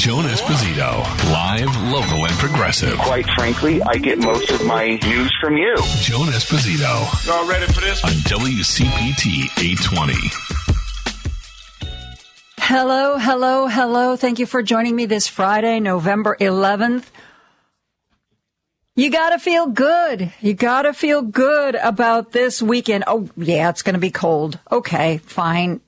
Joan Esposito, live, local, and progressive. Quite frankly, I get most of my news from you. Joan Esposito. Y'all ready for this? On WCPT 820. Hello, hello, hello. Thank you for joining me this Friday, November 11th. You gotta feel good. You gotta feel good about this weekend. Oh, yeah, it's gonna be cold. Okay, fine.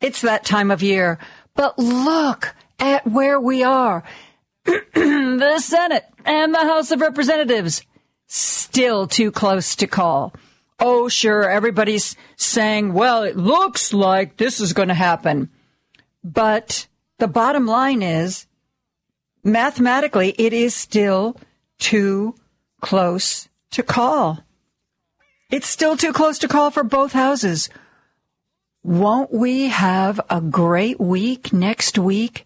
It's that time of year. But look at where we are. the Senate and the House of Representatives still too close to call. Oh, sure, everybody's saying, well, it looks like this is going to happen. But the bottom line is, mathematically, it is still too close to call. It's still too close to call for both houses. Won't we have a great week next week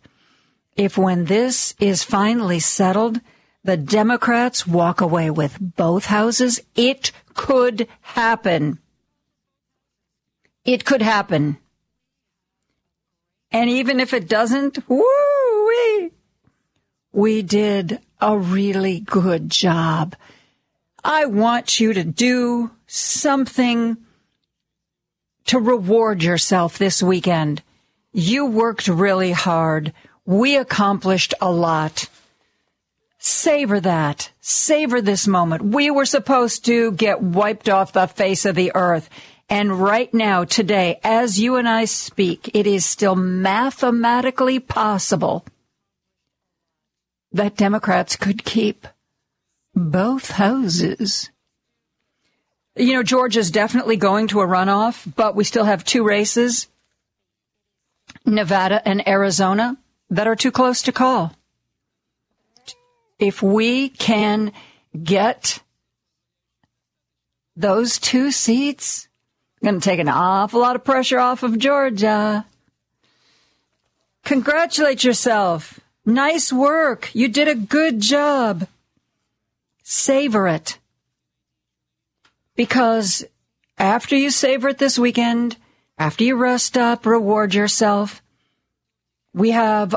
if when this is finally settled, the Democrats walk away with both houses? It could happen. It could happen. And even if it doesn't, woo wee, we did a really good job. I want you to do something to reward yourself this weekend. You worked really hard. We accomplished a lot. Savor that. Savor this moment. We were supposed to get wiped off the face of the earth. And right now, today, as you and I speak, it is still mathematically possible that Democrats could keep both houses. You know, Georgia's definitely going to a runoff, but we still have two races, Nevada and Arizona, that are too close to call. If we can get those two seats, going to take an awful lot of pressure off of Georgia. Congratulate yourself. Nice work. You did a good job. Savor it. Because after you savor it this weekend, after you rest up, reward yourself, we have,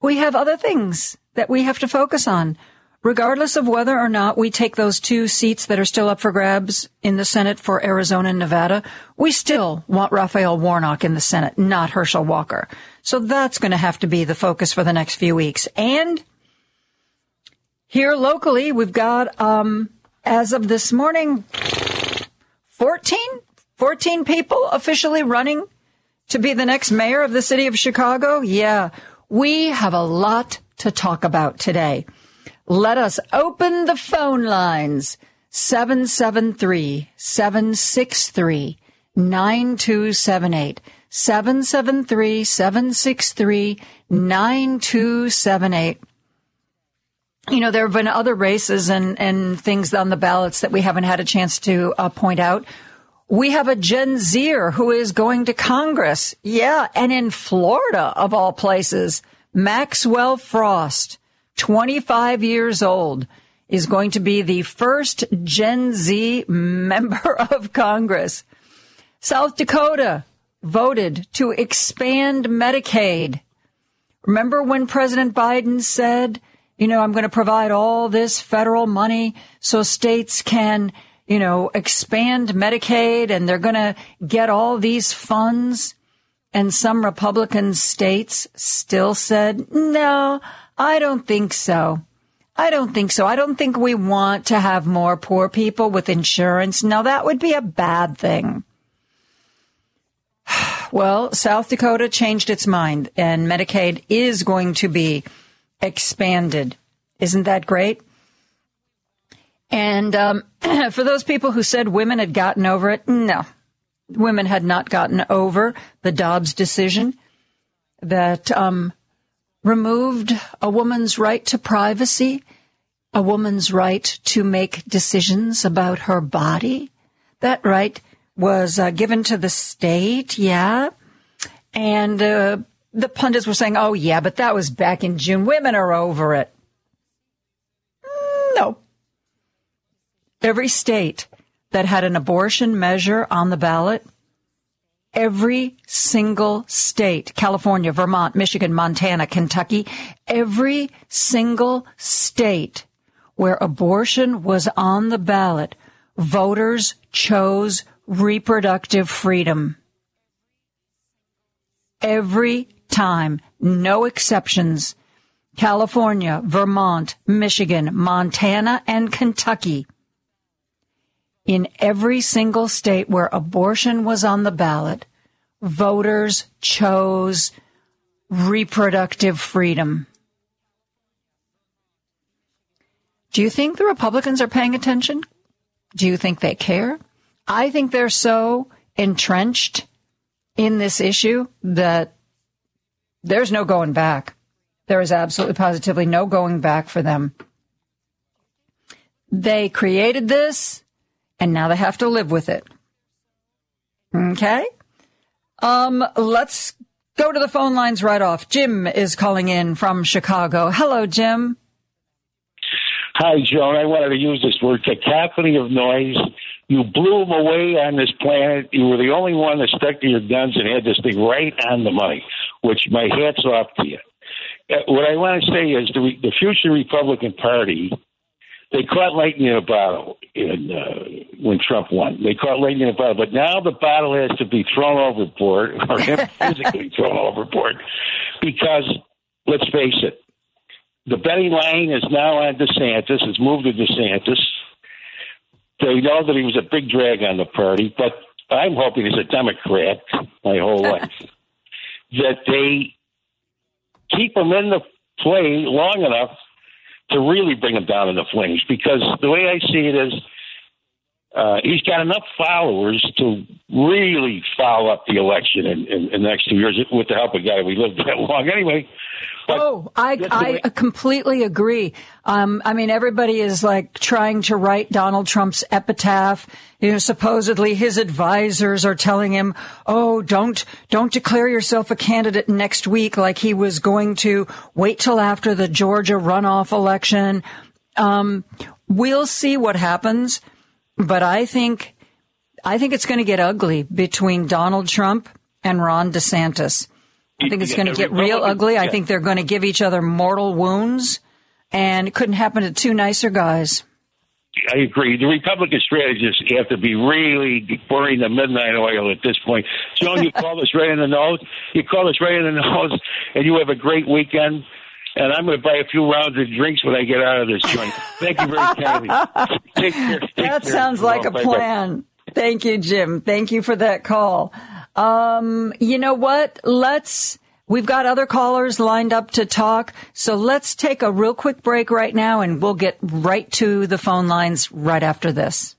we have other things that we have to focus on. Regardless of whether or not we take those two seats that are still up for grabs in the Senate for Arizona and Nevada, we still want Raphael Warnock in the Senate, not Herschel Walker. So that's going to have to be the focus for the next few weeks. And here locally, we've got, um, as of this morning, 14, 14 people officially running to be the next mayor of the city of Chicago. Yeah, we have a lot to talk about today. Let us open the phone lines. 773 763 9278. 773 763 9278 you know, there have been other races and, and things on the ballots that we haven't had a chance to uh, point out. We have a Gen Zer who is going to Congress. Yeah. And in Florida, of all places, Maxwell Frost, 25 years old, is going to be the first Gen Z member of Congress. South Dakota voted to expand Medicaid. Remember when President Biden said, you know, I'm going to provide all this federal money so states can, you know, expand Medicaid and they're going to get all these funds. And some Republican states still said, no, I don't think so. I don't think so. I don't think we want to have more poor people with insurance. Now that would be a bad thing. Well, South Dakota changed its mind and Medicaid is going to be expanded. Isn't that great? And um, for those people who said women had gotten over it, no. Women had not gotten over the Dobbs decision that um, removed a woman's right to privacy, a woman's right to make decisions about her body. That right was uh, given to the state, yeah. And uh, the pundits were saying, oh, yeah, but that was back in June. Women are over it. No. Every state that had an abortion measure on the ballot every single state, California, Vermont, Michigan, Montana, Kentucky, every single state where abortion was on the ballot, voters chose reproductive freedom. Every time, no exceptions. California, Vermont, Michigan, Montana, and Kentucky. In every single state where abortion was on the ballot, voters chose reproductive freedom. Do you think the Republicans are paying attention? Do you think they care? I think they're so entrenched in this issue that there's no going back. There is absolutely positively no going back for them. They created this and now they have to live with it. Okay? Um, let's go to the phone lines right off. Jim is calling in from Chicago. Hello, Jim. Hi, Joan. I wanted to use this word cacophony of noise. You blew them away on this planet. You were the only one that stuck to your guns and had this thing right on the money, which my hat's off to you. Uh, what I want to say is the, the future Republican Party, they caught lightning in a bottle in, uh, when Trump won. They caught lightning in a bottle, but now the bottle has to be thrown overboard or physically thrown overboard because, let's face it, the betting line is now on DeSantis. It's moved to DeSantis. They know that he was a big drag on the party, but I'm hoping as a Democrat my whole life that they keep him in the play long enough to really bring them down in the flames. Because the way I see it is, uh, he's got enough followers to really follow up the election in, in, in the next two years with the help of God. We lived that long anyway. But oh, I I completely agree. Um, I mean, everybody is like trying to write Donald Trump's epitaph. You know, supposedly his advisors are telling him, "Oh, don't don't declare yourself a candidate next week," like he was going to wait till after the Georgia runoff election. Um, we'll see what happens, but I think I think it's going to get ugly between Donald Trump and Ron DeSantis. I think it's going to get real ugly. I think they're going to give each other mortal wounds, and it couldn't happen to two nicer guys. I agree. The Republican strategists have to be really burning the midnight oil at this point. Joan, you call us right in the nose. You call us right in the nose, and you have a great weekend. And I'm going to buy a few rounds of drinks when I get out of this joint. Thank you very kindly. Take care. Take that care. sounds like a plan. Thank you, Jim. Thank you for that call. Um, you know what? Let's, we've got other callers lined up to talk. So let's take a real quick break right now and we'll get right to the phone lines right after this.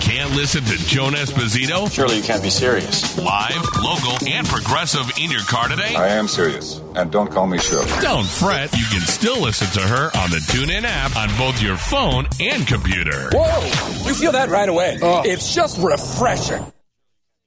Can't listen to Joan Esposito? Surely you can't be serious. Live, local, and progressive in your car today? I am serious. And don't call me Shirley. Don't fret. You can still listen to her on the TuneIn app on both your phone and computer. Whoa! You feel that right away. Oh. It's just refreshing.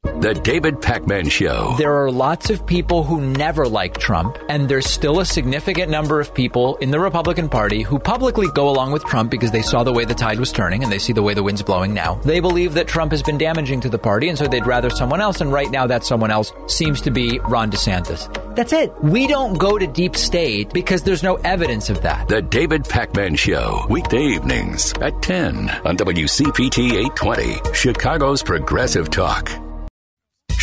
The David Pakman Show. There are lots of people who never like Trump, and there's still a significant number of people in the Republican Party who publicly go along with Trump because they saw the way the tide was turning and they see the way the wind's blowing now. They believe that Trump has been damaging to the party, and so they'd rather someone else, and right now that someone else seems to be Ron DeSantis. That's it. We don't go to deep state because there's no evidence of that. The David Pakman Show, weekday evenings at 10 on WCPT 820, Chicago's Progressive Talk.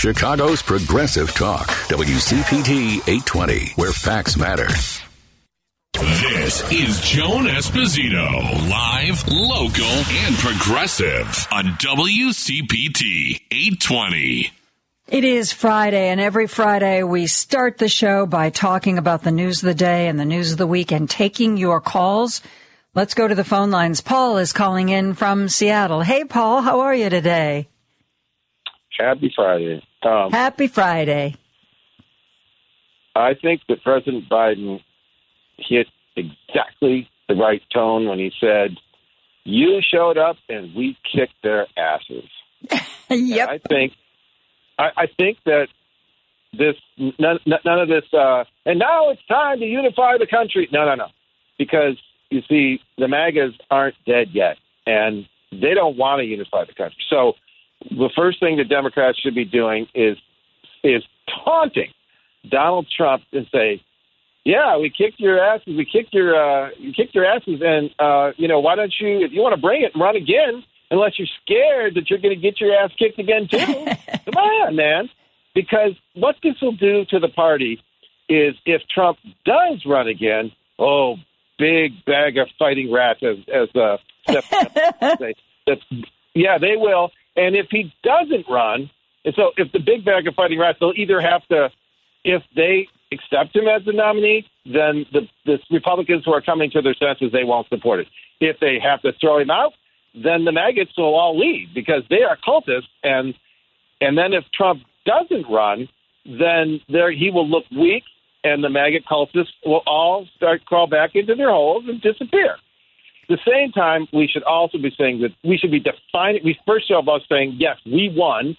Chicago's Progressive Talk, WCPT 820, where facts matter. This is Joan Esposito, live, local, and progressive on WCPT 820. It is Friday, and every Friday we start the show by talking about the news of the day and the news of the week and taking your calls. Let's go to the phone lines. Paul is calling in from Seattle. Hey, Paul, how are you today? Happy Friday. Um, Happy Friday. I think that President Biden hit exactly the right tone when he said, "You showed up and we kicked their asses." yep. I think, I, I, think that this none, none of this, uh, and now it's time to unify the country. No, no, no, because you see, the MAGAs aren't dead yet, and they don't want to unify the country. So the first thing the Democrats should be doing is is taunting Donald Trump and say, "Yeah, we kicked your asses. We kicked your uh, you kicked your asses, and uh, you know why don't you, if you want to bring it, run again, unless you're scared that you're going to get your ass kicked again too. Come on, man. Because what this will do to the party is if Trump does run again, oh, big bag of fighting rats, as as uh, yeah, they will. And if he doesn't run, and so if the big bag of fighting rats, they'll either have to, if they accept him as the nominee, then the, the Republicans who are coming to their senses, they won't support it. If they have to throw him out, then the maggots will all leave because they are cultists. And and then if Trump doesn't run, then there he will look weak, and the maggot cultists will all start crawl back into their holes and disappear. At the same time, we should also be saying that we should be defining. We first show about saying yes, we won,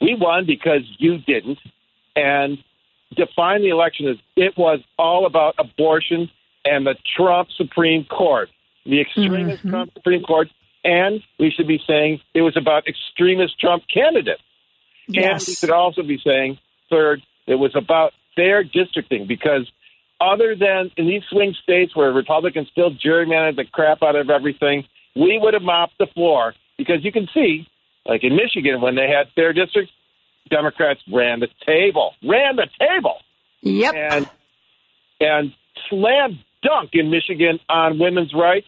we won because you didn't, and define the election as it was all about abortion and the Trump Supreme Court, the extremist Mhm. Trump Supreme Court, and we should be saying it was about extremist Trump candidates. And we should also be saying, third, it was about fair districting because other than in these swing states where Republicans still gerrymander the crap out of everything, we would have mopped the floor because you can see, like in Michigan, when they had fair districts, Democrats ran the table, ran the table, Yep. and and slam dunk in Michigan on women's rights,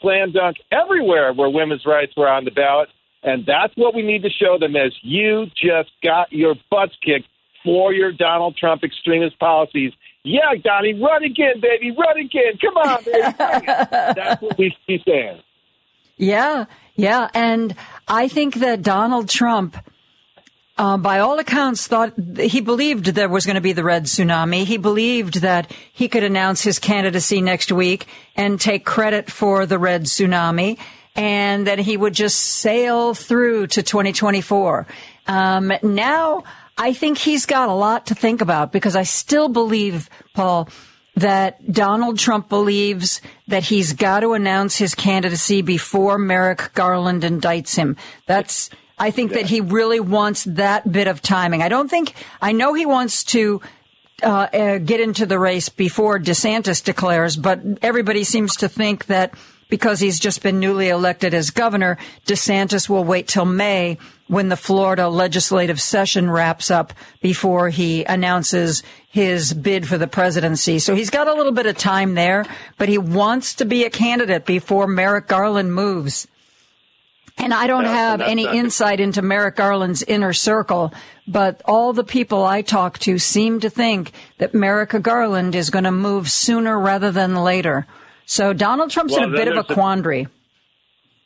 slam dunk everywhere where women's rights were on the ballot, and that's what we need to show them as you just got your butts kicked for your Donald Trump extremist policies. Yeah, Donnie, run again, baby, run again. Come on, baby. That's what we be saying. Yeah, yeah. And I think that Donald Trump, uh, by all accounts, thought he believed there was going to be the red tsunami. He believed that he could announce his candidacy next week and take credit for the red tsunami and that he would just sail through to 2024. Um, now, I think he's got a lot to think about because I still believe, Paul, that Donald Trump believes that he's got to announce his candidacy before Merrick Garland indicts him. That's, I think that he really wants that bit of timing. I don't think, I know he wants to uh, uh, get into the race before DeSantis declares, but everybody seems to think that because he's just been newly elected as governor, DeSantis will wait till May when the Florida legislative session wraps up before he announces his bid for the presidency. So he's got a little bit of time there, but he wants to be a candidate before Merrick Garland moves. And I don't have any insight into Merrick Garland's inner circle, but all the people I talk to seem to think that Merrick Garland is going to move sooner rather than later. So Donald Trump's Well, in a bit of a a- quandary.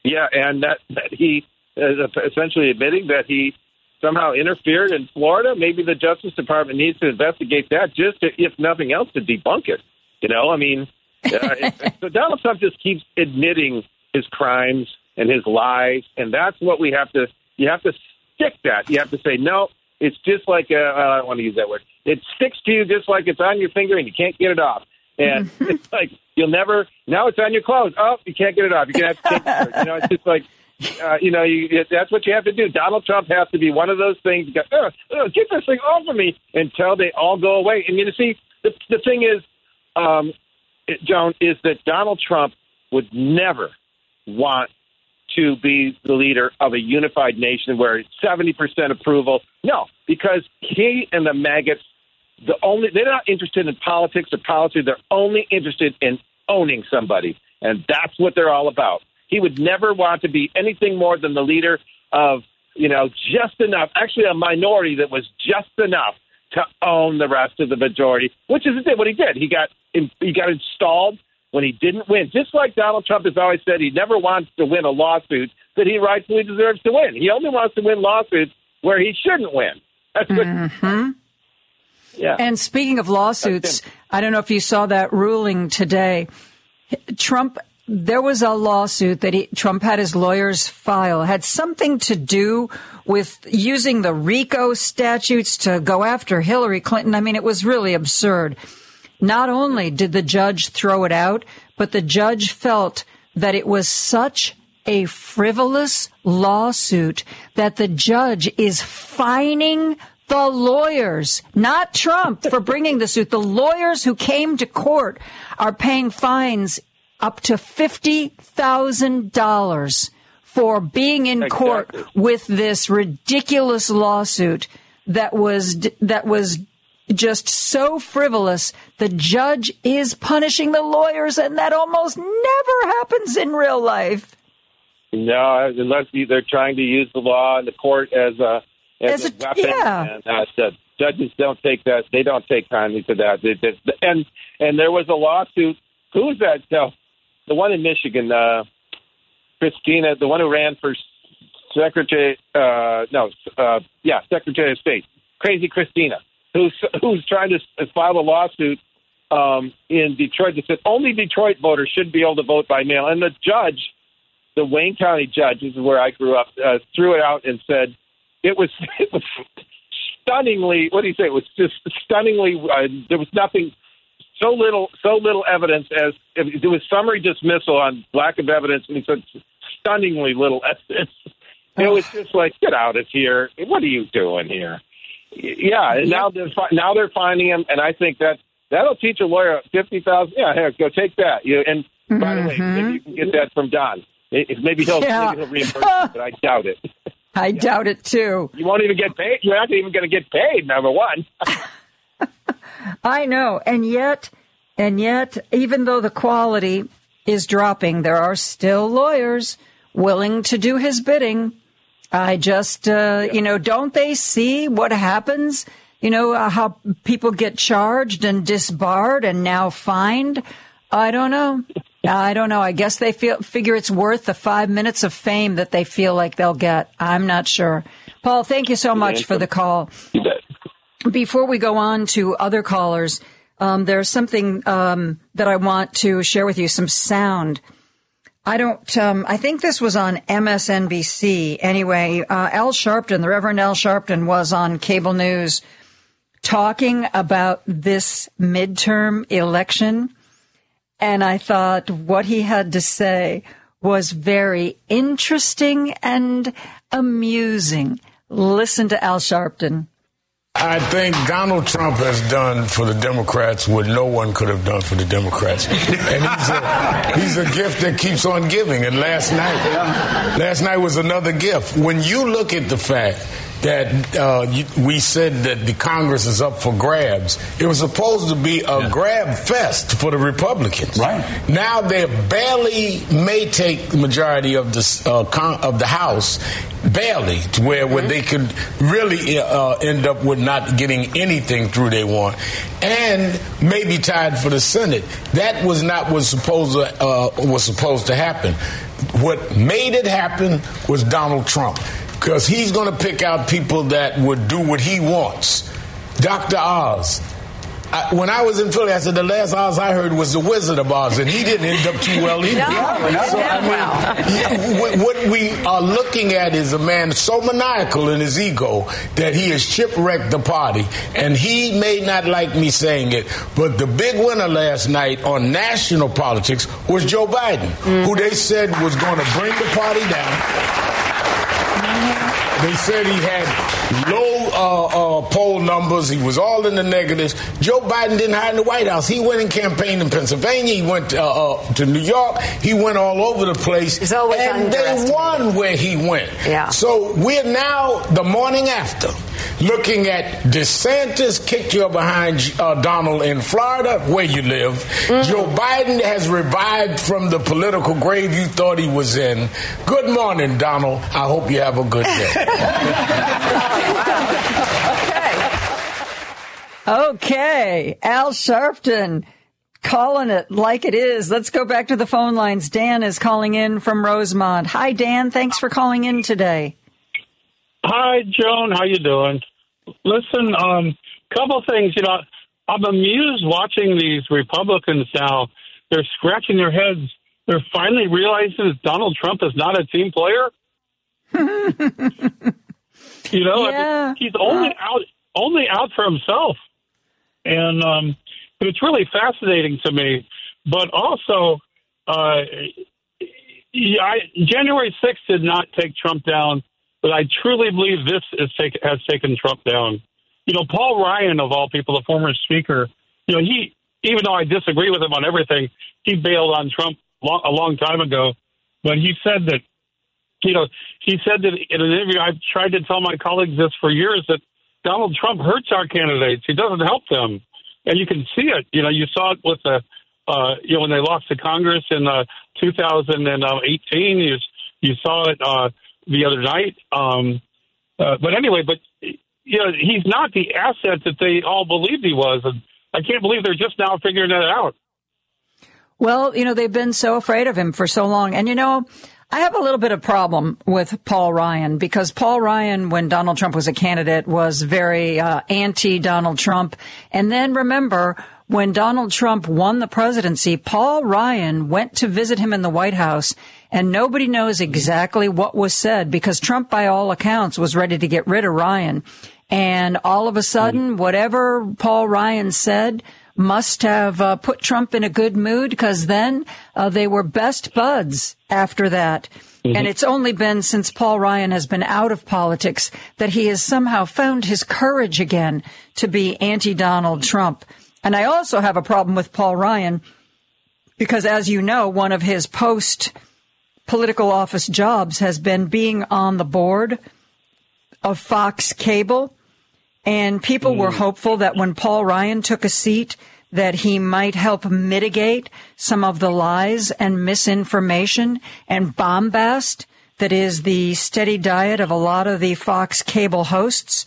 Yeah, and that, that he is essentially admitting that he somehow interfered in Florida. Maybe the Justice Department needs to investigate that, just to, if nothing else, to debunk it. You know, I mean, uh, so Donald Trump just keeps admitting his crimes and his lies, and that's what we have to. You have to stick that. You have to say no. It's just like uh, I don't want to use that word. It sticks to you just like it's on your finger, and you can't get it off. And it's like you'll never. Now it's on your clothes. Oh, you can't get it off. You're gonna have to take it. Off. You know, it's just like uh, you know, you, that's what you have to do. Donald Trump has to be one of those things. Go, "Ugh, ugh, get this thing off of me until they all go away. And you know, see, the the thing is, um, it, Joan, is that Donald Trump would never want to be the leader of a unified nation where it's seventy percent approval. No, because he and the maggots, the only they're not interested in politics or policy. They're only interested in owning somebody, and that's what they're all about. He would never want to be anything more than the leader of, you know, just enough, actually a minority that was just enough to own the rest of the majority, which is what he did. He got he got installed when he didn't win. Just like Donald Trump has always said, he never wants to win a lawsuit that he rightfully deserves to win. He only wants to win lawsuits where he shouldn't win. That's what, Mm-hmm. Yeah. And speaking of lawsuits, I don't know if you saw that ruling today. Trump, there was a lawsuit that he, Trump had his lawyers file, had something to do with using the RICO statutes to go after Hillary Clinton. I mean, it was really absurd. Not only did the judge throw it out, but the judge felt that it was such a frivolous lawsuit that the judge is fining The lawyers, not Trump for bringing the suit, the lawyers who came to court are paying fines up to $50,000 for being in Exactly. court with this ridiculous lawsuit that was, that was just so frivolous. The judge is punishing the lawyers and that almost never happens in real life. No, unless they're trying to use the law and the court as a as, As a, a- weapon, yeah. and uh, the judges don't take that. They don't take kindly to that. They, they, and and there was a lawsuit. Who's that? Uh, the one in Michigan, uh, Kristina, the one who ran for secretary. Uh, no, uh, yeah, Secretary of State, Crazy Kristina, who's who's trying to file a lawsuit um, in Detroit that said only Detroit voters should be able to vote by mail, and the judge the Wayne County judge, this is where I grew up, uh, threw it out and said it was it was stunningly. What do you say? It was just stunningly. Uh, there was nothing. So little, so little evidence as it was summary dismissal on lack of evidence, and he said stunningly little evidence. It was just like, get out of here! What are you doing here? Yeah, and now they're now they're finding him, and I think that that'll teach a lawyer fifty thousand. Yeah, here, go take that. You and by the way, maybe you can get that from Don. May- Maybe he'll, Yeah. maybe he'll reimburse you, but I doubt it. I doubt it too. You won't even get paid. You're not even going to get paid. Number one. I know. And yet, and yet, even though the quality is dropping, there are still lawyers willing to do his bidding. I just, uh, you know, don't they see what happens? You know, uh, how people get charged and disbarred and now fined? I don't know. I don't know. I guess they feel, figure it's worth the five minutes of fame that they feel like they'll get. I'm not sure. Paul, thank you so much for the call. You bet. Before we go on to other callers, um, there's something um, that I want to share with you. Some sound. I don't. Um, I think this was on MSNBC. Anyway, uh, Al Sharpton, the Reverend Al Sharpton, was on cable news talking about this midterm election, and I thought what he had to say was very interesting and amusing. Listen to Al Sharpton. I think Donald Trump has done for the Democrats what no one could have done for the Democrats. And he's a, he's a gift that keeps on giving. And last night, last night was another gift. When you look at the fact that uh, we said that the Congress is up for grabs, it was supposed to be a grab fest for the Republicans. Right. Now they barely may take the majority of the uh, con- of the House, barely to where where they could really uh, end up with not getting anything through they want, and maybe tied for the Senate. That was not was supposed to, uh, was supposed to happen. What made it happen was Donald Trump, because he's going to pick out people that would do what he wants. Dr. Oz. I, when I was in Philly, I said the last Oz I heard was the Wizard of Oz, and he didn't end up too well either. No, So, I mean, what- what we are looking at is a man so maniacal in his ego that he has shipwrecked the party. And he may not like me saying it, but the big winner last night on national politics was Joe Biden, who they said was going to bring the party down. They said he had low uh, uh, poll numbers. He was all in the negatives. Joe Biden didn't hide in the White House. He went and campaigned in Pennsylvania. He went uh, uh, to New York. He went all over the place. He's always and they won where he went. Yeah. So we're now the morning after looking at DeSantis kicked you behind uh, Donald in Florida, where you live. Mm-hmm. Joe Biden has revived from the political grave you thought he was in. Good morning, Donald. I hope you have a good day. Okay. okay, Al Sharpton calling it like it is. Let's go back to the phone lines. Dan is calling in from Rosemont. Hi, Dan. Thanks for calling in today. Hi, Joan. How you doing? Listen, um, couple things. You know, I'm amused watching these Republicans now. They're scratching their heads. They're finally realizing that Donald Trump is not a team player. you know, Yeah. he's only out only out for himself, and um, it's really fascinating to me. But also, uh, yeah, I, January 6th did not take Trump down, but I truly believe this is take, has taken Trump down. you know, Paul Ryan of all people, the former speaker, you know, he even though I disagree with him on everything, he bailed on Trump long, a long time ago. But he said that, you know, he said that in an interview, I've tried to tell my colleagues this for years that Donald Trump hurts our candidates. He doesn't help them, and you can see it. You know, you saw it with the, uh, you know, when they lost to Congress in uh, 2018. You you saw it uh, the other night. Um, uh, but anyway, but you know, he's not the asset that they all believed he was, and I can't believe they're just now figuring that out. Well, you know, they've been so afraid of him for so long. And, you know, I have a little bit of problem with Paul Ryan because Paul Ryan, when Donald Trump was a candidate, was very uh, anti Donald Trump. And then remember, when Donald Trump won the presidency, Paul Ryan went to visit him in the White House and nobody knows exactly what was said because Trump, by all accounts, was ready to get rid of Ryan. And all of a sudden, whatever Paul Ryan said must have uh, put Trump in a good mood because then uh, they were best buds after that. Mm-hmm. And it's only been since Paul Ryan has been out of politics that he has somehow found his courage again to be anti Donald Trump. And I also have a problem with Paul Ryan because, as you know, one of his post political office jobs has been being on the board of Fox Cable. And people mm. were hopeful that when Paul Ryan took a seat, that he might help mitigate some of the lies and misinformation and bombast that is the steady diet of a lot of the Fox cable hosts.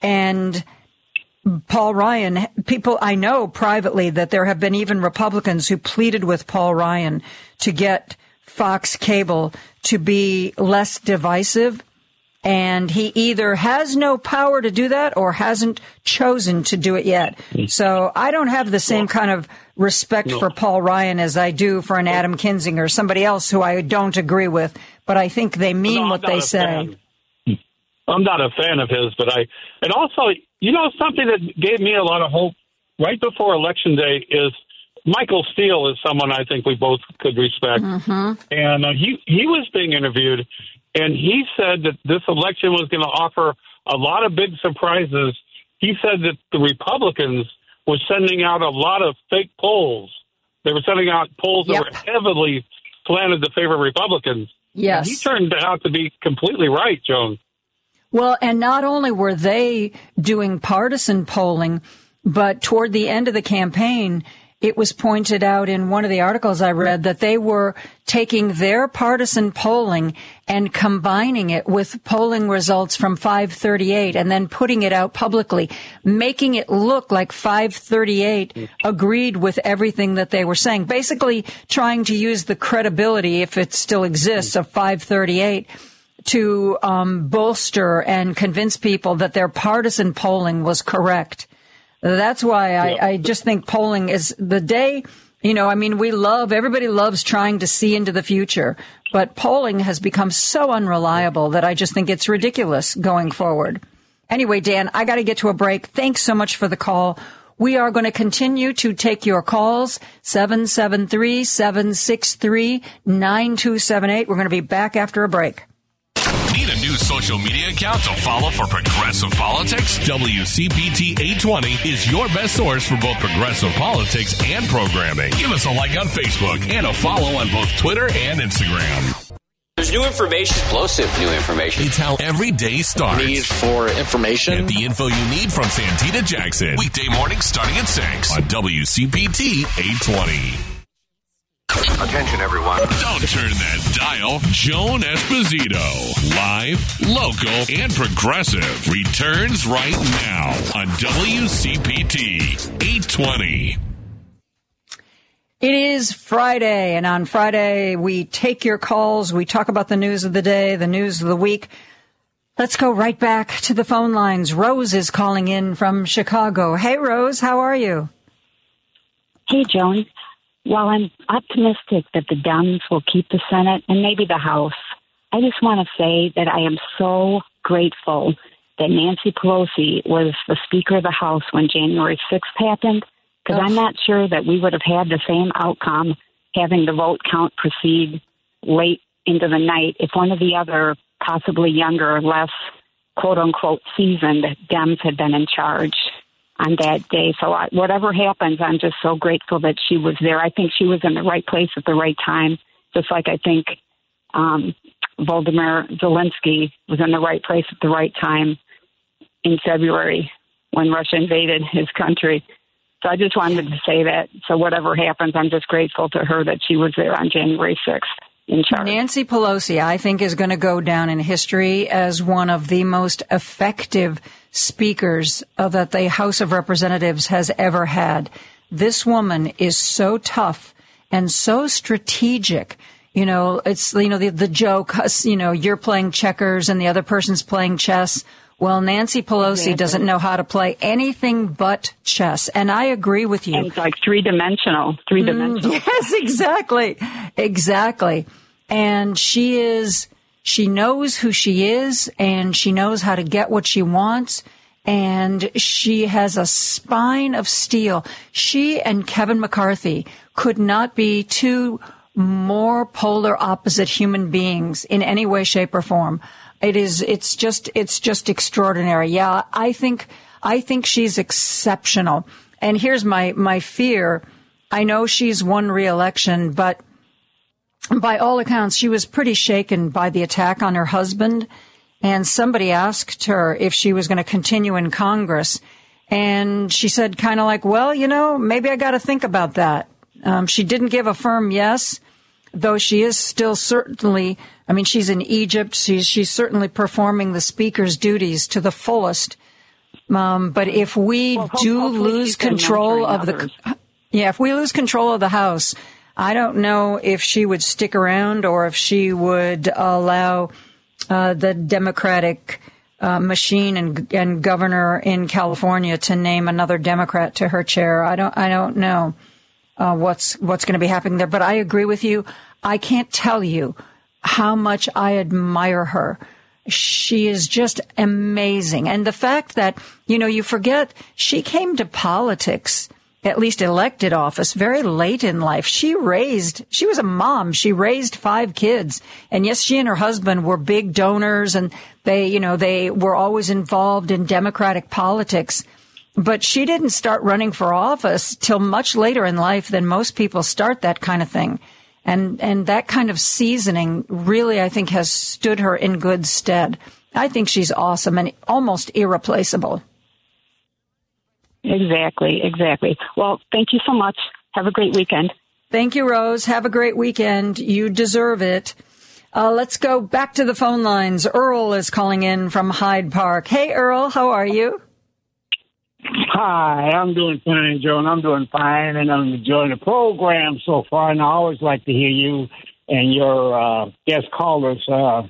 And Paul Ryan, people I know privately that there have been even Republicans who pleaded with Paul Ryan to get Fox cable to be less divisive and he either has no power to do that or hasn't chosen to do it yet. Mm. So I don't have the same kind of respect no. for Paul Ryan as I do for an Adam Kinzinger, somebody else who I don't agree with, but I think they mean no, what they say. Fan. I'm not a fan of his, but I, and also, you know, something that gave me a lot of hope right before election day is Michael Steele is someone I think we both could respect, mm-hmm. and uh, he he was being interviewed, and he said that this election was going to offer a lot of big surprises. He said that the Republicans were sending out a lot of fake polls. They were sending out polls yep. that were heavily slanted to favor Republicans. Yes. And he turned out to be completely right, Joan. Well, and not only were they doing partisan polling, but toward the end of the campaign, it was pointed out in one of the articles I read that they were taking their partisan polling and combining it with polling results from 538 and then putting it out publicly, making it look like 538 agreed with everything that they were saying. Basically trying to use the credibility, if it still exists, of 538 to um, bolster and convince people that their partisan polling was correct. That's why I, I just think polling is the day. You know, I mean, we love, everybody loves trying to see into the future, but polling has become so unreliable that I just think it's ridiculous going forward. Anyway, Dan, I got to get to a break. Thanks so much for the call. We are going to continue to take your calls, 773-763-9278. We're going to be back after a break. Social media account to follow for progressive politics? WCPT 820 is your best source for both progressive politics and programming. Give us a like on Facebook and a follow on both Twitter and Instagram. There's new information, explosive new information. It's how every day starts. Need for information. Get the info you need from Santita Jackson. Weekday morning starting at 6 on WCPT 820. Attention, everyone. Don't turn that dial. Joan Esposito, live, local, and progressive, returns right now on WCPT 820. It is Friday, and on Friday, we take your calls. We talk about the news of the day, the news of the week. Let's go right back to the phone lines. Rose is calling in from Chicago. Hey, Rose, how are you? Hey, Joan. While I'm optimistic that the Dems will keep the Senate and maybe the House, I just want to say that I am so grateful that Nancy Pelosi was the Speaker of the House when January 6th happened, because I'm not sure that we would have had the same outcome having the vote count proceed late into the night if one of the other, possibly younger, less quote unquote season that Dems had been in charge on that day. So I, whatever happens, I'm just so grateful that she was there. I think she was in the right place at the right time, just like I think um, Volodymyr Zelensky was in the right place at the right time in February when Russia invaded his country. So I just wanted to say that. So whatever happens, I'm just grateful to her that she was there on January 6th. In charge. Nancy Pelosi, I think, is going to go down in history as one of the most effective speakers that the House of Representatives has ever had. This woman is so tough and so strategic. You know, it's, you know, the, the joke, you know, you're playing checkers and the other person's playing chess. Well, Nancy Pelosi doesn't know how to play anything but chess. And I agree with you. And it's like three dimensional, three dimensional. Mm, yes, exactly. Exactly. And she is, she knows who she is and she knows how to get what she wants. And she has a spine of steel. She and Kevin McCarthy could not be two more polar opposite human beings in any way, shape, or form. It is, it's just, it's just extraordinary. Yeah, I think, I think she's exceptional. And here's my, my fear. I know she's won re-election, but by all accounts, she was pretty shaken by the attack on her husband. And somebody asked her if she was going to continue in Congress. And she said kind of like, well, you know, maybe I got to think about that. Um, she didn't give a firm yes, though she is still certainly I mean, she's in Egypt. She's, she's certainly performing the speaker's duties to the fullest. Um, but if we well, do lose control of the, yeah, if we lose control of the House, I don't know if she would stick around or if she would allow uh, the Democratic uh, machine and, and governor in California to name another Democrat to her chair. I don't, I don't know uh, what's what's going to be happening there. But I agree with you. I can't tell you how much I admire her. She is just amazing. And the fact that, you know, you forget she came to politics, at least elected office, very late in life. She raised, she was a mom. She raised five kids. And yes, she and her husband were big donors and they, you know, they were always involved in Democratic politics. But she didn't start running for office till much later in life than most people start that kind of thing. And, and that kind of seasoning really, I think, has stood her in good stead. I think she's awesome and almost irreplaceable. Exactly, exactly. Well, thank you so much. Have a great weekend. Thank you, Rose. Have a great weekend. You deserve it. Uh, let's go back to the phone lines. Earl is calling in from Hyde Park. Hey, Earl, how are you? Hi, I'm doing fine, Joe, and I'm doing fine, and I'm enjoying the program so far. And I always like to hear you and your uh, guest callers, uh,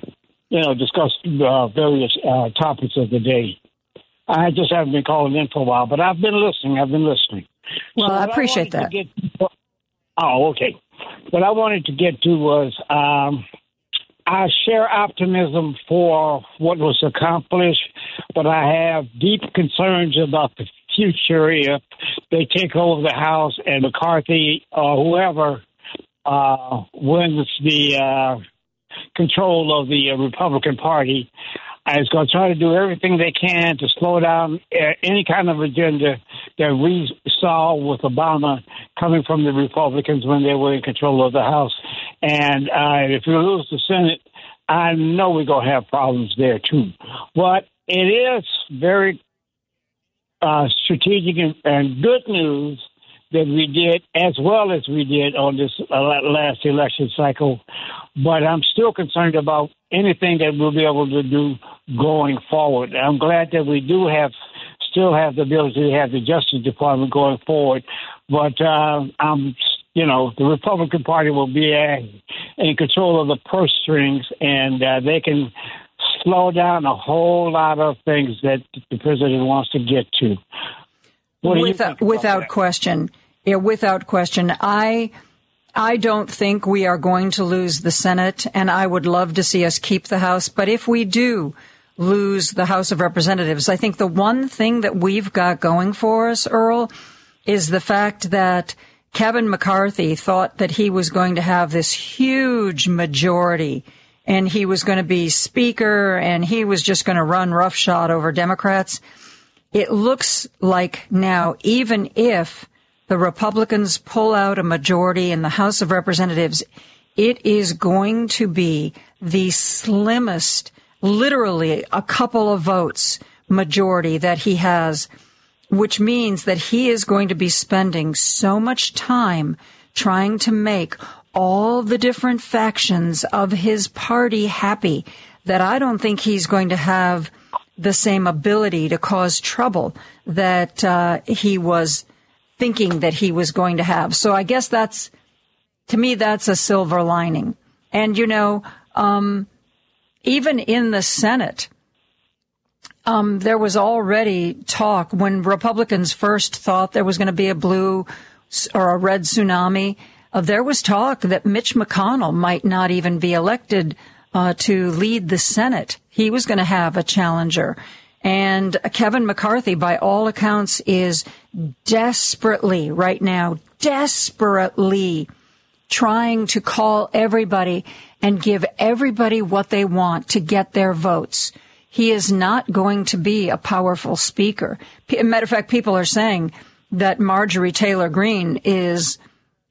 you know, discuss uh, various uh, topics of the day. I just haven't been calling in for a while, but I've been listening. I've been listening. Well, so I appreciate I that. Get, oh, okay. What I wanted to get to was um, I share optimism for what was accomplished, but I have deep concerns about the future if they take over the House and McCarthy or whoever uh, wins the uh, control of the Republican Party is going to try to do everything they can to slow down uh, any kind of agenda that we saw with Obama coming from the Republicans when they were in control of the House. And uh, if we lose the Senate, I know we're going to have problems there too. But it is very uh, strategic and, and, good news that we did as well as we did on this uh, last election cycle. But I'm still concerned about anything that we'll be able to do going forward. I'm glad that we do have still have the ability to have the Justice Department going forward. But uh, I'm you know, the Republican Party will be uh, in control of the purse strings, and uh, they can slow down a whole lot of things that the president wants to get to. without without that? Without question, I. I don't think we are going to lose the Senate, and I would love to see us keep the House. But if we do lose the House of Representatives, I think the one thing that we've got going for us, Earl, is the fact that Kevin McCarthy thought that he was going to have this huge majority and he was going to be speaker and he was just going to run roughshod over Democrats. It looks like now, even if the Republicans pull out a majority in the House of Representatives, it is going to be the slimmest, literally a couple of votes majority that he has, which means that he is going to be spending so much time trying to make all the different factions of his party happy that I don't think he's going to have the same ability to cause trouble that uh, he was thinking that he was going to have. So I guess that's, to me, that's a silver lining. And, you know, um, even in the Senate, um, there was already talk when Republicans first thought there was going to be a blue or a red tsunami uh, there was talk that Mitch McConnell might not even be elected uh, to lead the Senate. He was going to have a challenger. And Kevin McCarthy, by all accounts, is desperately right now, desperately trying to call everybody and give everybody what they want to get their votes. He is not going to be a powerful speaker. Matter of fact, people are saying that Marjorie Taylor Greene is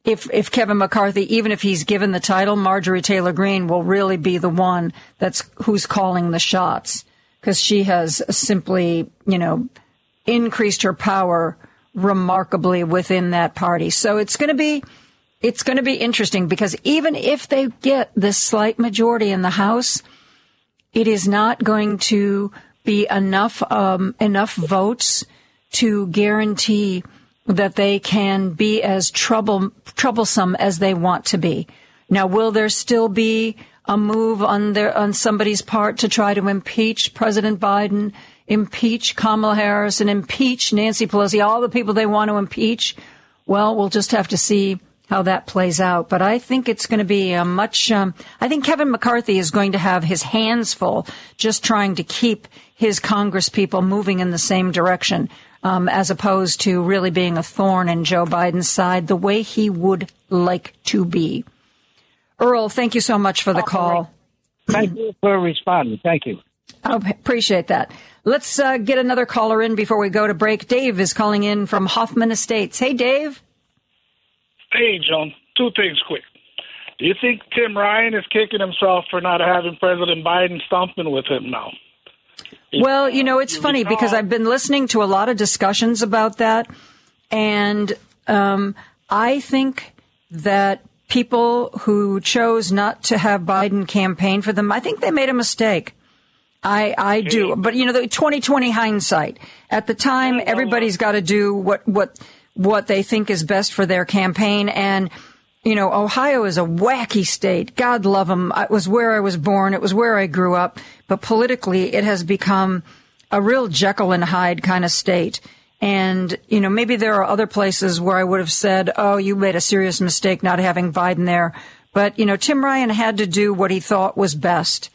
if if Kevin McCarthy, even if he's given the title, Marjorie Taylor Greene will really be the one that's who's calling the shots because she has simply, you know, increased her power remarkably within that party. So it's going to be it's going to be interesting because even if they get this slight majority in the House, it is not going to be enough um, enough votes to guarantee that they can be as trouble, troublesome as they want to be. Now, will there still be a move on their, on somebody's part to try to impeach President Biden, impeach Kamala Harris, and impeach Nancy Pelosi, all the people they want to impeach? Well, we'll just have to see how that plays out. But I think it's going to be a much, um, I think Kevin McCarthy is going to have his hands full just trying to keep his Congress people moving in the same direction um, as opposed to really being a thorn in Joe Biden's side the way he would like to be. Earl, thank you so much for the call. Thank you for responding. Thank you. I appreciate that. Let's uh, get another caller in before we go to break. Dave is calling in from Hoffman Estates. Hey, Dave. Hey, John. Two things quick. Do you think Tim Ryan is kicking himself for not having President Biden stomping with him now? Well, you know, it's funny because I've been listening to a lot of discussions about that, and um, I think that people who chose not to have Biden campaign for them, I think they made a mistake. I, I do, but you know, the 2020 hindsight. At the time, everybody's got to do what what what they think is best for their campaign, and you know, Ohio is a wacky state. God love them. It was where I was born. It was where I grew up. But politically, it has become a real Jekyll and Hyde kind of state. And, you know, maybe there are other places where I would have said, oh, you made a serious mistake not having Biden there. But, you know, Tim Ryan had to do what he thought was best.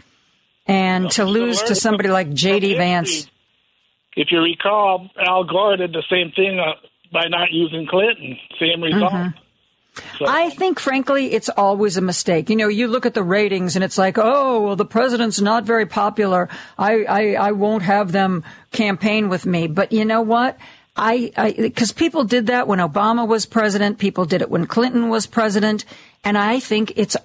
And well, to lose to somebody like J.D. Vance. If you recall, Al Gore did the same thing uh, by not using Clinton. Same result. Mm-hmm. So. I think, frankly, it's always a mistake. You know, you look at the ratings and it's like, oh, well, the president's not very popular. I, I, I won't have them campaign with me. But you know what? I, because people did that when Obama was president. People did it when Clinton was president. And I think it's,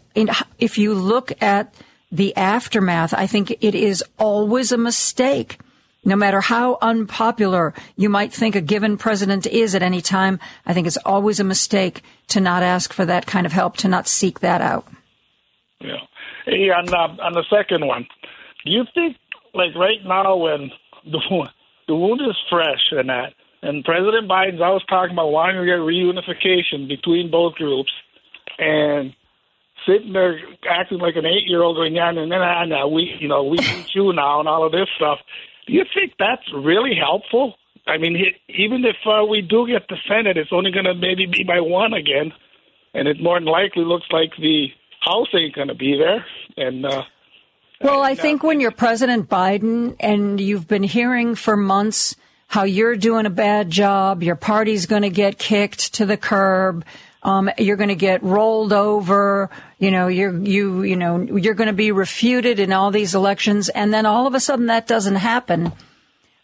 if you look at the aftermath, I think it is always a mistake no matter how unpopular you might think a given president is at any time, I think it's always a mistake to not ask for that kind of help, to not seek that out. Yeah. Hey, on, uh, on the second one, do you think, like right now, when the, the wound is fresh and that, and President Biden's always talking about wanting to get reunification between both groups, and sitting there acting like an eight-year-old going, yeah, and then and, we, you know, we need you now, and all of this stuff. Do you think that's really helpful? I mean, even if uh, we do get the Senate, it's only going to maybe be by one again, and it more than likely looks like the House ain't going to be there. And uh, well, I think when you're President Biden and you've been hearing for months how you're doing a bad job, your party's going to get kicked to the curb. Um, you're going to get rolled over. You know, you're you you know you're going to be refuted in all these elections, and then all of a sudden that doesn't happen.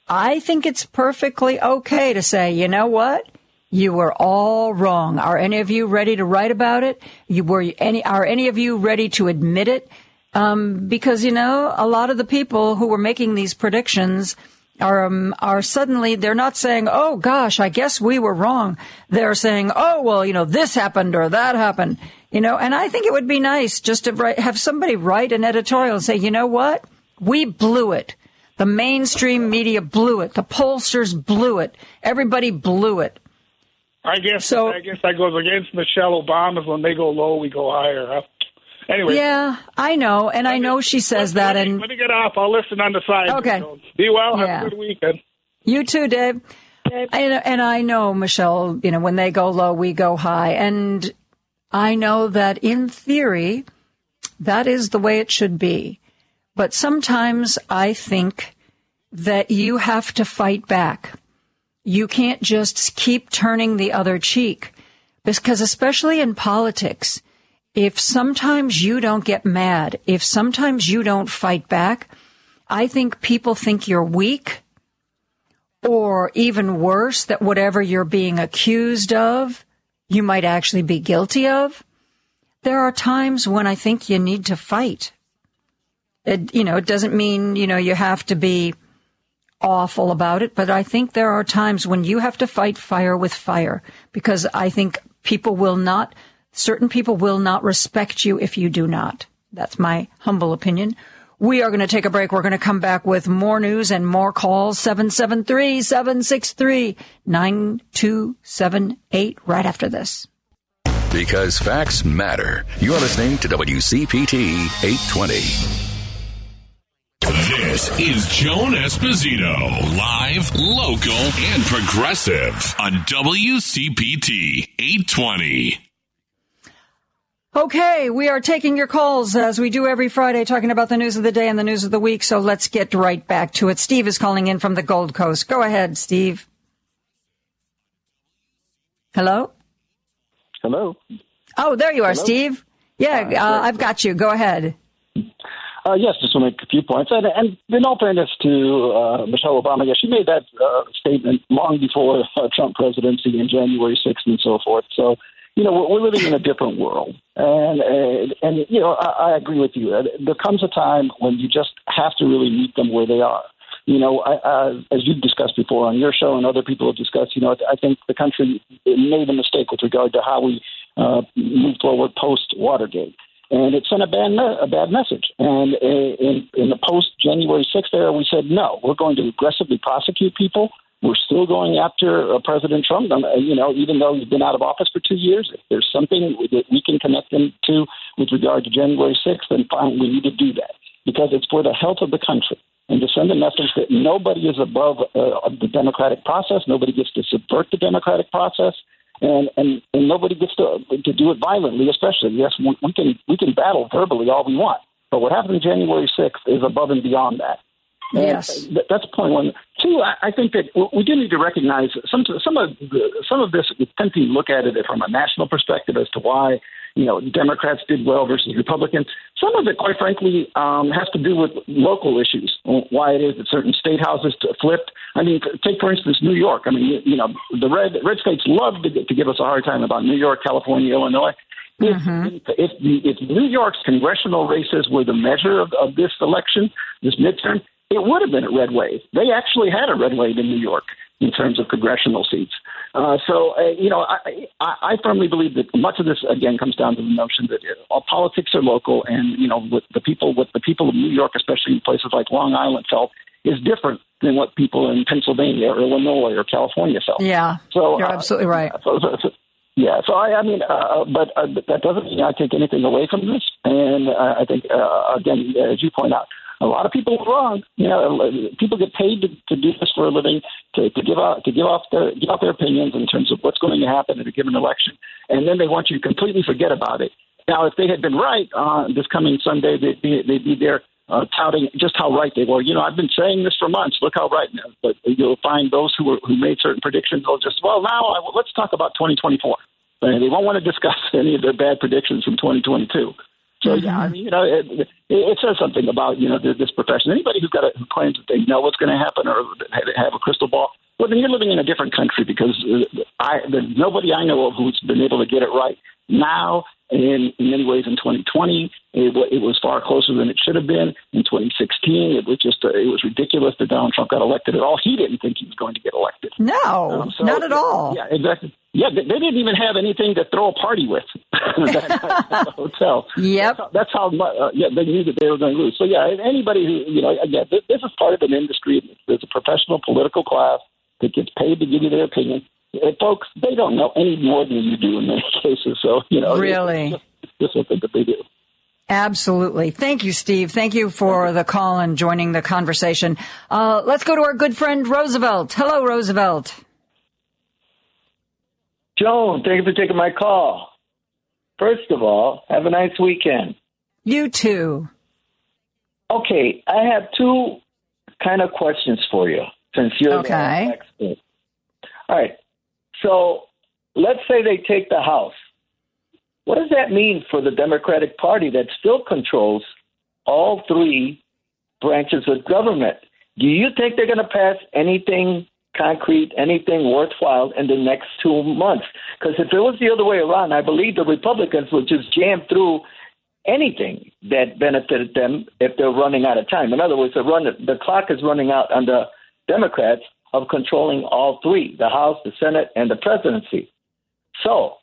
I think it's perfectly okay to say, you know what? You were all wrong. Are any of you ready to write about it? You were any are any of you ready to admit it? Um, because you know a lot of the people who were making these predictions are um, are suddenly they're not saying, "Oh gosh, I guess we were wrong." They're saying, "Oh well, you know, this happened or that happened." You know, and I think it would be nice just to write, have somebody write an editorial and say, "You know what? We blew it. The mainstream media blew it. The pollsters blew it. Everybody blew it." I guess so. I guess that goes against Michelle Obama's. When they go low, we go higher. Huh? Anyway. Yeah, I know, and I know she says that. Let and let me get off. I'll listen on the side. Okay. So be well. Have a good weekend. You too, Dave. And, and I know, Michelle, you know, when they go low, we go high. And I know that in theory, that is the way it should be. But sometimes I think that you have to fight back. You can't just keep turning the other cheek. Because especially in politics, if sometimes you don't get mad, if sometimes you don't fight back, I think people think you're weak or even worse, that whatever you're being accused of, you might actually be guilty of. There are times when I think you need to fight. It, you know, it doesn't mean, you know, you have to be awful about it, but I think there are times when you have to fight fire with fire because I think people will not, certain people will not respect you if you do not. That's my humble opinion. We are going to take a break. We're going to come back with more news and more calls. 773-763-9278 right after this. Because facts matter. You're listening to WCPT 820. This is Joan Esposito, live, local, and progressive on WCPT 820. Okay, we are taking your calls as we do every Friday, talking about the news of the day and the news of the week. So let's get right back to it. Steve is calling in from the Gold Coast. Go ahead, Steve. Hello? Hello. Oh, there you are, Hello? Steve. Yeah, Hi, uh. I've got you. Go ahead. Uh, yes, just to make a few points. And, and in all fairness to uh, Michelle Obama, yes, she made that uh, statement long before uh, Trump presidency in January 6th and so forth. So, you know, we're, living in a different world. And, and, and you know, I, I agree with you. There comes a time when you just have to really meet them where they are. You know, I, I, as you've discussed before on your show and other people have discussed, you know, I think the country made a mistake with regard to how we uh, moved forward post Watergate and it sent a bad a bad message. And in, in the post January 6th era, we said no, we're going to aggressively prosecute people. We're still going after uh, President Trump. You know, even though he's been out of office for two years, if there's something that we can connect him to with regard to January 6th, then fine, we need to do that because it's for the health of the country and to send a message that nobody is above uh, the democratic process. Nobody gets to subvert the democratic process and and and nobody gets to to do it violently. Especially, yes, we, we can we can battle verbally all we want, but what happened January sixth is above and beyond that. And Yes. th- that's point one. Two, I, think that we do need to recognize some some of the, some of this. We tend to look at it from a national perspective as to why you know Democrats did well versus Republicans. Some of it, quite frankly, um, has to do with local issues. Why it is that certain state houses flipped. I mean, take for instance New York. I mean, you, you know, the red red states love to, to give us a hard time about New York, California, Illinois. If, if, if New York's congressional races were the measure of, of this election, this midterm, it would have been a red wave. They actually had a red wave in New York in terms of congressional seats. Uh, so, uh, you know, I, I, I firmly believe that much of this again comes down to the notion that uh, all politics are local, and you know, what the people, what the people of New York, especially in places like Long Island, felt is different than what people in Pennsylvania or Illinois or California felt. Yeah, So you're uh, absolutely right. so, so, so, yeah, so I, I mean, uh, but uh, that doesn't mean I take anything away from this. And uh, I think, uh, again, as you point out, a lot of people are wrong. You know, people get paid to, to do this for a living, to, to give out to give off their give out their opinions in terms of what's going to happen at a given election, and then they want you to completely forget about it. Now, if they had been right uh, this coming Sunday, they'd be they'd be there uh, touting just how right they were. You know, I've been saying this for months. Look how right. now. But you'll find those who were who made certain predictions. They'll just well now I, let's talk about 2024. And they won't want to discuss any of their bad predictions from 2022. So mm-hmm. yeah, I mean, you know, it, it, it says something about you know this profession. Anybody who's got a, who claims that they know what's going to happen or have a crystal ball, well, then you're living in a different country because uh, I there's nobody I know of who's been able to get it right now. In, in many ways, in 2020, it, it was far closer than it should have been. In 2016, it was just uh, it was ridiculous that Donald Trump got elected at all. He didn't think he was going to get elected. No, um, so, not at all. Yeah, exactly. Yeah, they, they, didn't even have anything to throw a party with at the hotel. Yep. That's how, that's how uh, yeah, they knew that they were going to lose. So yeah, anybody who you know, again, this, this is part of an industry. There's a professional political class that gets paid to give you their opinion. And folks, they don't know any more than you do in many cases. So you know, really, just, just something that they do. Absolutely. Thank you, Steve. Thank you for the call and joining the conversation. Uh, let's go to our good friend Roosevelt. Hello, Roosevelt. Joan, thank you for taking my call. First of all, have a nice weekend. You too. Okay, I have two kind of questions for you since you're okay. the expert. All right. So let's say they take the House. What does that mean for the Democratic Party that still controls all three branches of government? Do you think they're going to pass anything concrete, anything worthwhile in the next two months. Because if it was the other way around, I believe the Republicans would just jam through anything that benefited them if they're running out of time. In other words, the, run, the clock is running out on the Democrats of controlling all three the House, the Senate, and the presidency. So,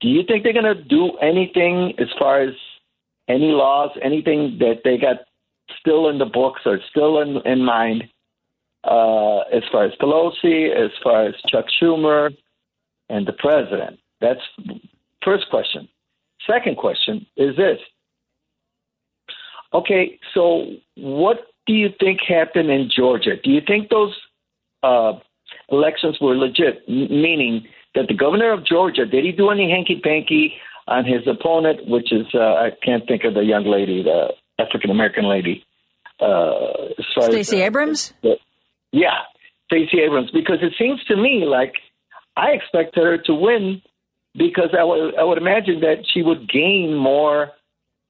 do you think they're going to do anything as far as any laws, anything that they got still in the books or still in, in mind uh, as far as Pelosi, as far as Chuck Schumer, and the president? That's first question. Second question is this. Okay, so what do you think happened in Georgia? Do you think those uh, elections were legit? Meaning that the governor of Georgia did he do any hanky panky on his opponent, which is uh, I can't think of the young lady, the African American lady. Uh, Stacey Abrams. The, yeah, Stacey Abrams, because it seems to me like I expect her to win because I would I would imagine that she would gain more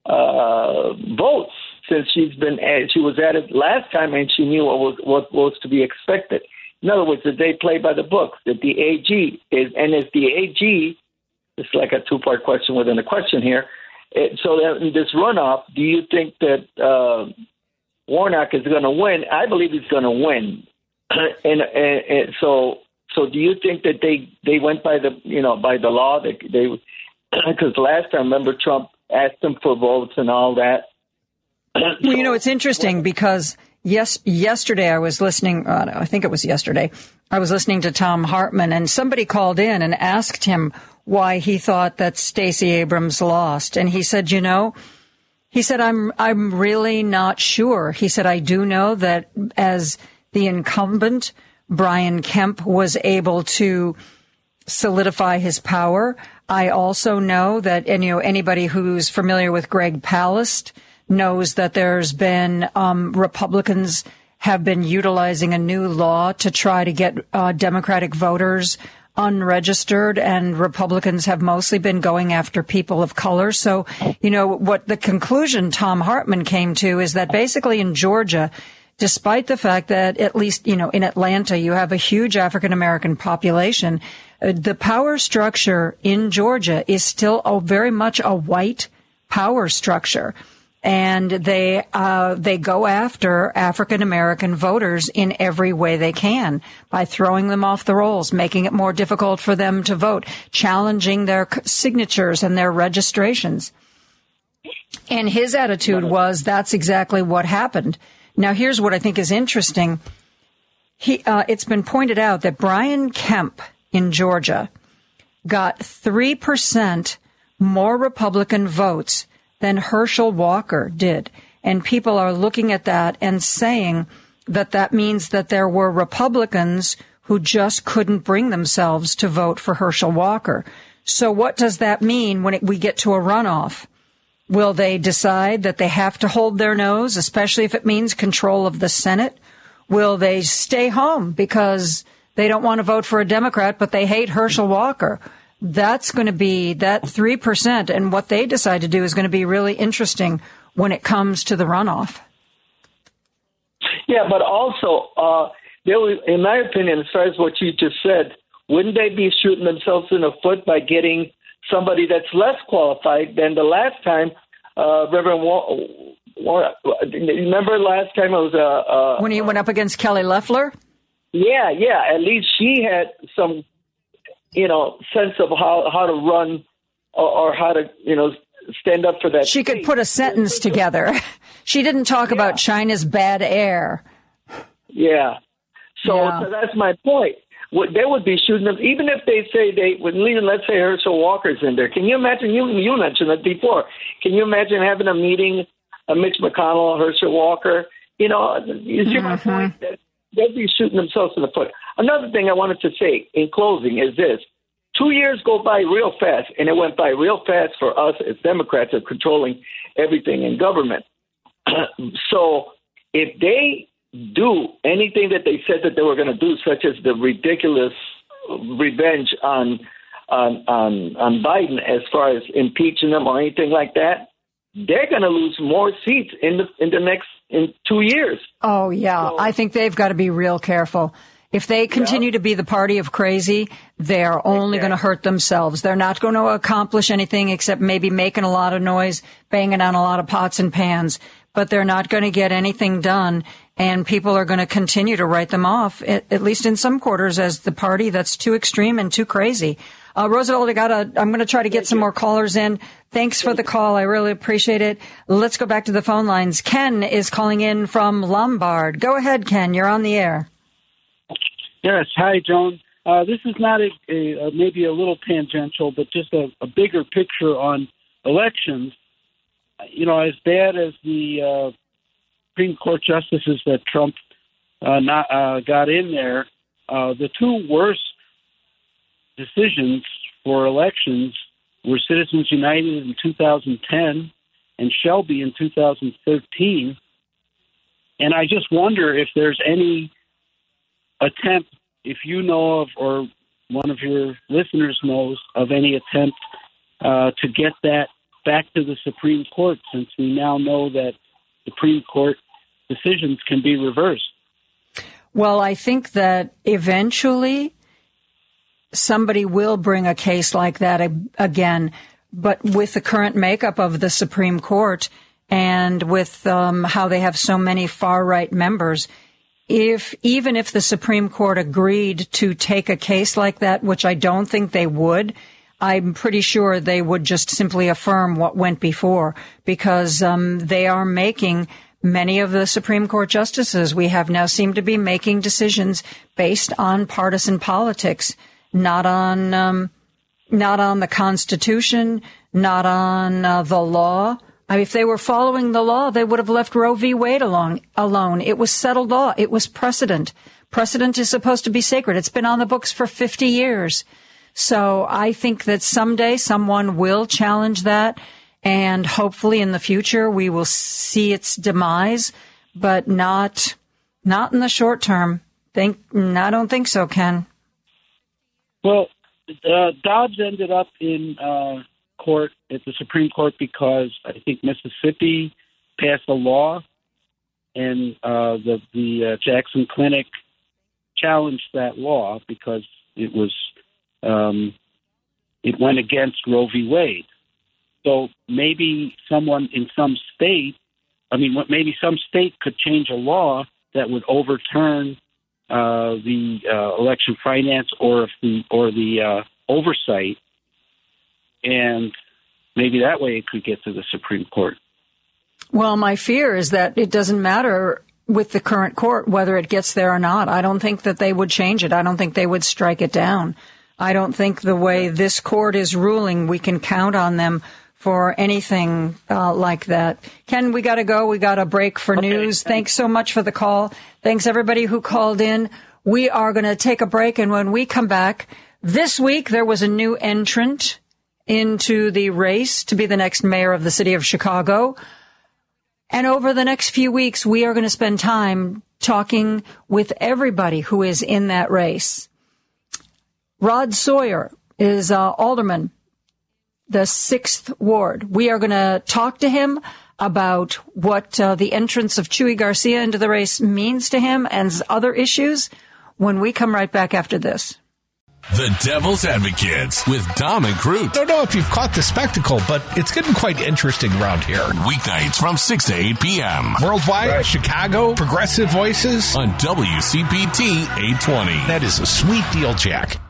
uh, votes since she's been she was at it last time and she knew what was what was to be expected. In other words, that they play by the book. That the AG is and as the AG, it's like a two part question within a question here. It, so that in this runoff, do you think that uh, Warnock is going to win? I believe he's going to win. and, and, and so so do you think that they they went by the you know by the law that they because last time remember Trump asked them for votes and all that. well, you know it's interesting because yes, yesterday I was listening. Uh, I think it was yesterday. I was listening to Thom Hartmann and somebody called in and asked him why he thought that Stacey Abrams lost, and he said, you know. He said, I'm, I'm really not sure. He said, I do know that as the incumbent, Brian Kemp, was able to solidify his power. I also know that, and you know, anybody who's familiar with Greg Palast knows that there's been um, Republicans have been utilizing a new law to try to get uh, Democratic voters unregistered and Republicans have mostly been going after people of color. So, you know, what the conclusion Thom Hartmann came to is that basically in Georgia, despite the fact that at least, you know, in Atlanta, you have a huge African American population, uh, the power structure in Georgia is still a, very much a white power structure. And they, uh, they go after African American voters in every way they can by throwing them off the rolls, making it more difficult for them to vote, challenging their signatures and their registrations. And his attitude was that's exactly what happened. Now, here's what I think is interesting. He, uh, it's been pointed out that Brian Kemp in Georgia got 3% more Republican votes than Herschel Walker did. And people are looking at that and saying that that means that there were Republicans who just couldn't bring themselves to vote for Herschel Walker. So what does that mean when it, we get to a runoff? Will they decide that they have to hold their nose, especially if it means control of the Senate? Will they stay home because they don't want to vote for a Democrat, but they hate Herschel Walker? That's going to be that 3% and what they decide to do is going to be really interesting when it comes to the runoff. Yeah, but also, uh, there was, in my opinion, as far as what you just said, wouldn't they be shooting themselves in the foot by getting somebody that's less qualified than the last time uh, Reverend War- War- remember last time it was uh, uh, when he went up against Kelly Loeffler? Yeah, yeah. At least she had some, you know, sense of how how to run or, or how to, you know, stand up for that. She could put a sentence together. she didn't talk yeah. about China's bad air. Yeah. So, yeah. so that's my point. What, they would be shooting them, even if they say they would leave. Let's say Herschel Walker's in there. Can you imagine? You you mentioned it before. Can you imagine having a meeting, a Mitch McConnell, Herschel Walker? You know, you see mm-hmm. my point. That they'd be shooting themselves in the foot. Another thing I wanted to say in closing is this: two years go by real fast, and it went by real fast for us as Democrats of controlling everything in government. so if they do anything that they said that they were going to do, such as the ridiculous revenge on on on, on Biden as far as impeaching them or anything like that, they're going to lose more seats in the in the next in two years. Oh yeah, so, I think they've got to be real careful. If they continue yeah. to be the party of crazy, they're only going to hurt themselves. They're not going to accomplish anything except maybe making a lot of noise, banging on a lot of pots and pans, but they're not going to get anything done. And people are going to continue to write them off, at, least in some quarters, as the party that's too extreme and too crazy. Uh, Roosevelt, I got I'm going to try to get Thank some you. more callers in. Thanks for the call. I really appreciate it. Let's go back to the phone lines. Ken is calling in from Lombard. Go ahead, Ken. You're on the air. Yes. Hi, Joan. Uh, this is not a, a, a, maybe a little tangential, but just a, a, bigger picture on elections. You know, as bad as the uh, Supreme Court justices that Trump uh, not, uh, got in there, uh, the two worst decisions for elections were Citizens United in 2010 and Shelby in 2013. And I just wonder if there's any attempt, if you know of or one of your listeners knows of any attempt uh, to get that back to the Supreme Court, since we now know that Supreme Court decisions can be reversed. Well, I think that eventually somebody will bring a case like that again, but with the current makeup of the Supreme Court and with um, how they have so many far right members, if even if the Supreme Court agreed to take a case like that, which I don't think they would, I'm pretty sure they would just simply affirm what went before because um, they are making many of the Supreme Court justices. We have now seem to be making decisions based on partisan politics, not on um, not on the Constitution, not on uh, the law, if they were following the law, they would have left Roe v. Wade alone. Alone, it was settled law. It was precedent. Precedent is supposed to be sacred. It's been on the books for 50 years. So I think that someday someone will challenge that, and hopefully in the future we will see its demise, but not not in the short term. Think I don't think so, Ken. Well, uh, Dobbs ended up in uh, court at the Supreme Court because I think Mississippi passed a law, and uh, the the uh, Jackson Clinic challenged that law because it was um, it went against Roe v. Wade. So maybe someone in some state, I mean, maybe some state could change a law that would overturn uh, the uh, election finance or the or the uh, oversight and maybe that way it could get to the Supreme Court. Well, my fear is that it doesn't matter with the current court whether it gets there or not. I don't think that they would change it. I don't think they would strike it down. I don't think the way this court is ruling, we can count on them for anything uh, like that. Ken, we got to go. We got a break for okay, news. Thanks. thanks so much for the call. Thanks everybody who called in. We are going to take a break, and when we come back, this week there was a new entrant into the race to be the next mayor of the city of Chicago. And over the next few weeks, we are going to spend time talking with everybody who is in that race. Rod Sawyer, is uh, Alderman, the sixth ward. We are going to talk to him about what uh, the entrance of Chuy Garcia into the race means to him and other issues when we come right back after this. The Devil's Advocates with Dom and Crute. I don't know if you've caught the spectacle, but it's getting quite interesting around here. Weeknights from 6 to 8 p.m. Worldwide, right. Chicago, Progressive Voices. On WCPT 820. That is a sweet deal, Jack.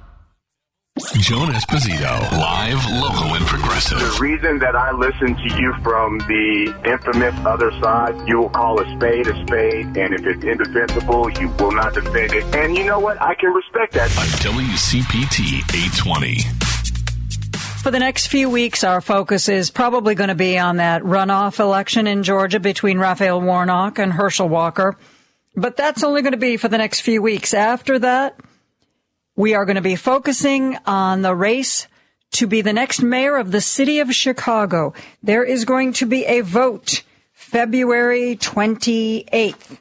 Joan Esposito, live, local, and progressive. The reason that I listen to you from the infamous other side, you will call a spade a spade, and if it's indefensible, you will not defend it. And you know what? I can respect that. On WCPT 820. For the next few weeks, our focus is probably going to be on that runoff election in Georgia between Raphael Warnock and Herschel Walker. But that's only going to be for the next few weeks. After that, we are going to be focusing on the race to be the next mayor of the city of Chicago. There is going to be a vote February 28th.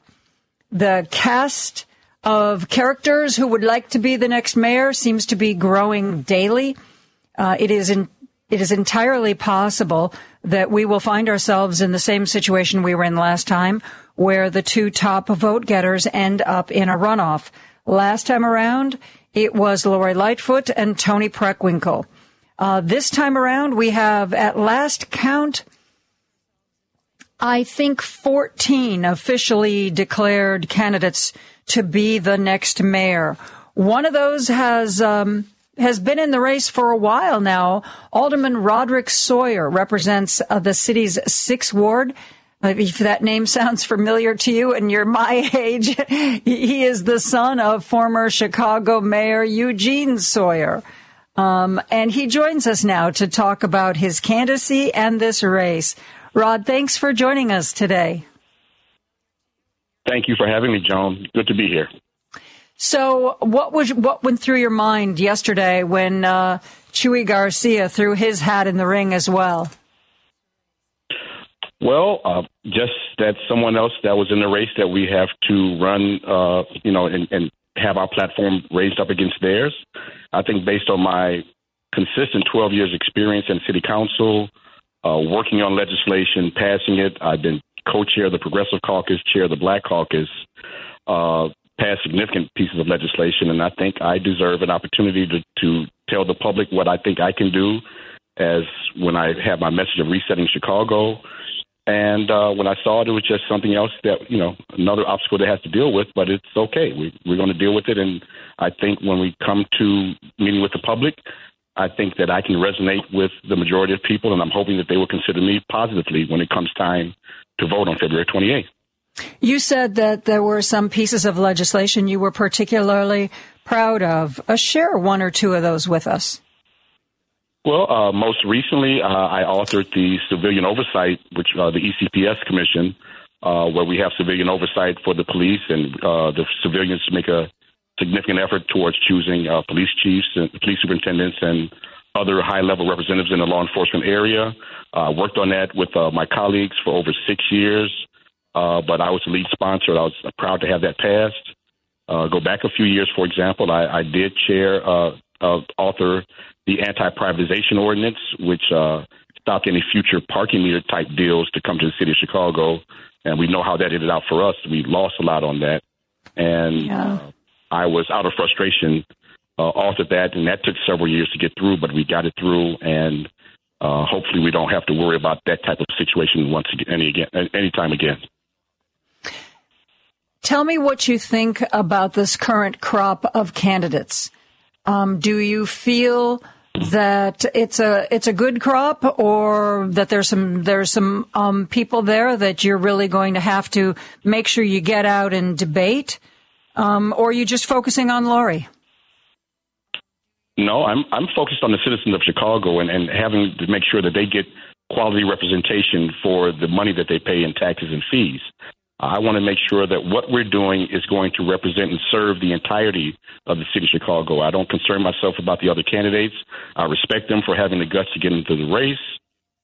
The cast of characters who would like to be the next mayor seems to be growing daily. Uh, it is in, it is entirely possible that we will find ourselves in the same situation we were in last time, where the two top vote getters end up in a runoff. Last time around, it was Lori Lightfoot and Toni Preckwinkle. Uh, this time around, we have at last count, I think 14 officially declared candidates to be the next mayor. One of those has, um, has been in the race for a while now. Alderman Roderick Sawyer represents uh, the city's sixth ward if that name sounds familiar to you and you're my age, he is the son of former Chicago Mayor Eugene Sawyer. Um, and he joins us now to talk about his candidacy and this race. Rod, thanks for joining us today. Thank you for having me, Joan. Good to be here. So, what was what went through your mind yesterday when uh, Chuy Garcia threw his hat in the ring as well? Well, uh, just that someone else that was in the race that we have to run, uh, you know, and, and have our platform raised up against theirs. I think based on my consistent 12 years experience in city council, uh, working on legislation, passing it. I've been co-chair of the Progressive Caucus, chair of the Black Caucus, uh, passed significant pieces of legislation, and I think I deserve an opportunity to, to tell the public what I think I can do as when I have my message of resetting Chicago, and uh, when I saw it, it was just something else that, you know, another obstacle that has to deal with, but it's okay. We, we're going to deal with it. And I think when we come to meeting with the public, I think that I can resonate with the majority of people, and I'm hoping that they will consider me positively when it comes time to vote on February 28th. You said that there were some pieces of legislation you were particularly proud of. Uh, share one or two of those with us. Well, uh, most recently, uh, I authored the Civilian Oversight, which uh, the ECPS Commission, uh, where we have civilian oversight for the police, and uh, the civilians make a significant effort towards choosing uh, police chiefs and police superintendents and other high-level representatives in the law enforcement area. I worked on that with my colleagues for over six years, but I was the lead sponsor. I was proud to have that passed. go back a few years, for example, I, I did chair, author the anti-privatization ordinance, which uh, stopped any future parking meter type deals to come to the city of Chicago. And we know how that ended out for us. We lost a lot on that. And yeah. uh, I was out of frustration, uh, authored that, and that took several years to get through, but we got it through. And uh, hopefully we don't have to worry about that type of situation once again, any again, anytime again. Tell me what you think about this current crop of candidates. Um, do you feel that it's a it's a good crop, or that there's some there's some um, people there that you're really going to have to make sure you get out and debate, um, or are you just focusing on Lori? No, I'm I'm focused on the citizens of Chicago and, and having to make sure that they get quality representation for the money that they pay in taxes and fees. I want to make sure that what we're doing is going to represent and serve the entirety of the city of Chicago. I don't concern myself about the other candidates. I respect them for having the guts to get into the race.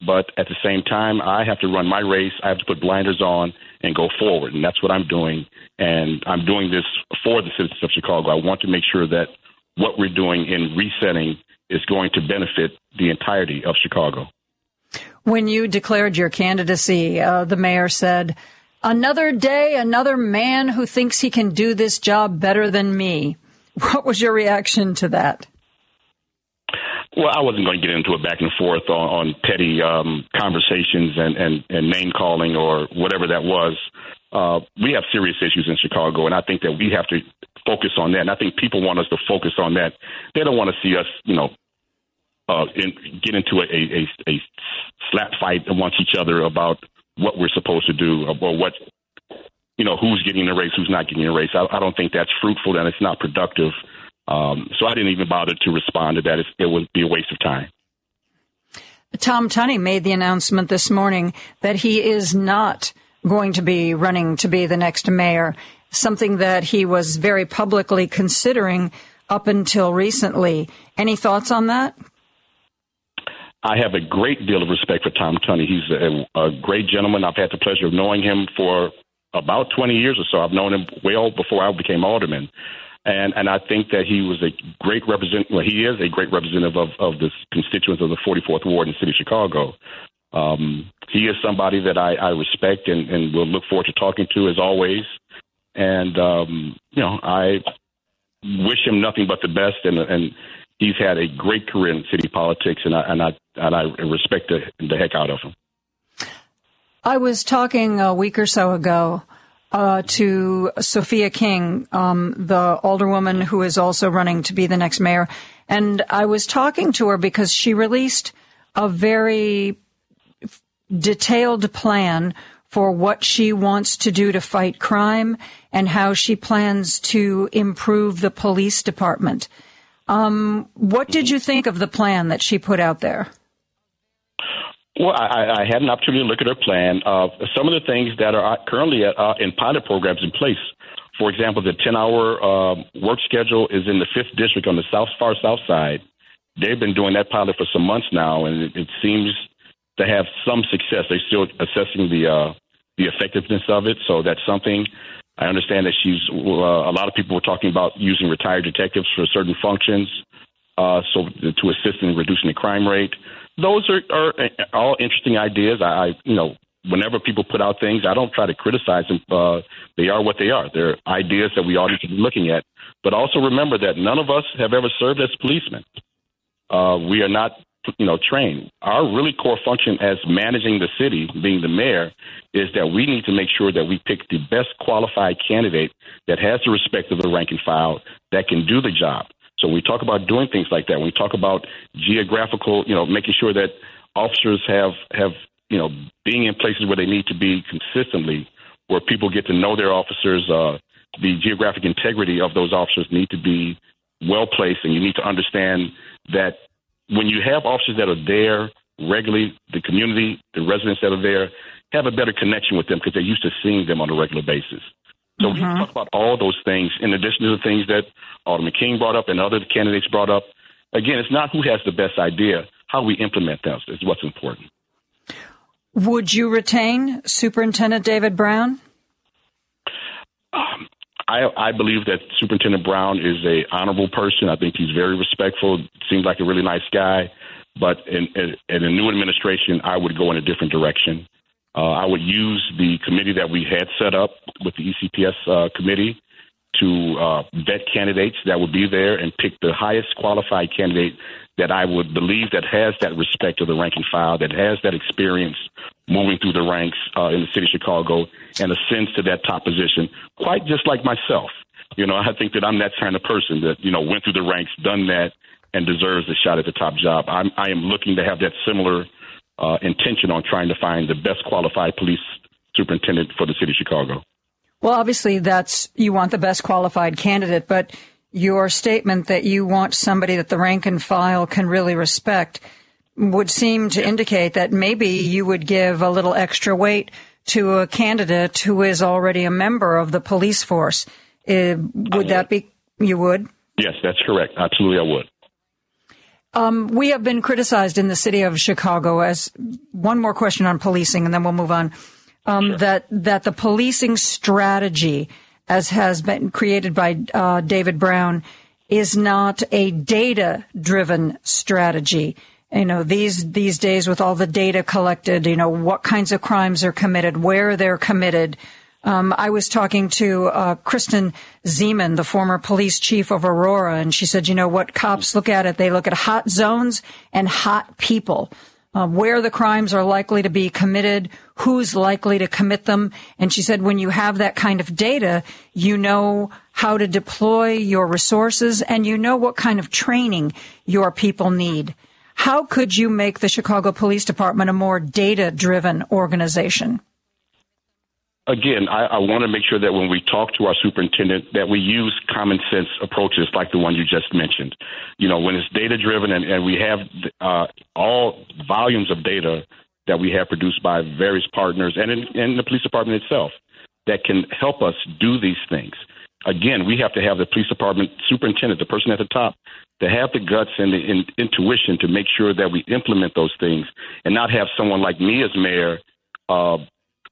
But at the same time, I have to run my race. I have to put blinders on and go forward. And that's what I'm doing. And I'm doing this for the citizens of Chicago. I want to make sure that what we're doing in resetting is going to benefit the entirety of Chicago. When you declared your candidacy, uh, the mayor said, Another day, another man who thinks he can do this job better than me. What was your reaction to that? Well, I wasn't going to get into a back and forth on, on petty um, conversations and, and, and name calling or whatever that was. Uh, we have serious issues in Chicago, and I think that we have to focus on that. And I think people want us to focus on that. They don't want to see us, you know, uh, in, get into a, a, a slap fight amongst each other about what we're supposed to do or what you know who's getting the race, who's not getting the race. I, I don't think that's fruitful and it's not productive. Um, so I didn't even bother to respond to that. It, it would be a waste of time. Tom Tunney made the announcement this morning that he is not going to be running to be the next mayor, something that he was very publicly considering up until recently. Any thoughts on that? I have a great deal of respect for Tom Tunney. He's a, a great gentleman. I've had the pleasure of knowing him for about 20 years or so. I've known him well before I became alderman. And, and I think that he was a great representative. Well, he is a great representative of, of the constituents of the 44th Ward in the city of Chicago. Um, he is somebody that I, I respect and, and will look forward to talking to as always. And, um, you know, I wish him nothing but the best. And, and he's had a great career in city politics, and I and I and I respect the, the heck out of him. I was talking a week or so ago uh, to Sophia King, um, the alderwoman who is also running to be the next mayor, and I was talking to her because she released a very detailed plan for what she wants to do to fight crime and how she plans to improve the police department. Um, what did you think of the plan that she put out there? Well, I, I had an opportunity to look at her plan. Uh, some of the things that are currently uh, in pilot programs in place. For example, the 10 hour uh, work schedule is in the 5th district on the south, far south side. They've been doing that pilot for some months now, and it, it seems to have some success. They're still assessing the uh, the effectiveness of it, so that's something. I understand that she's uh, a lot of people were talking about using retired detectives for certain functions, uh, so to assist in reducing the crime rate. Those are, are all interesting ideas. I, I, you know, whenever people put out things, I don't try to criticize them. Uh, they are what they are. They're ideas that we all need to be looking at. But also remember that none of us have ever served as policemen. Uh, we are not you know, train. Our really core function as managing the city, being the mayor, is that we need to make sure that we pick the best qualified candidate that has the respect of the rank and file that can do the job. So we talk about doing things like that, we talk about geographical, you know, making sure that officers have have you know being in places where they need to be consistently, where people get to know their officers. Uh, the geographic integrity of those officers need to be well placed, and you need to understand that when you have officers that are there regularly, the community, the residents that are there, have a better connection with them because they're used to seeing them on a regular basis. So mm-hmm. we talk about all those things in addition to the things that Alderman King brought up and other candidates brought up. Again, it's not who has the best idea, how we implement those is what's important. Would you retain Superintendent David Brown? I, I believe that Superintendent Brown is a honorable person. I think he's very respectful. Seems like a really nice guy. But in, in, in a new administration, I would go in a different direction. Uh, I would use the committee that we had set up with the ECPS uh, committee to uh, vet candidates that would be there and pick the highest qualified candidate that I would believe that has that respect of the rank and file, that has that experience moving through the ranks uh, in the city of Chicago and ascends to that top position, quite just like myself. You know, I think that I'm that kind of person that, you know, went through the ranks, done that, and deserves a shot at the top job. I'm, I am looking to have that similar uh, intention on trying to find the best qualified police superintendent for the city of Chicago. Well, obviously, that's you want the best qualified candidate, but your statement that you want somebody that the rank and file can really respect would seem to indicate that maybe you would give a little extra weight to a candidate who is already a member of the police force. Uh, would, would that be, you would? Yes, that's correct. Absolutely, I would. Um, we have been criticized in the city of Chicago as one more question on policing, and then we'll move on. Um, sure. That that the policing strategy, as has been created by uh, David Brown, is not a data driven strategy. You know, these, these days with all the data collected, you know, what kinds of crimes are committed, where they're committed. Um, I was talking to uh, Kristen Ziman, the former police chief of Aurora, and she said, you know what cops look at it? They look at hot zones and hot people uh, where the crimes are likely to be committed, who's likely to commit them. And she said, when you have that kind of data, you know how to deploy your resources and you know what kind of training your people need. How could you make the Chicago Police Department a more data driven organization? Again, I, I want to make sure that when we talk to our superintendent, that we use common sense approaches like the one you just mentioned. You know, when it's data driven and, and we have uh, all volumes of data that we have produced by various partners and in, in the police department itself that can help us do these things. Again, we have to have the police department superintendent, the person at the top, to have the guts and the in, intuition to make sure that we implement those things and not have someone like me as mayor uh,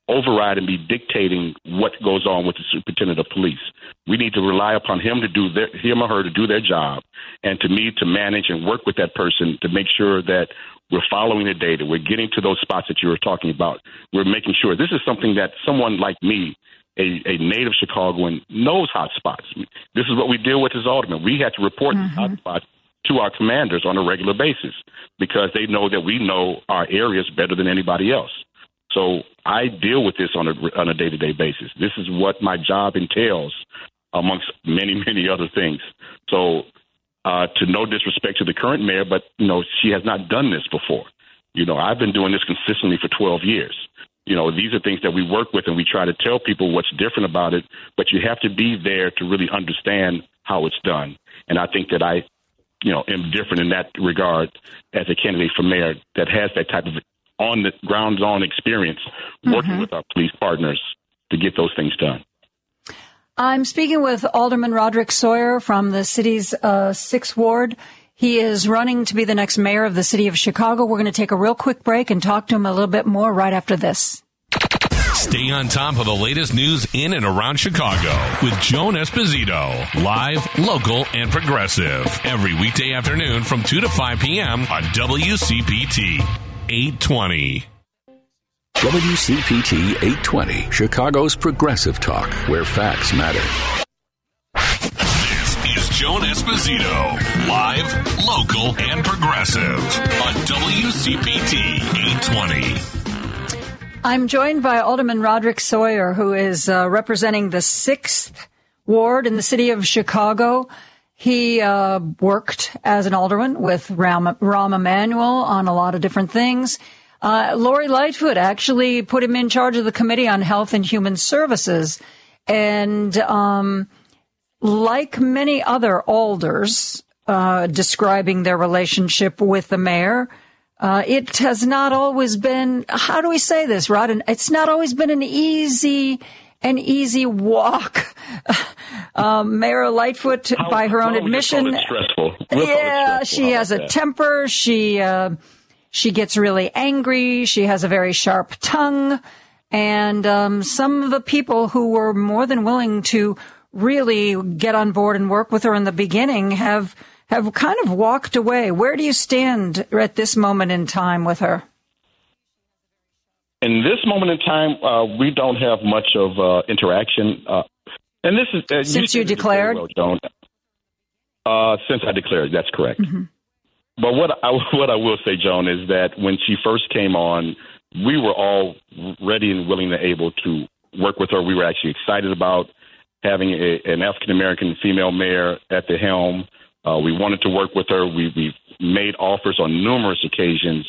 override and be dictating what goes on with the superintendent of police. We need to rely upon him to do their, him or her to do their job, and to me to manage and work with that person to make sure that we're following the data. We're getting to those spots that you were talking about. We're making sure this is something that someone like me, a, a native Chicagoan, knows hot spots. This is what we deal with as aldermen. We have to report mm-hmm. hot spots to our commanders on a regular basis because they know that we know our areas better than anybody else. So I deal with this on a on a day to day basis. This is what my job entails, amongst many many other things. So, uh, to no disrespect to the current mayor, but you know she has not done this before. You know, I've been doing this consistently for 12 years. You know, these are things that we work with, and we try to tell people what's different about it. But you have to be there to really understand how it's done. And I think that I, you know, am different in that regard as a candidate for mayor that has that type of on the ground on experience working mm-hmm. with our police partners to get those things done. I'm speaking with Alderman Roderick Sawyer from the city's uh, sixth ward. He is running to be the next mayor of the city of Chicago. We're going to take a real quick break and talk to him a little bit more right after this. Stay on top of the latest news in and around Chicago with Joan Esposito. Live, local, and progressive. Every weekday afternoon from 2 to 5 p.m. on WCPT. 820. WCPT 820, Chicago's progressive talk, where facts matter. This is Joan Esposito, live, local, and progressive on WCPT 820. I'm joined by Alderman Roderick Sawyer, who is uh, representing the 6th Ward in the city of Chicago. He uh, worked as an alderman with Rahm, Rahm Emanuel on a lot of different things. Uh, Lori Lightfoot actually put him in charge of the Committee on Health and Human Services. And um, like many other alders uh, describing their relationship with the mayor, uh, it has not always been, how do we say this, Rod? It's not always been an easy an easy walk. um, Mayor Lightfoot, How, by her own admission, stressful. yeah, she has a that? temper. She uh, she gets really angry. She has a very sharp tongue, and um, some of the people who were more than willing to really get on board and work with her in the beginning have have kind of walked away. Where do you stand at this moment in time with her? In this moment in time, uh, we don't have much of uh, interaction. Uh, and this is uh, since you, you declared. Well, don't. Uh, since I declared, that's correct. Mm-hmm. But what I what I will say, Joan, is that when she first came on, we were all ready and willing and able to work with her. We were actually excited about having a, an African American female mayor at the helm. Uh, we wanted to work with her. We we made offers on numerous occasions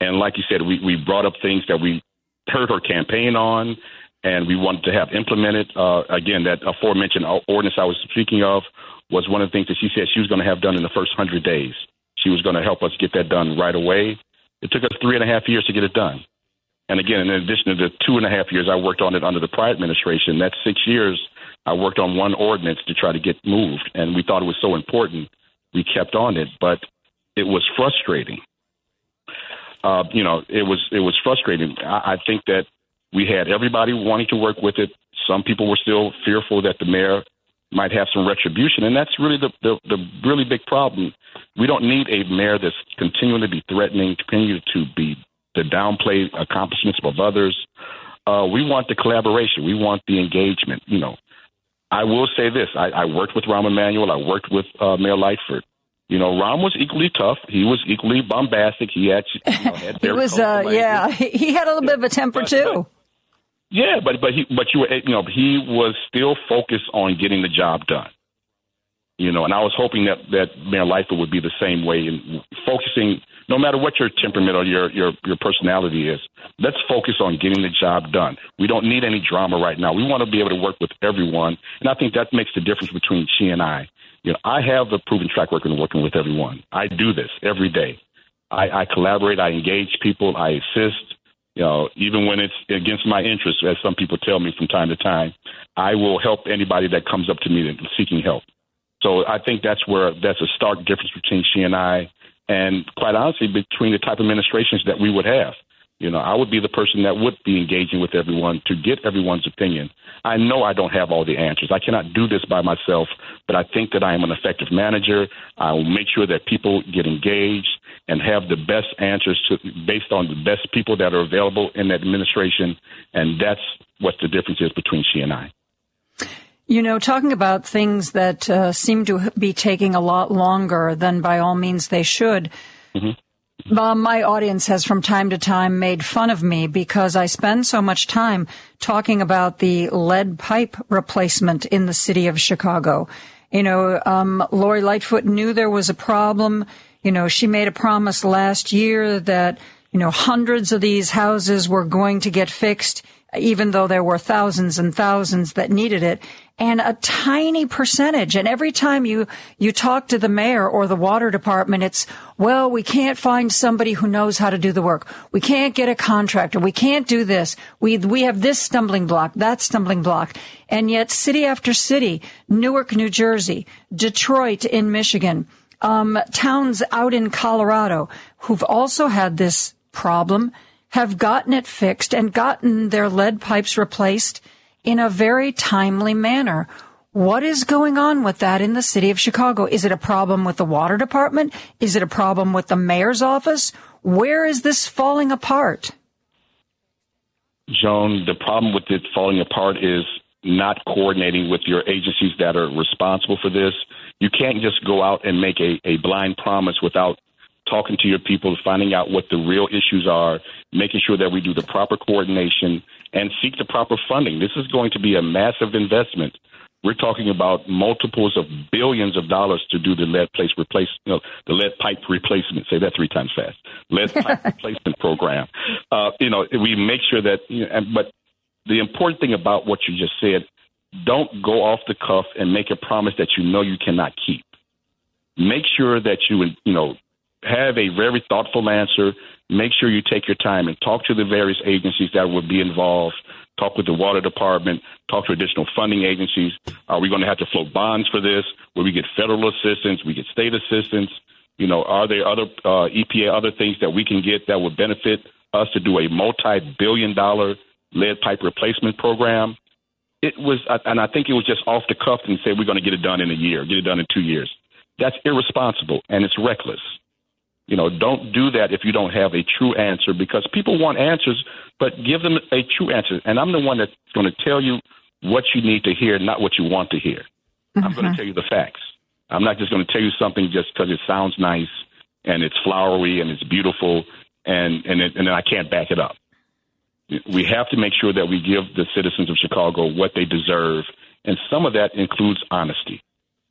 and like you said, we, we brought up things that we heard her campaign on and we wanted to have implemented. Uh, again, that aforementioned ordinance I was speaking of was one of the things that she said she was going to have done in the first 100 days. She was going to help us get that done right away. It took us three and a half years to get it done. And again, in addition to the two and a half years I worked on it under the prior administration, that's six years I worked on one ordinance to try to get moved. And we thought it was so important, we kept on it. But it was frustrating uh, you know, it was it was frustrating. I, I think that we had everybody wanting to work with it. Some people were still fearful that the mayor might have some retribution, and that's really the, the the really big problem. We don't need a mayor that's continuing to be threatening, continue to be to downplay accomplishments of others. Uh, we want the collaboration. We want the engagement. You know, I will say this: I, I worked with Rahm Emanuel. I worked with uh, Mayor Lightfoot. You know, Rahm was equally tough. He was equally bombastic. He had, you know, had he was, uh, yeah, he had a little bit of a temper too. Yeah, but but he but you were you know he was still focused on getting the job done. You know, and I was hoping that that Mayor Lightfoot would be the same way in focusing. No matter what your temperament or your your your personality is, let's focus on getting the job done. We don't need any drama right now. We want to be able to work with everyone, and I think that makes the difference between she and I. You know, I have a proven track record of working with everyone. I do this every day. I, I collaborate. I engage people. I assist. You know, even when it's against my interests, as some people tell me from time to time, I will help anybody that comes up to me seeking help. So I think that's where that's a stark difference between she and I, and quite honestly, between the type of administrations that we would have. You know, I would be the person that would be engaging with everyone to get everyone's opinion. I know I don't have all the answers. I cannot do this by myself, but I think that I am an effective manager. I will make sure that people get engaged and have the best answers to, based on the best people that are available in the administration. And that's what the difference is between she and I. You know, talking about things that uh, seem to be taking a lot longer than by all means they should. Mm-hmm. Uh, my audience has from time to time made fun of me because I spend so much time talking about the lead pipe replacement in the city of Chicago. You know, um, Lori Lightfoot knew there was a problem. You know, she made a promise last year that, you know, hundreds of these houses were going to get fixed, even though there were thousands and thousands that needed it. And a tiny percentage. And every time you, you talk to the mayor or the water department, it's, well, we can't find somebody who knows how to do the work. We can't get a contractor. We can't do this. We, we have this stumbling block, that stumbling block. And yet city after city, Newark, New Jersey, Detroit in Michigan, um, towns out in Colorado who've also had this problem have gotten it fixed and gotten their lead pipes replaced in a very timely manner. What is going on with that in the city of Chicago? Is it a problem with the water department? Is it a problem with the mayor's office? Where is this falling apart? Joan, the problem with it falling apart is not coordinating with your agencies that are responsible for this you can't just go out and make a, a blind promise without talking to your people, finding out what the real issues are, making sure that we do the proper coordination and seek the proper funding. This is going to be a massive investment. We're talking about multiples of billions of dollars to do the lead place replace, you know, the lead pipe replacement. Say that three times fast. Lead pipe replacement program. Uh, you know, we make sure that. You know, but the important thing about what you just said don't go off the cuff and make a promise that you know you cannot keep. Make sure that you you know have a very thoughtful answer. Make sure you take your time and talk to the various agencies that will be involved. Talk with the water department. Talk to additional funding agencies. Are we going to have to float bonds for this? Will we get federal assistance? We get state assistance. You know, are there other uh, EPA other things that we can get that would benefit us to do a multi-billion-dollar lead pipe replacement program? it was, and I think it was just off the cuff and say we're going to get it done in a year, get it done in two years. That's irresponsible and it's reckless. You know, don't do that if you don't have a true answer because people want answers, but give them a true answer. And I'm the one that's going to tell you what you need to hear, not what you want to hear. Mm-hmm. I'm going to tell you the facts. I'm not just going to tell you something just because it sounds nice and it's flowery and it's beautiful and and, it, and then I can't back it up we have to make sure that we give the citizens of Chicago what they deserve. And some of that includes honesty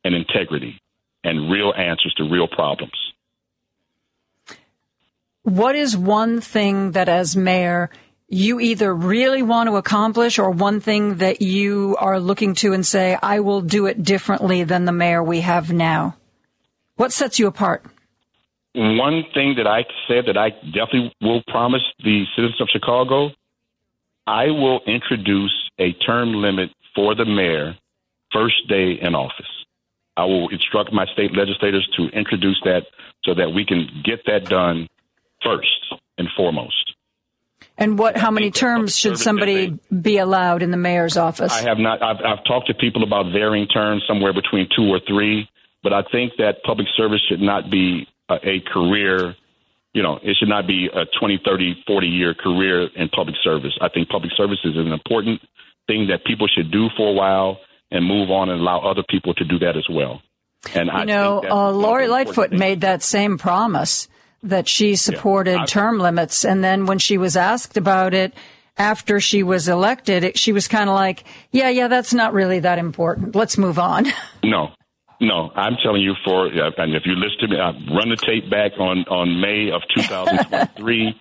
and integrity and real answers to real problems. What is one thing that, as mayor, you either really want to accomplish or one thing that you are looking to and say, I will do it differently than the mayor we have now? What sets you apart? One thing that I said that I definitely will promise the citizens of Chicago I will introduce a term limit for the mayor first day in office. I will instruct my state legislators to introduce that so that we can get that done first and foremost. And what? How many terms should somebody be allowed in the mayor's office? I have not. I've, I've talked to people about varying terms, somewhere between two or three. But I think that public service should not be a, a career. You know, it should not be a 20, 30, 40 year career in public service. I think public service is an important thing that people should do for a while and move on and allow other people to do that as well. And you I know, uh, Lori Lightfoot made that same promise that she supported yeah, term limits, and then when she was asked about it after she was elected, it, she was kind of like, "Yeah, yeah, that's not really that important. Let's move on." No, no, I'm telling you for, and if you listen to me, I run the tape back on on May of 2023.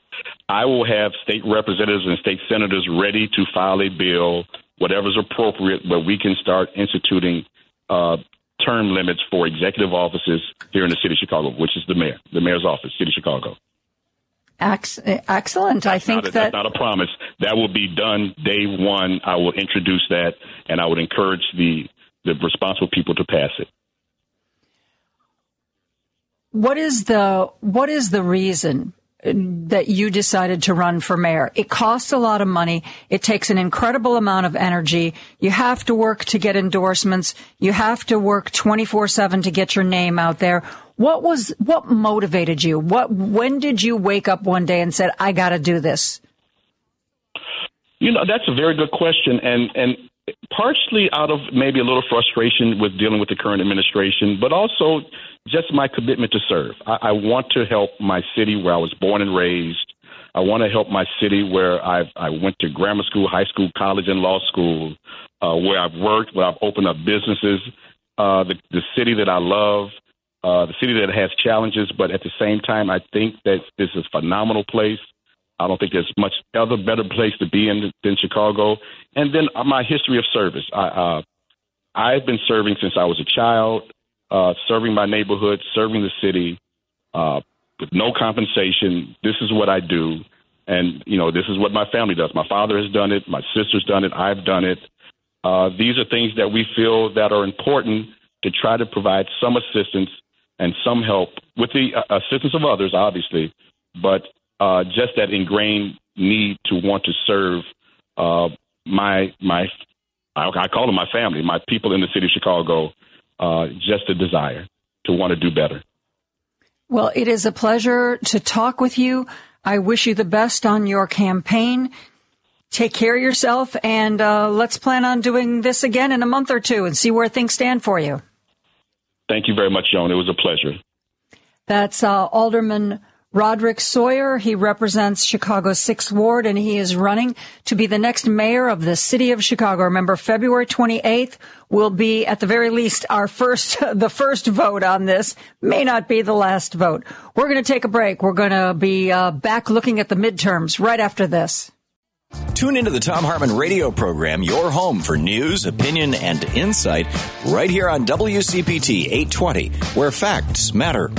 I will have state representatives and state senators ready to file a bill, whatever's appropriate, where we can start instituting uh, term limits for executive offices here in the city of Chicago, which is the mayor, the mayor's office, city of Chicago. Excellent. I think a, that that's not a promise. That will be done day one. I will introduce that, and I would encourage the the responsible people to pass it. What is the what is the reason that you decided to run for mayor. It costs a lot of money. It takes an incredible amount of energy. You have to work to get endorsements. You have to work 24/7 to get your name out there. What was what motivated you? What when did you wake up one day and said I got to do this? You know, that's a very good question and and partially out of maybe a little frustration with dealing with the current administration, but also just my commitment to serve. I, I want to help my city where I was born and raised. I want to help my city where I've, I went to grammar school, high school, college, and law school, uh, where I've worked, where I've opened up businesses, uh, the, the city that I love, uh, the city that has challenges, but at the same time, I think that this is a phenomenal place. I don't think there's much other better place to be in than Chicago. And then my history of service. I, uh, I've been serving since I was a child uh, serving my neighborhood, serving the city uh, with no compensation. This is what I do. And, you know, this is what my family does. My father has done it. My sister's done it. I've done it. Uh, these are things that we feel that are important to try to provide some assistance and some help with the uh, assistance of others, obviously, but uh, just that ingrained need to want to serve uh, my my I, I call them my family, my people in the city of Chicago, uh, just a desire to want to do better. Well, it is a pleasure to talk with you. I wish you the best on your campaign. Take care of yourself, and uh, let's plan on doing this again in a month or two and see where things stand for you. Thank you very much, Joan. It was a pleasure. That's uh, Alderman Roderick Sawyer. He represents Chicago's 6th Ward and he is running to be the next mayor of the city of Chicago. Remember, February 28th will be at the very least our first, the first vote on this. May not be the last vote. We're going to take a break. We're going to be uh, back looking at the midterms right after this. Tune into the Thom Hartmann radio program, your home for news, opinion, and insight, right here on WCPT 820, where facts matter.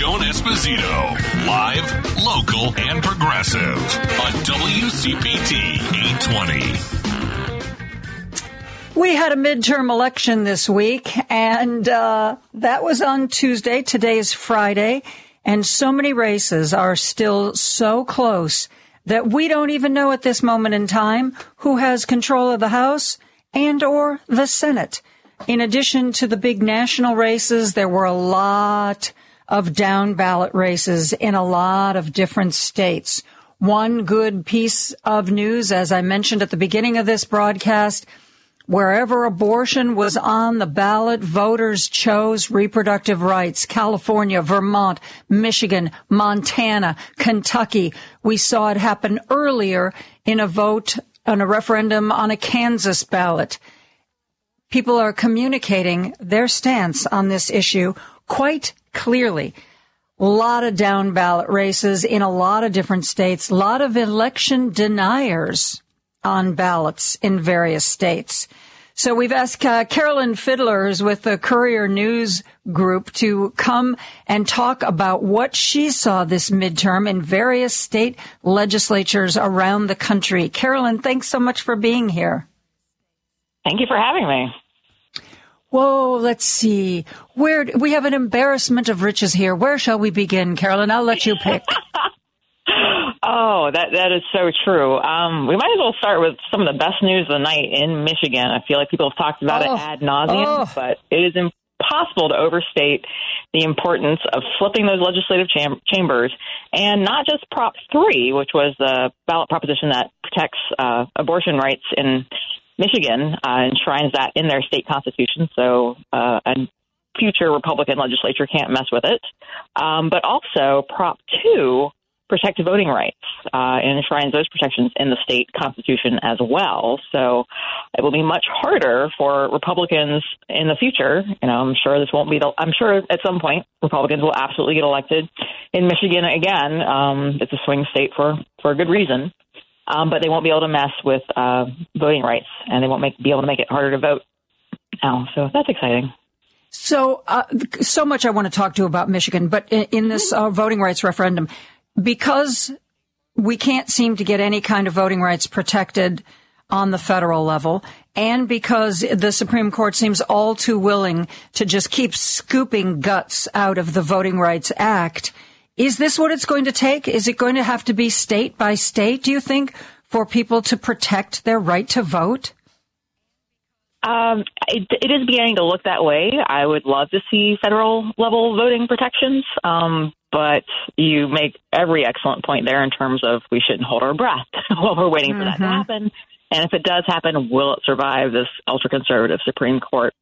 Joan Esposito. Live, local, and progressive on WCPT 820. We had a midterm election this week, and uh, that was on Tuesday. Today is Friday, and so many races are still so close that we don't even know at this moment in time who has control of the House and or the Senate. In addition to the big national races, there were a lot of down ballot races in a lot of different states. One good piece of news, as I mentioned at the beginning of this broadcast, wherever abortion was on the ballot, voters chose reproductive rights. California, Vermont, Michigan, Montana, Kentucky. We saw it happen earlier in a vote on a referendum on a Kansas ballot. People are communicating their stance on this issue quite clearly. A lot of down ballot races in a lot of different states, a lot of election deniers on ballots in various states. So we've asked uh, Carolyn Fiddler, who's with the Courier News Group, to come and talk about what she saw this midterm in various state legislatures around the country. Carolyn, thanks so much for being here. Thank you for having me. Whoa, let's see. Where we have an embarrassment of riches here. Where shall we begin, Carolyn? I'll let you pick. Oh, that that is so true. Um, we might as well start with some of the best news of the night in Michigan. I feel like people have talked about Oh. it ad nauseum, Oh. but it is impossible to overstate the importance of flipping those legislative cham- chambers, and not just Prop Three, which was the ballot proposition that protects uh, abortion rights in Michigan, uh, enshrines that in their state constitution. So uh, a future Republican legislature can't mess with it. Um, but also Prop Two protects voting rights uh, and enshrines those protections in the state constitution as well. So it will be much harder for Republicans in the future. You know, I'm sure this won't be the. I'm sure at some point Republicans will absolutely get elected in Michigan again. Um, it's a swing state for for a good reason. Um, but they won't be able to mess with uh, voting rights, and they won't make, be able to make it harder to vote now. So that's exciting. So, uh, so much I want to talk to about Michigan, but in, in this uh, voting rights referendum, because we can't seem to get any kind of voting rights protected on the federal level, and because the Supreme Court seems all too willing to just keep scooping guts out of the Voting Rights Act, is this what it's going to take? Is it going to have to be state by state, do you think, for people to protect their right to vote? Um, it, it is beginning to look that way. I would love to see federal level voting protections, um, but you make every excellent point there in terms of we shouldn't hold our breath while we're waiting for that to happen. And if it does happen, will it survive this ultra conservative Supreme Court?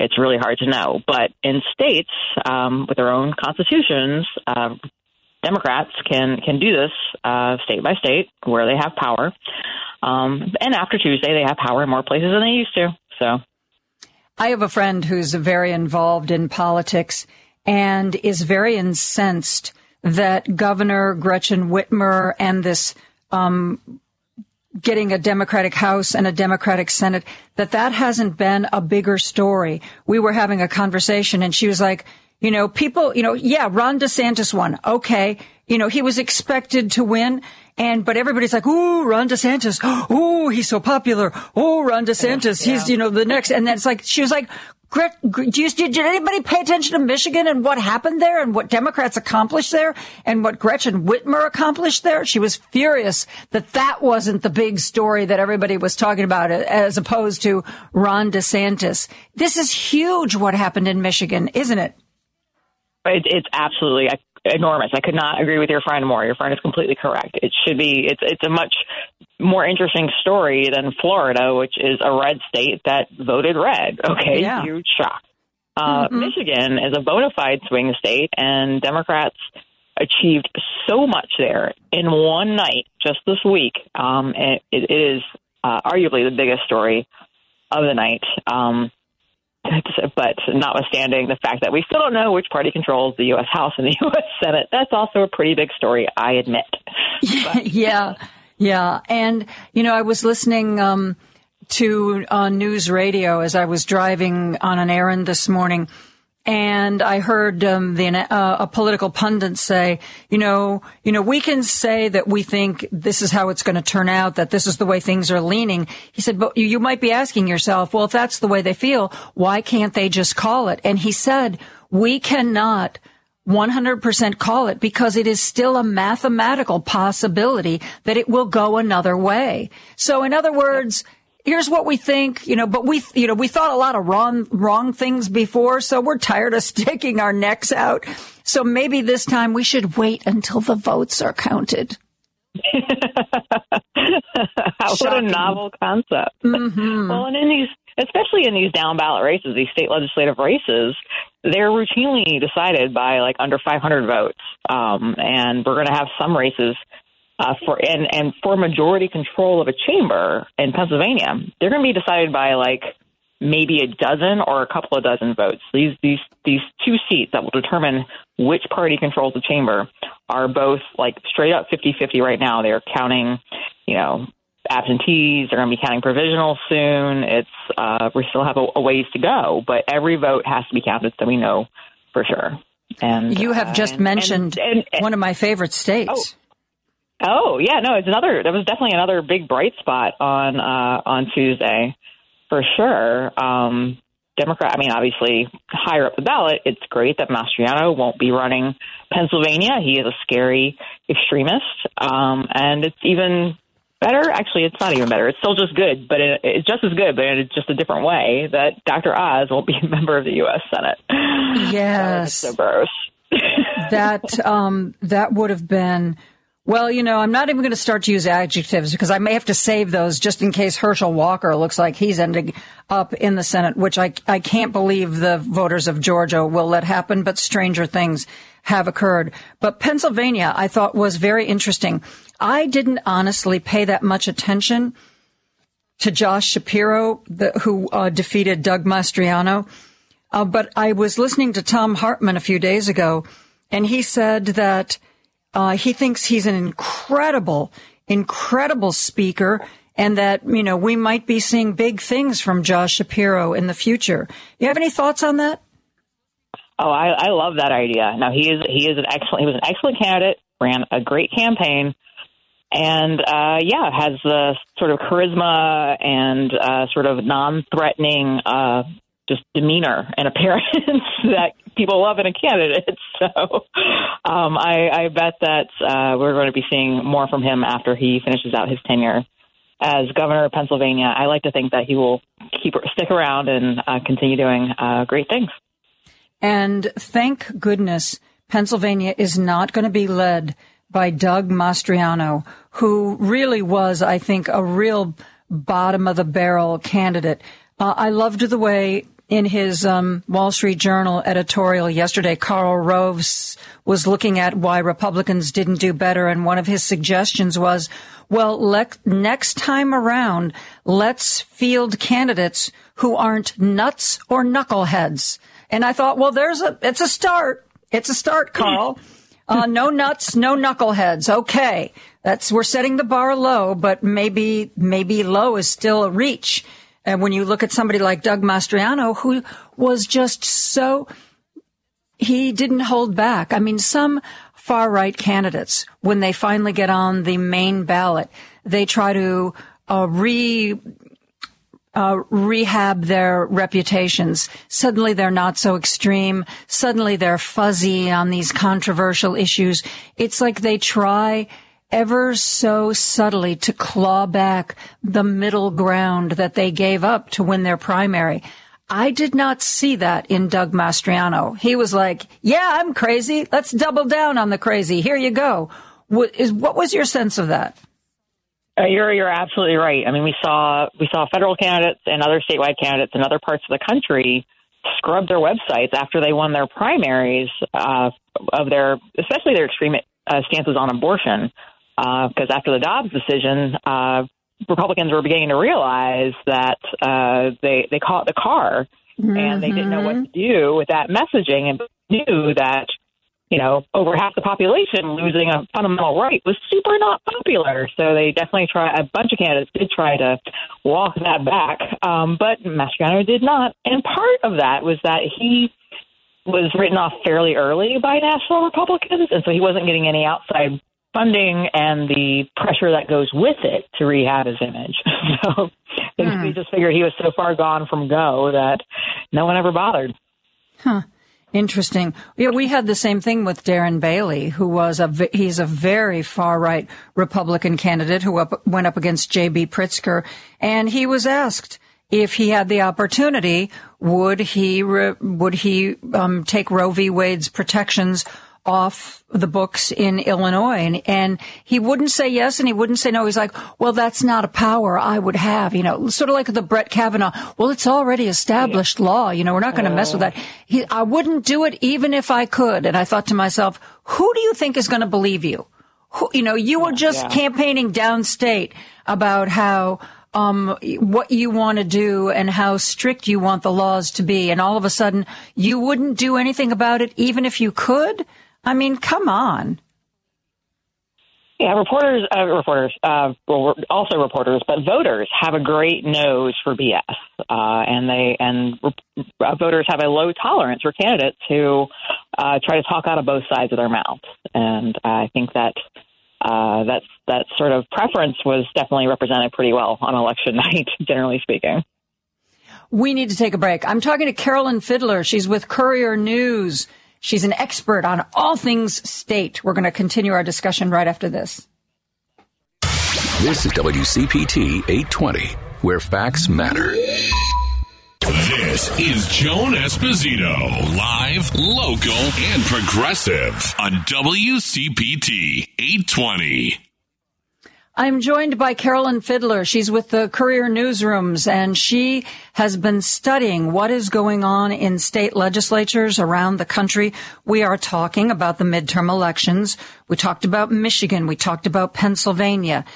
It's really hard to know. But in states um, with their own constitutions, uh, Democrats can can do this uh, state by state where they have power. Um, and after Tuesday, they have power in more places than they used to. So I have a friend who's very involved in politics and is very incensed that Governor Gretchen Whitmer and this um, getting a Democratic House and a Democratic Senate, that that hasn't been a bigger story. We were having a conversation and she was like, you know, people, you know, yeah, Ron DeSantis won. Okay. You know, he was expected to win. And, but everybody's like, ooh, Ron DeSantis. Ooh, he's so popular. Oh, Ron DeSantis. He's, you know, the next. And then it's like, she was like, You, did anybody pay attention to Michigan and what happened there and what Democrats accomplished there and what Gretchen Whitmer accomplished there? She was furious that that wasn't the big story that everybody was talking about as opposed to Ron DeSantis. This is huge what happened in Michigan, isn't it? it, it's absolutely enormous. I could not agree with your friend more. Your friend is completely correct. It should be. It's it's a much more interesting story than Florida, which is a red state that voted red. Okay, Yeah. huge shock. Uh, Michigan is a bona fide swing state, and Democrats achieved so much there in one night just this week. Um, it, it is uh, arguably the biggest story of the night. Um, but notwithstanding the fact that we still don't know which party controls the U.S. House and the U.S. Senate, that's also a pretty big story, I admit. yeah, yeah. And you know, I was listening um, to uh, news radio as I was driving on an errand this morning, and I heard um, the uh, a political pundit say, you know, you know, we can say that we think this is how it's going to turn out, that this is the way things are leaning. He said, but you- you might be asking yourself, well, if that's the way they feel, why can't they just call it? And he said, we cannot 100% call it because it is still a mathematical possibility that it will go another way. So in other words, here's what we think, you know, but we, you know, we thought a lot of wrong, wrong things before, so we're tired of sticking our necks out. So maybe this time we should wait until the votes are counted. what a novel concept. Mm-hmm. Well, and in these, especially in these down ballot races, these state legislative races, they're routinely decided by like under 500 votes. Um, and we're going to have some races uh, for and and for majority control of a chamber in Pennsylvania, they're going to be decided by like maybe a dozen or a couple of dozen votes. These these these two seats that will determine which party controls the chamber are both like straight up 50-50 right now. They're counting, you know, absentees. They're going to be counting provisional soon. It's uh, we still have a, a ways to go, but every vote has to be counted so we know for sure. And You have uh, just and- mentioned and- and- one of my favorite states. Oh yeah, no, it's another. That was definitely another big bright spot on uh, on Tuesday, for sure. Um, Democrat, I mean, obviously higher up the ballot, it's great that Mastriano won't be running Pennsylvania. He is a scary extremist, um, and it's even better. Actually, it's not even better. It's still just good, but it, it's just as good, but it's just a different way that Dr. Oz won't be a member of the U.S. Senate. Yes, so gross. that um, that would have been. Well, you know, I'm not even going to start to use adjectives because I may have to save those just in case Herschel Walker looks like he's ending up in the Senate, which I, I can't believe the voters of Georgia will let happen, but stranger things have occurred. But Pennsylvania, I thought was very interesting. I didn't honestly pay that much attention to Josh Shapiro, the, who uh, defeated Doug Mastriano. Uh, but I was listening to Thom Hartmann a few days ago, and he said that uh, he thinks he's an incredible, incredible speaker, and that you know we might be seeing big things from Josh Shapiro in the future. You have any thoughts on that? Oh, I, I love that idea. Now he is he is an excellent he was an excellent candidate, ran a great campaign, and uh, yeah, has the sort of charisma and uh, sort of non-threatening uh, just demeanor and appearance that people love in a candidate. So um, I, I bet that uh, we're going to be seeing more from him after he finishes out his tenure as governor of Pennsylvania. I like to think that he will keep stick around and uh, continue doing uh, great things. And thank goodness Pennsylvania is not going to be led by Doug Mastriano, who really was, I think, a real bottom of the barrel candidate. Uh, I loved the way in his um, Wall Street Journal editorial yesterday, Karl Rove was looking at why Republicans didn't do better, and one of his suggestions was, well, le- next time around, let's field candidates who aren't nuts or knuckleheads. And I thought, well, there's a, it's a start. It's a start, Karl. Uh, no nuts, no knuckleheads. Okay. That's, we're setting the bar low, but maybe, maybe low is still a reach. And when you look at somebody like Doug Mastriano, who was just so, he didn't hold back. I mean, some far right candidates, when they finally get on the main ballot, they try to uh, re uh, rehab their reputations. Suddenly they're not so extreme. Suddenly they're fuzzy on these controversial issues. It's like they try ever so subtly to claw back the middle ground that they gave up to win their primary. I did not see that in Doug Mastriano. He was like, yeah, I'm crazy. Let's double down on the crazy. Here you go. What, is, what was your sense of that? Uh, you're you're absolutely right. I mean, we saw we saw federal candidates and other statewide candidates in other parts of the country scrub their websites after they won their primaries uh, of their, especially their extreme uh, stances on abortion because uh, after the Dobbs decision, uh, Republicans were beginning to realize that uh, they they caught the car mm-hmm. and they didn't know what to do with that messaging and knew that you know over half the population losing a fundamental right was super not popular. So they definitely try. A bunch of candidates did try to walk that back, um, but Mastriano did not. And part of that was that he was written off fairly early by national Republicans, and so he wasn't getting any outside funding and the pressure that goes with it to rehab his image. so hmm. we just figured he was so far gone from go that no one ever bothered. Huh. Interesting. Yeah, we had the same thing with Darren Bailey, who was a he's a very far right Republican candidate who up, went up against J.B. Pritzker, and he was asked if he had the opportunity, would he would he um, take Roe v. Wade's protections off the books in Illinois. And, and he wouldn't say yes and he wouldn't say no. He's like, well, that's not a power I would have, you know, sort of like the Brett Kavanaugh. Well, it's already established law. You know, we're not going to mess with that. He, I wouldn't do it even if I could. And I thought to myself, who do you think is going to believe you? Who, you know, you were just yeah. campaigning downstate about how, um, what you want to do and how strict you want the laws to be. And all of a sudden, you wouldn't do anything about it, even if you could. I mean, come on. Yeah, reporters, uh, reporters, uh, well, also reporters, but voters have a great nose for BS, uh, and they and uh, voters have a low tolerance for candidates who uh, try to talk out of both sides of their mouth, and I think that uh, that's that sort of preference was definitely represented pretty well on election night, generally speaking. We need to take a break. I'm talking to Carolyn Fiddler. She's with Courier News. She's an expert on all things state. We're going to continue our discussion right after this. This is WCPT 820, where facts matter. This is Joan Esposito, live, local, and progressive on WCPT 820. I'm joined by Carolyn Fiddler. She's with the Courier Newsrooms and she has been studying what is going on in state legislatures around the country. We are talking about the midterm elections. We talked about Michigan. We talked about Pennsylvania.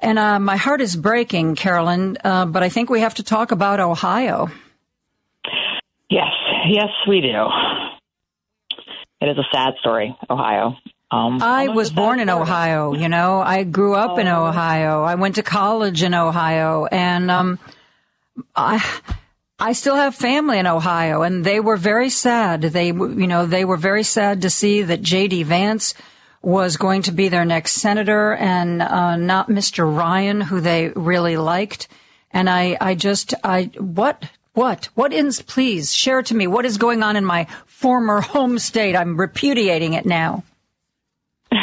And uh, my heart is breaking, Carolyn, uh, but I think we have to talk about Ohio. Yes, yes, we do. It is a sad story, Ohio. Um, I was born in Ohio. You know, I grew up in Oh. Ohio. I went to college in Ohio, and um, I I still have family in Ohio, and they were very sad. They, you know, they were very sad to see that J.D. Vance was going to be their next senator, and uh, not Mr. Ryan, who they really liked. And I, I just, I what. What? What ins, please share to me what is going on in my former home state? I'm repudiating it now.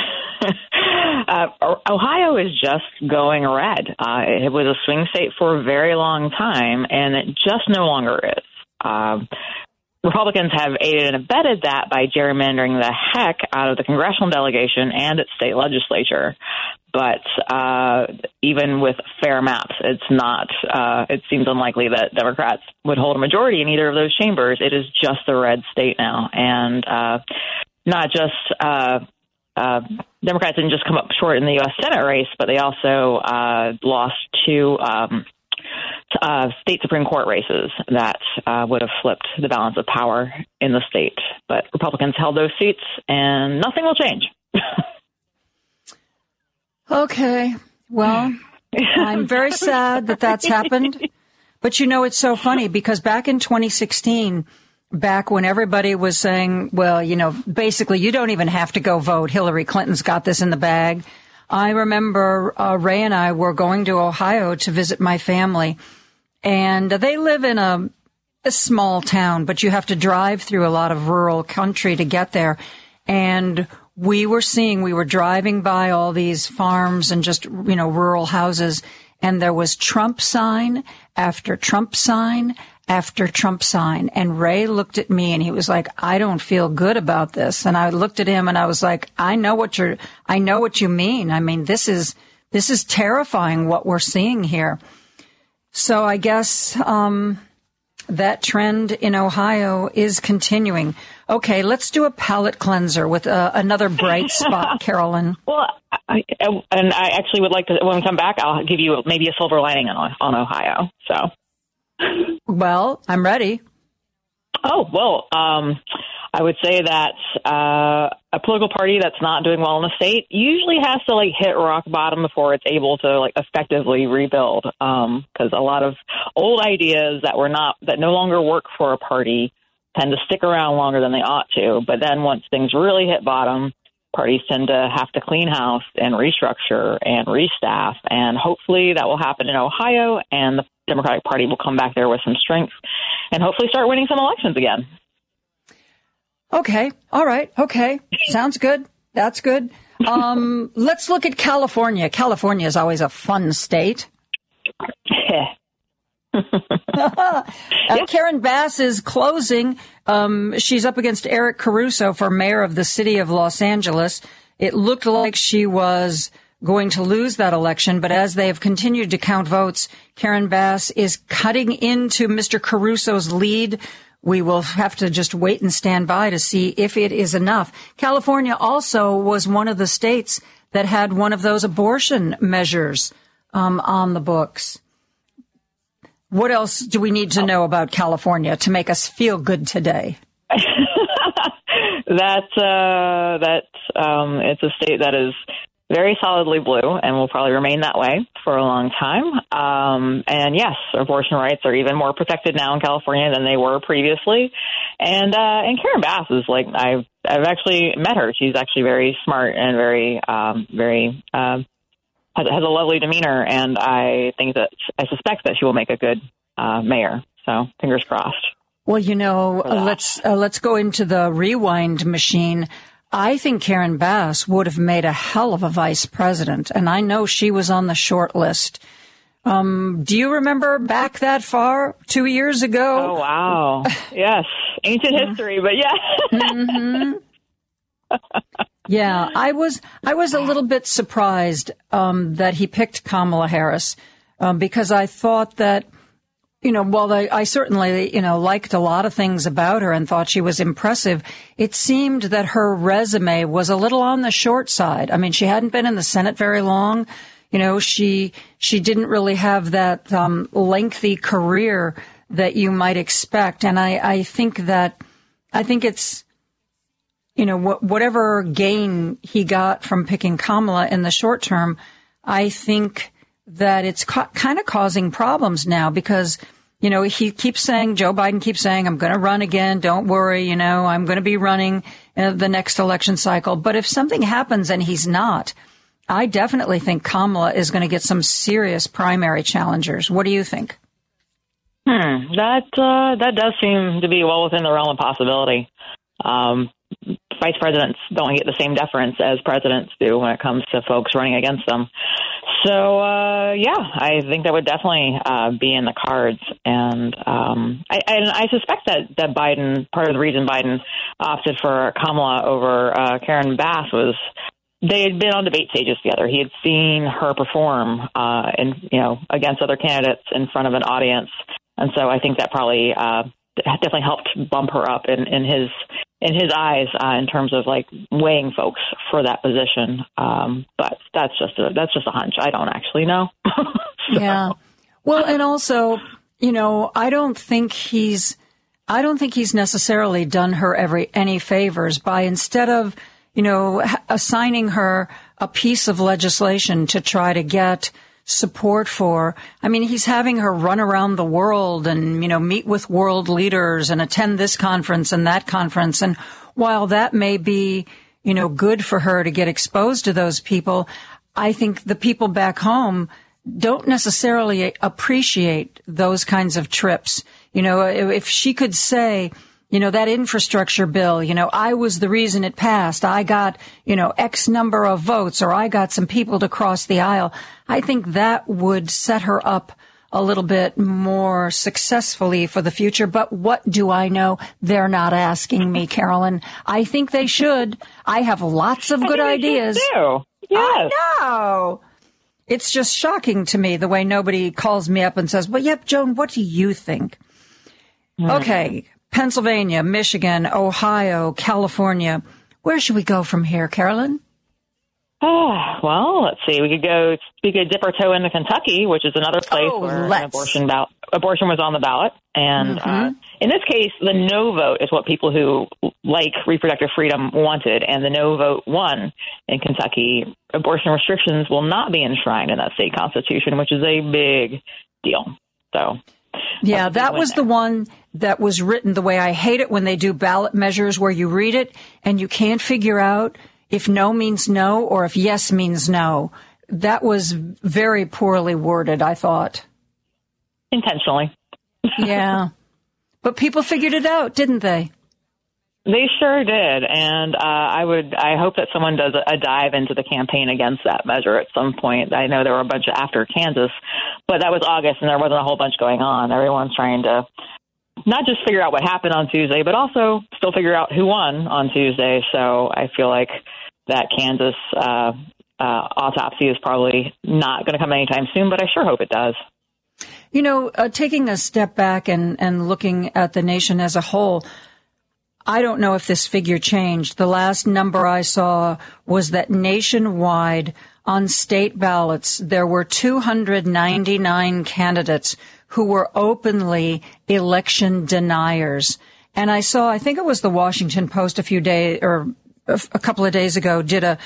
Uh, Ohio is just going red. Uh, it was a swing state for a very long time, and it just no longer is. Um, Republicans have aided and abetted that by gerrymandering the heck out of the congressional delegation and its state legislature. But uh, even with fair maps, it's not. Uh, it seems unlikely that Democrats would hold a majority in either of those chambers. It is just a red state now, and uh, not just. Uh, Democrats didn't just come up short in the U.S. Senate race, but they also uh, lost two um, uh, state Supreme Court races that uh, would have flipped the balance of power in the state. But Republicans held those seats, and nothing will change. Okay. Well, I'm very sad that that's happened. But you know, it's so funny because back in 2016, back when everybody was saying, well, you know, basically you don't even have to go vote. Hillary Clinton's got this in the bag. I remember uh, Ray and I were going to Ohio to visit my family and they live in a, a small town, but you have to drive through a lot of rural country to get there. And we were seeing, we were driving by all these farms and just, you know, rural houses. And there was Trump sign after Trump sign after Trump sign. And Ray looked at me and he was like, I don't feel good about this. And I looked at him and I was like, I know what you're, I know what you mean. I mean, this is, this is terrifying what we're seeing here. So I guess, um, that trend in Ohio is continuing. Okay, let's do a palate cleanser with uh, another bright spot, Carolyn. Well, I, and I actually would like to, when we come back, I'll give you maybe a silver lining on, on Ohio. So. Well, I'm ready. Oh, well, um, I would say that uh, a political party that's not doing well in the state usually has to like hit rock bottom before it's able to like effectively rebuild. Because a lot of old ideas that were not that no longer work for a party tend to stick around longer than they ought to. But then once things really hit bottom, parties tend to have to clean house and restructure and restaff. And hopefully that will happen in Ohio, and the Democratic Party will come back there with some strength and hopefully start winning some elections again. Okay. All right. Okay. Sounds good. That's good. Um, let's look at California. California is always a fun state. uh, Karen Bass is closing. Um, she's up against Eric Caruso for mayor of the city of Los Angeles. It looked like she was going to lose that election, but as they have continued to count votes, Karen Bass is cutting into Mr. Caruso's lead. We will have to just wait and stand by to see if it is enough. California also was one of the states that had one of those abortion measures um, on the books. What else do we need to know about California to make us feel good today? that uh, that um, it's a state that is very solidly blue and will probably remain that way for a long time. Um, and yes, abortion rights are even more protected now in California than they were previously. And uh, and Karen Bass is like I've I've actually met her. She's actually very smart and very um, very. Um, has, has a lovely demeanor, and I think that I suspect that she will make a good uh, mayor. So fingers crossed. Well, you know, let's uh, let's go into the rewind machine. I think Karen Bass would have made a hell of a vice president, and I know she was on the short list. Um, do you remember back that far, two years ago? Oh wow! yes, ancient history, but yeah. mm-hmm. yeah, I was I was a little bit surprised um, that he picked Kamala Harris um, because I thought that you know while I, I certainly you know liked a lot of things about her and thought she was impressive, it seemed that her resume was a little on the short side. I mean, she hadn't been in the Senate very long. You know, she she didn't really have that um, lengthy career that you might expect, and I I think that I think it's you know, wh- whatever gain he got from picking Kamala in the short term, I think that it's ca- kind of causing problems now because, you know, he keeps saying, Joe Biden keeps saying, I'm going to run again. Don't worry. You know, I'm going to be running in the next election cycle. But if something happens and he's not, I definitely think Kamala is going to get some serious primary challengers. What do you think? Hmm, that uh, that does seem to be well within the realm of possibility. Um, vice presidents don't get the same deference as presidents do when it comes to folks running against them. So uh, yeah, I think that would definitely uh, be in the cards, and um, I, and I suspect that that Biden part of the reason Biden opted for Kamala over uh, Karen Bass was they had been on debate stages together. He had seen her perform uh, in you know against other candidates in front of an audience, and so I think that probably uh, definitely helped bump her up in, in his in his eyes uh, in terms of like weighing folks for that position. Um, but that's just a that's just a hunch. I don't actually know. so. Yeah. Well, and also, you know, I don't think he's I don't think he's necessarily done her every any favors by instead of you know assigning her a piece of legislation to try to get support for. I mean, he's having her run around the world and, you know, meet with world leaders and attend this conference and that conference. And while that may be, you know, good for her to get exposed to those people, I think the people back home don't necessarily appreciate those kinds of trips. You know, if she could say, you know, that infrastructure bill, you know, I was the reason it passed. I got, you know, X number of votes or I got some people to cross the aisle. I think that would set her up a little bit more successfully for the future. But what do I know? They're not asking me, Carolyn. I think they should. I have lots of good ideas. Yes. I know. It's just shocking to me the way nobody calls me up and says, well, yep, Joan, what do you think? Hmm. Okay. Pennsylvania, Michigan, Ohio, California. Where should we go from here, Carolyn? Oh, well, let's see. We could go. We could dip our toe into Kentucky, which is another place oh, where abortion ballot, abortion was on the ballot, and mm-hmm. uh, in this case, the no vote is what people who like reproductive freedom wanted, and the no vote won in Kentucky. Abortion restrictions will not be enshrined in that state constitution, which is a big deal. So yeah, that was the one that was written the way I hate it when they do ballot measures where you read it and you can't figure out if no means no or if yes means no. That was very poorly worded, I thought. Intentionally. yeah. But people figured it out, didn't they? They sure did, and uh, I would. I hope that someone does a, a dive into the campaign against that measure at some point. I know there were a bunch after Kansas, but that was August, and there wasn't a whole bunch going on. Everyone's trying to not just figure out what happened on Tuesday, but also still figure out who won on Tuesday. So I feel like that Kansas uh, uh, autopsy is probably not going to come anytime soon, but I sure hope it does. You know, uh, taking a step back and, and looking at the nation as a whole, I don't know if this figure changed. The last number I saw was that nationwide on state ballots, there were 299 candidates who were openly election deniers. And I saw, I think it was the Washington Post a few days or a couple of days ago did a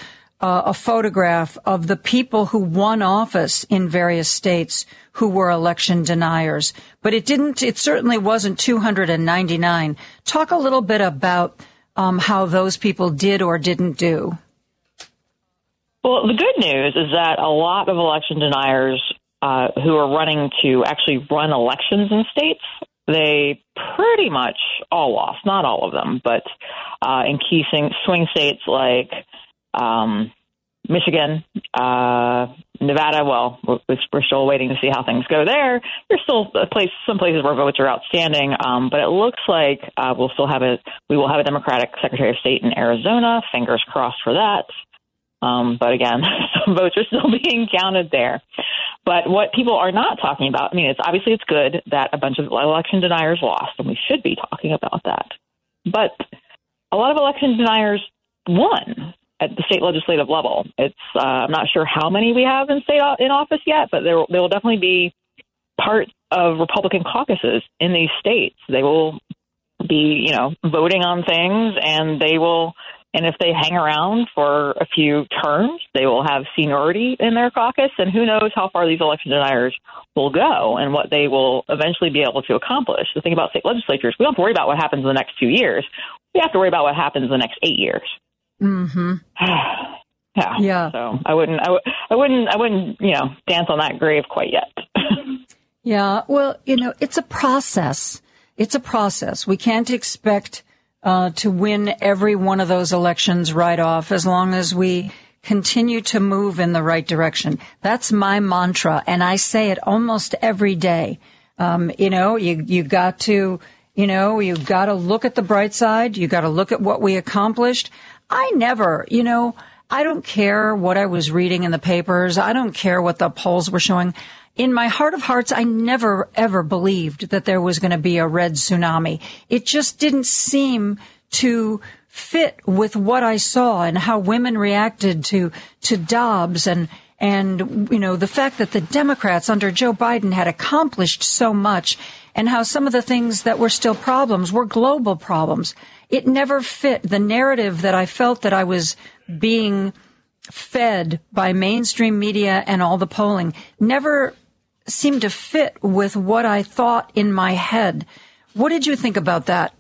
uh, a photograph of the people who won office in various states who were election deniers. But it didn't, it certainly wasn't 299. Talk a little bit about um, how those people did or didn't do. Well, the good news is that a lot of election deniers uh, who are running to actually run elections in states, they pretty much all lost. Not all of them, but uh, in key swing, states like um, Michigan, uh, Nevada. Well, we're, we're still waiting to see how things go there. There's still a place, some places where votes are outstanding, um, but it looks like uh, we'll still have a we will have a Democratic Secretary of State in Arizona. Fingers crossed for that. Um, but again, votes are still being counted there. But what people are not talking about, I mean, it's obviously it's good that a bunch of election deniers lost, and we should be talking about that. But a lot of election deniers won at the state legislative level. It's uh, I'm not sure how many we have in state in office yet, but there there will definitely be part of Republican caucuses in these states. They will be, you know, voting on things, and they will and if they hang around for a few terms, they will have seniority in their caucus. And who knows how far these election deniers will go and what they will eventually be able to accomplish. The thing about state legislatures, we don't have to worry about what happens in the next few years. We have to worry about what happens in the next eight years. Mm-hmm. yeah. Yeah. So I wouldn't, I, w- I wouldn't, I wouldn't, you know, dance on that grave quite yet. yeah. Well, you know, it's a process. It's a process. We can't expect uh, to win every one of those elections right off as long as we continue to move in the right direction. That's my mantra, and I say it almost every day. Um, you know, you you got to, you know, you got to look at the bright side. You got to look at what we accomplished. I never, you know, I don't care what I was reading in the papers. I don't care what the polls were showing in my heart of hearts, I never ever believed that there was going to be a red tsunami. It just didn't seem to fit with what I saw and how women reacted to, to Dobbs and, and, you know, the fact that the Democrats under Joe Biden had accomplished so much and how some of the things that were still problems were global problems. It never fit the narrative that I felt that I was being fed by mainstream media and all the polling never seemed to fit with what I thought in my head. What did you think about that,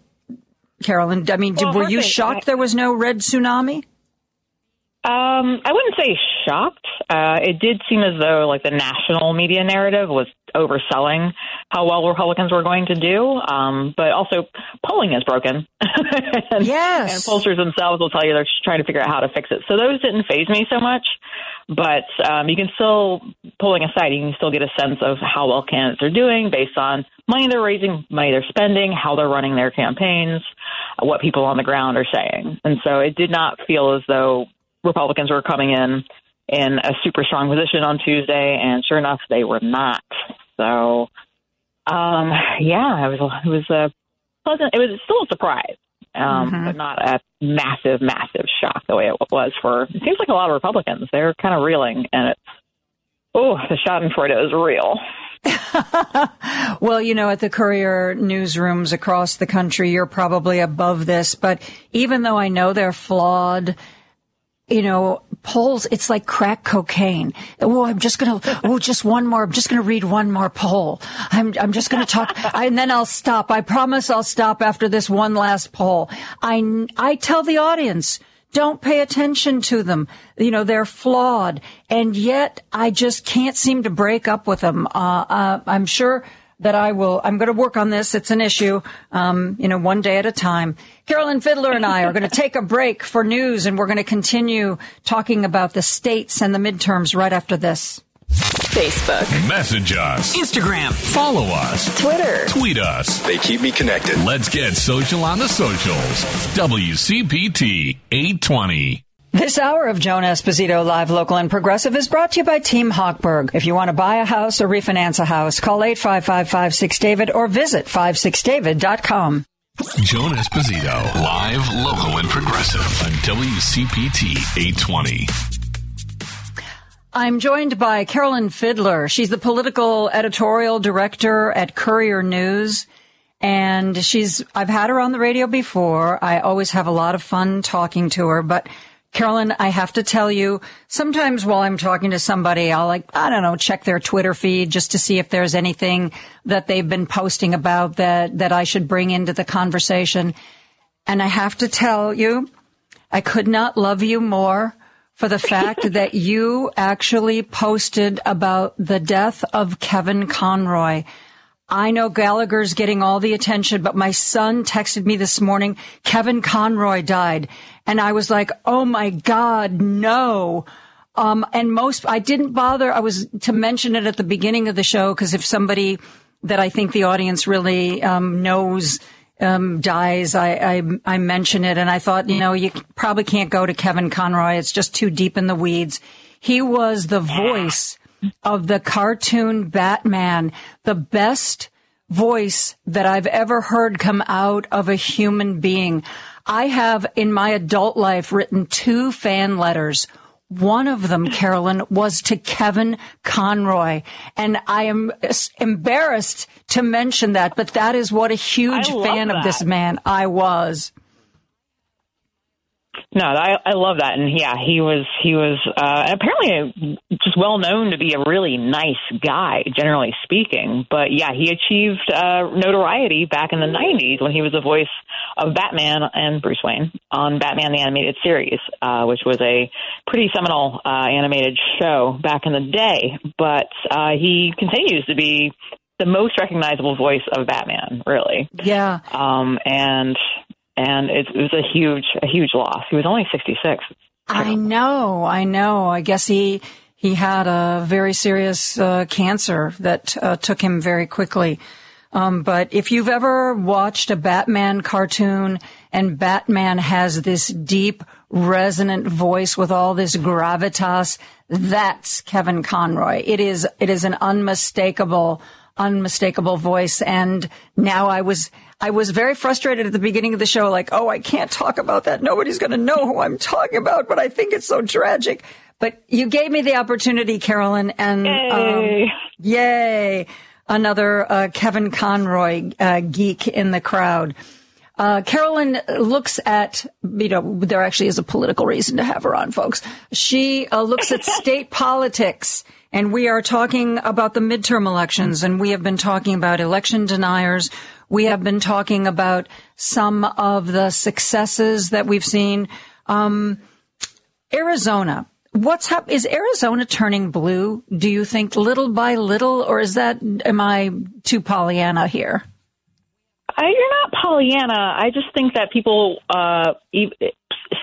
Carolyn? I mean, well, did, were you shocked there was no red tsunami? Um, I wouldn't say shocked. Uh, it did seem as though like the national media narrative was overselling how well Republicans were going to do. Um, but also polling is broken. and, yes. And pollsters themselves will tell you they're trying to figure out how to fix it. So those didn't faze me so much. But um, you can still, polling aside, you can still get a sense of how well candidates are doing based on money they're raising, money they're spending, how they're running their campaigns, what people on the ground are saying. And so it did not feel as though Republicans were coming in in a super strong position on Tuesday, and sure enough, they were not. So, um, yeah, it was it was a pleasant. It was still a surprise, um, mm-hmm. but not a massive, massive shock the way it was for. It seems like a lot of Republicans. They're kind of reeling, and it's oh, the Schadenfreude is real. well, you know, at the Courier newsrooms across the country, you're probably above this, but even though I know they're flawed you know, polls, it's like crack cocaine. Oh, I'm just going to, oh, just one more. I'm just going to read one more poll. I'm, I'm just going to talk and then I'll stop. I promise I'll stop after this one last poll. I, I tell the audience, don't pay attention to them. You know, they're flawed. And yet I just can't seem to break up with them. Uh, uh, I'm sure that I will, I'm going to work on this. It's an issue, um, you know, one day at a time. Carolyn Fiddler and I are going to take a break for news and we're going to continue talking about the states and the midterms right after this. Facebook. Message us. Instagram. Follow us. Twitter. Tweet us. They keep me connected. Let's get social on the socials. WCPT 820. This hour of Joan Esposito Live Local and Progressive is brought to you by Team Hochberg. If you want to buy a house or refinance a house, call 855-56-DAVID or visit 56david.com. Joan Esposito, live, local, and progressive on WCPT 820. I'm joined by Carolyn Fiddler. She's the political editorial director at Courier News. And she's, I've had her on the radio before. I always have a lot of fun talking to her, but Carolyn, I have to tell you, sometimes while I'm talking to somebody, I'll like, I don't know, check their Twitter feed just to see if there's anything that they've been posting about that, that I should bring into the conversation. And I have to tell you, I could not love you more for the fact that you actually posted about the death of Kevin Conroy. I know Gallagher's getting all the attention, but my son texted me this morning, Kevin Conroy died. And I was like, oh my God, no. Um, and most, I didn't bother, I was to mention it at the beginning of the show because if somebody that I think the audience really um, knows um, dies, I, I, I mention it, and I thought, you know, you probably can't go to Kevin Conroy; it's just too deep in the weeds. He was the voice of the cartoon Batman, the best voice that I've ever heard come out of a human being. I have in my adult life written two fan letters one of them, Carolyn, was to Kevin Conroy. And I am embarrassed to mention that, but that is what a huge fan that. of this man I was. No, I, I love that, and yeah, he was he was uh, apparently just well known to be a really nice guy, generally speaking. But yeah, he achieved uh, notoriety back in the '90s when he was the voice of Batman and Bruce Wayne on Batman the Animated Series, uh, which was a pretty seminal uh, animated show back in the day. But uh, he continues to be the most recognizable voice of Batman, really. Yeah. Um, and and it, it was a huge, a huge loss. He was only 66. I know, I know. I guess he he had a very serious uh, cancer that uh, took him very quickly. Um, but if you've ever watched a Batman cartoon and Batman has this deep, resonant voice with all this gravitas, that's Kevin Conroy. It is, it is an unmistakable, unmistakable voice. And now I was, I was very frustrated at the beginning of the show, like, oh, I can't talk about that. Nobody's going to know who I'm talking about, but I think it's so tragic. But you gave me the opportunity, Carolyn, and yay, um, yay. another uh, Kevin Conroy uh, geek in the crowd. Uh, Carolyn looks at, you know, there actually is a political reason to have her on, folks. She uh, looks at state politics, and we are talking about the midterm elections, and we have been talking about election deniers. We have been talking about some of the successes that we've seen. Um, Arizona. What's hap- is Arizona turning blue? Do you think little by little, or is that am I too Pollyanna here? I, you're not Pollyanna. I just think that people uh,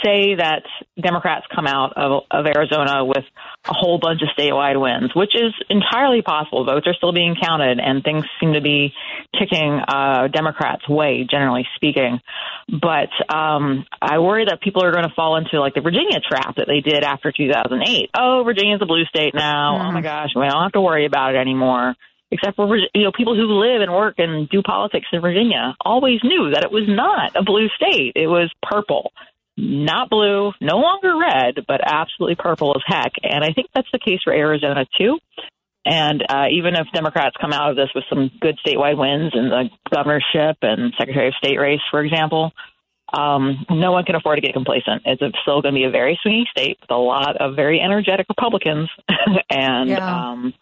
say that Democrats come out of, of Arizona with a whole bunch of statewide wins, which is entirely possible. Votes are still being counted, and things seem to be ticking uh, Democrats' way, generally speaking. But um, I worry that people are going to fall into like the Virginia trap that they did after 2008. Oh, Virginia's a blue state now. Mm-hmm. Oh my gosh, we don't have to worry about it anymore except for you know people who live and work and do politics in Virginia always knew that it was not a blue state. It was purple, not blue, no longer red, but absolutely purple as heck. And I think that's the case for Arizona too. And uh, even if Democrats come out of this with some good statewide wins in the governorship and Secretary of State race, for example, um, no one can afford to get complacent. It's still going to be a very swingy state with a lot of very energetic Republicans, and Yeah. um,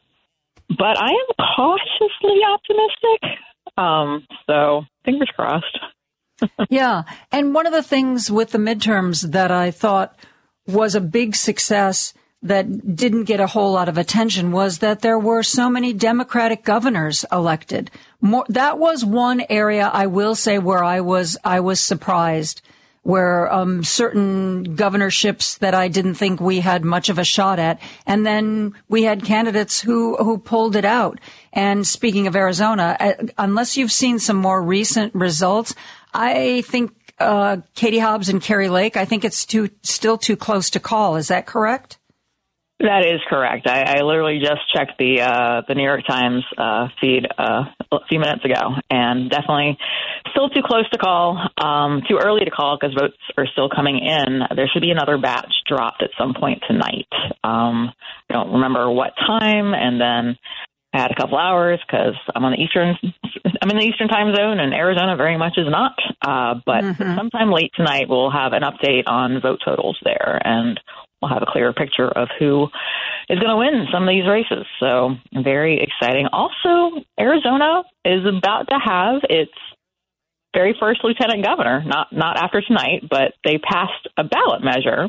but I am cautiously optimistic. Um, so fingers crossed. Yeah. And one of the things with the midterms that I thought was a big success that didn't get a whole lot of attention was that there were so many Democratic governors elected. More, that was one area I will say where I was, I was surprised where um, certain governorships that I didn't think we had much of a shot at, and then we had candidates who who pulled it out. And speaking of Arizona, uh, unless you've seen some more recent results, I think uh, Katie Hobbs and Kari Lake. I think it's too still too close to call. Is that correct? That is correct. I, I literally just checked the uh, the New York Times uh, feed uh, a few minutes ago, and definitely still too close to call, um, too early to call because votes are still coming in. There should be another batch dropped at some point tonight. Um, I don't remember what time, and then I had a couple hours because I'm on the eastern. I'm in the eastern time zone, and Arizona very much is not. Uh, but sometime late tonight, we'll have an update on vote totals there, and we'll have a clearer picture of who is going to win some of these races. So very exciting. Also, Arizona is about to have its very first lieutenant governor. Not not after tonight, but they passed a ballot measure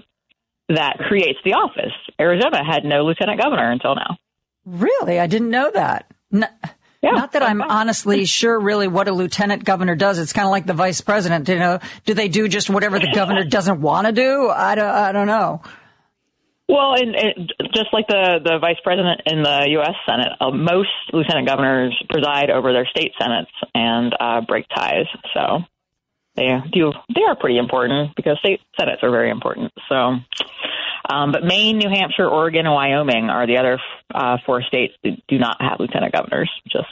that creates the office. Arizona had no lieutenant governor until now. Really? I didn't know that. N- Yeah, Not that I'm honestly sure really what a lieutenant governor does. It's kind of like the vice president. You know, do they do just whatever the governor doesn't want to do? I don't, I don't know. Well, and, and just like the the vice president in the U.S. Senate, uh, most lieutenant governors preside over their state senates and uh, break ties. So they do they are pretty important because state senates are very important. So, um, but Maine, New Hampshire, Oregon, and Wyoming are the other uh, four states that do not have lieutenant governors. Just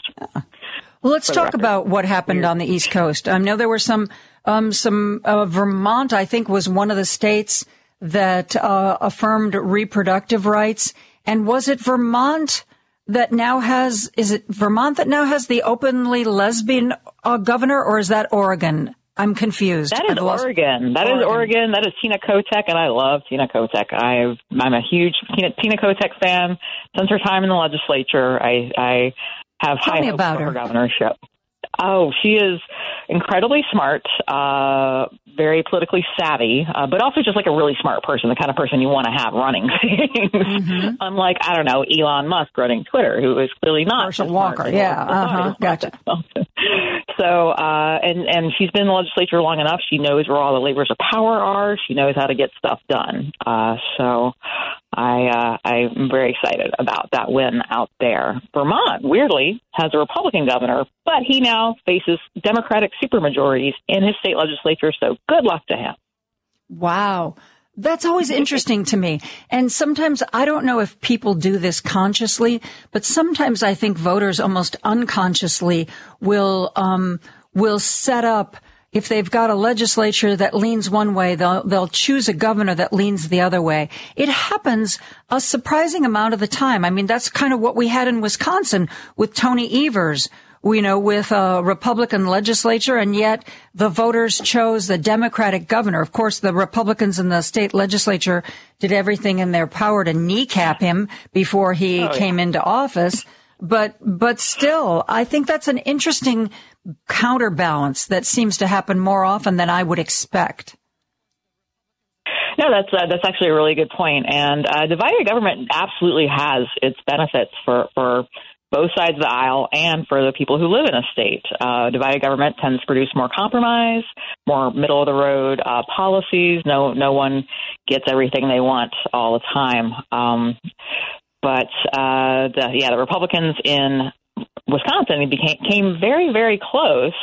Well, let's talk about what happened on the East Coast. I know there were some, um, some, uh, Vermont, I think, was one of the states that, uh, affirmed reproductive rights. And was it Vermont that now has, is it Vermont that now has the openly lesbian uh, governor or is that Oregon? I'm confused. That is lost- Oregon. That is Oregon. That is Tina Kotek, and I love Tina Kotek. I've, I'm a huge Tina, Tina Kotek fan since her time in the legislature. I, I have Tell high hopes for her. her governorship. Oh, she is incredibly smart, uh, very politically savvy, uh, but also just like a really smart person, the kind of person you want to have running things. Mm-hmm. Unlike, I don't know, Elon Musk running Twitter, who is clearly not. Herschel smart Walker. Yeah. Uh huh. Gotcha. So, uh, and and she's been in the legislature long enough. She knows where all the levers of power are. She knows how to get stuff done. Uh, so, I uh, I'm very excited about that win out there. Vermont, weirdly, has a Republican governor, but he now faces Democratic supermajorities in his state legislature. So, good luck to him. Wow. That's always interesting to me. And sometimes I don't know if people do this consciously, but sometimes I think voters almost unconsciously will, um, will set up if they've got a legislature that leans one way, they'll, they'll choose a governor that leans the other way. It happens a surprising amount of the time. I mean, that's kind of what we had in Wisconsin with Tony Evers you know, with a Republican legislature, and yet the voters chose the Democratic governor. Of course, the Republicans in the state legislature did everything in their power to kneecap him before he Oh, yeah. came into office. But, but still, I think that's an interesting counterbalance that seems to happen more often than I would expect. No, that's uh, that's actually a really good point. And uh, divided government absolutely has its benefits for for both sides of the aisle and for the people who live in a state. Uh, divided government tends to produce more compromise, more middle of the road uh, policies. No, no one gets everything they want all the time. Um, but uh, the, yeah, the Republicans in Wisconsin became came very, very close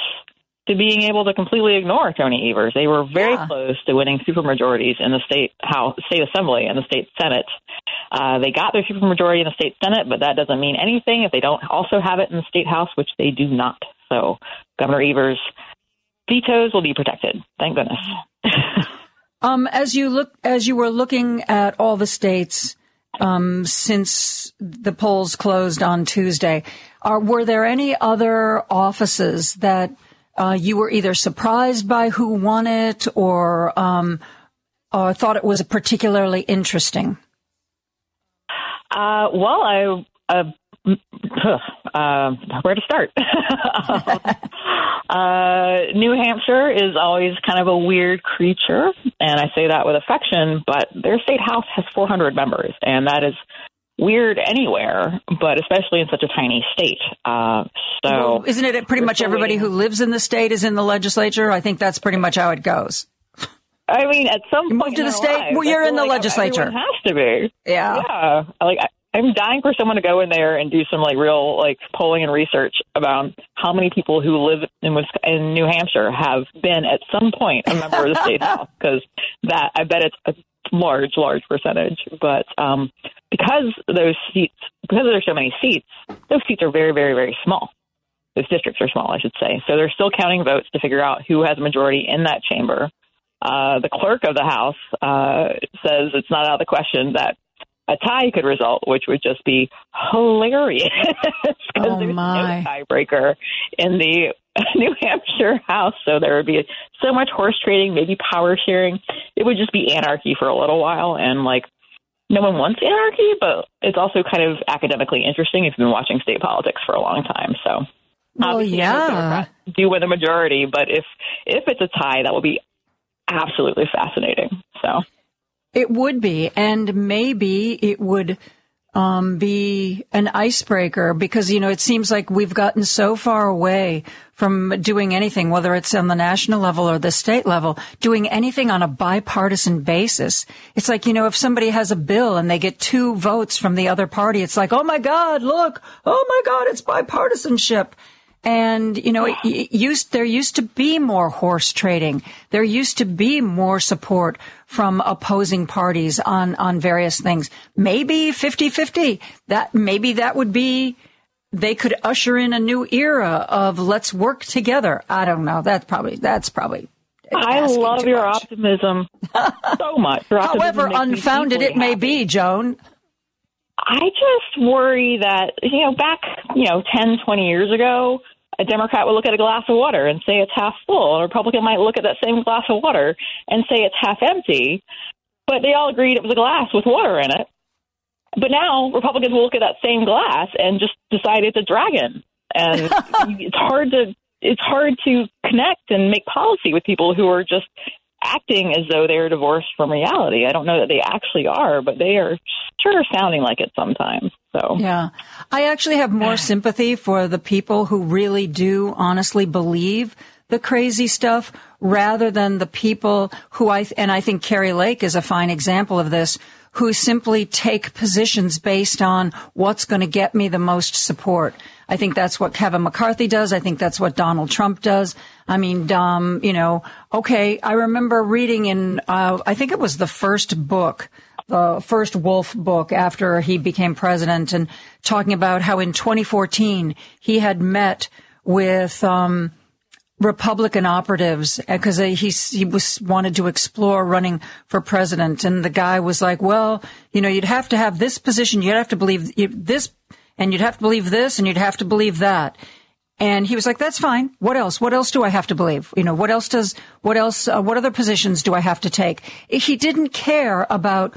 to being able to completely ignore Tony Evers. They were very close to winning supermajorities in the state house, state assembly, and the state senate. Uh, they got their supermajority in the state senate, but that doesn't mean anything if they don't also have it in the state house, which they do not. So Governor Evers' vetoes will be protected. Thank goodness. Um, as you look, as you were looking at all the states, um, since the polls closed on Tuesday, are, were there any other offices that uh, you were either surprised by who won it or, um, or thought it was particularly interesting? Uh, well, I uh, uh, where to start? uh, New Hampshire is always kind of a weird creature, and I say that with affection. But their state house has 400 members, and that is weird anywhere, but especially in such a tiny state. Uh, so, Well, isn't it pretty much everybody who lives in the state is in the legislature? I think that's pretty much how it goes. I mean, at some You point move to the state, lives, well, you're in the like legislature. Has to be. Yeah. Yeah. Like I, I'm dying for someone to go in there and do some like real like polling and research about how many people who live in in New Hampshire have been at some point a member of the state house because that I bet it's a large, large percentage. But um, because those seats, because there's so many seats, those seats are very, very, very small. Those districts are small, I should say. So they're still counting votes to figure out who has a majority in that chamber. Uh, the clerk of the House uh, says it's not out of the question that a tie could result, which would just be hilarious because Oh, there's my. no tiebreaker in the New Hampshire House. So there would be so much horse trading, maybe power sharing. It would just be anarchy for a little while, and like no one wants anarchy, but it's also kind of academically interesting if you've been watching state politics for a long time. So Well, obviously, yeah. Do win the majority, but if if it's a tie, that will be absolutely fascinating. So It would be, and maybe it would um, be an icebreaker because you know it seems like we've gotten so far away from doing anything, whether it's on the national level or the state level, doing anything on a bipartisan basis. It's like you know if somebody has a bill and they get two votes from the other party, it's like oh my god, look, oh my god, it's bipartisanship. And, you know, it used, there used to be more horse trading. There used to be more support from opposing parties on, on various things. Maybe 50-50. That, maybe that would be, they could usher in a new era of let's work together. I don't know. That's probably, that's probably. I love your much. optimism so much. Optimism However unfounded it may be, Joan. I just worry that, you know, back, you know, 10, 20 years ago, a Democrat would look at a glass of water and say it's half full. A Republican might look at that same glass of water and say it's half empty. But they all agreed it was a glass with water in it. But now Republicans will look at that same glass and just decide it's a dragon. And it's hard to it's hard to connect and make policy with people who are just acting as though they're divorced from reality. I don't know that they actually are, but they are sure sounding like it sometimes. So yeah, I actually have more sympathy for the people who really do honestly believe the crazy stuff rather than the people who I, and I think Kari Lake is a fine example of this, who simply take positions based on what's going to get me the most support. I think that's what Kevin McCarthy does. I think that's what Donald Trump does. I mean, you know, okay, I remember reading in, uh, I think it was the first book, the first Wolff book after he became president and talking about how in 2014 he had met with, um, Republican operatives because he he was wanted to explore running for president, and the guy was like, "Well, you know, you'd have to have this position, you'd have to believe this, and you'd have to believe this, and you'd have to believe that." And he was like, "That's fine. What else? What else do I have to believe? You know, what else does? What else? Uh, what other positions do I have to take?" He didn't care about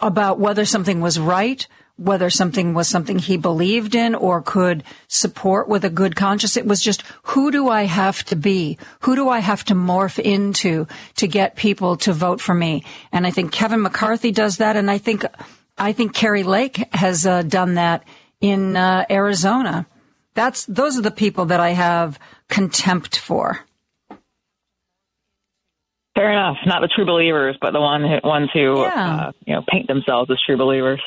about whether something was right whether something was something he believed in or could support with a good conscience. It was just, who do I have to be? Who do I have to morph into to get people to vote for me? And I think Kevin McCarthy does that. And I think, I think Kari Lake has uh, done that in uh, Arizona. That's, those are the people that I have contempt for. Fair enough. Not the true believers, but the one who, ones who, yeah. uh, you know, paint themselves as true believers.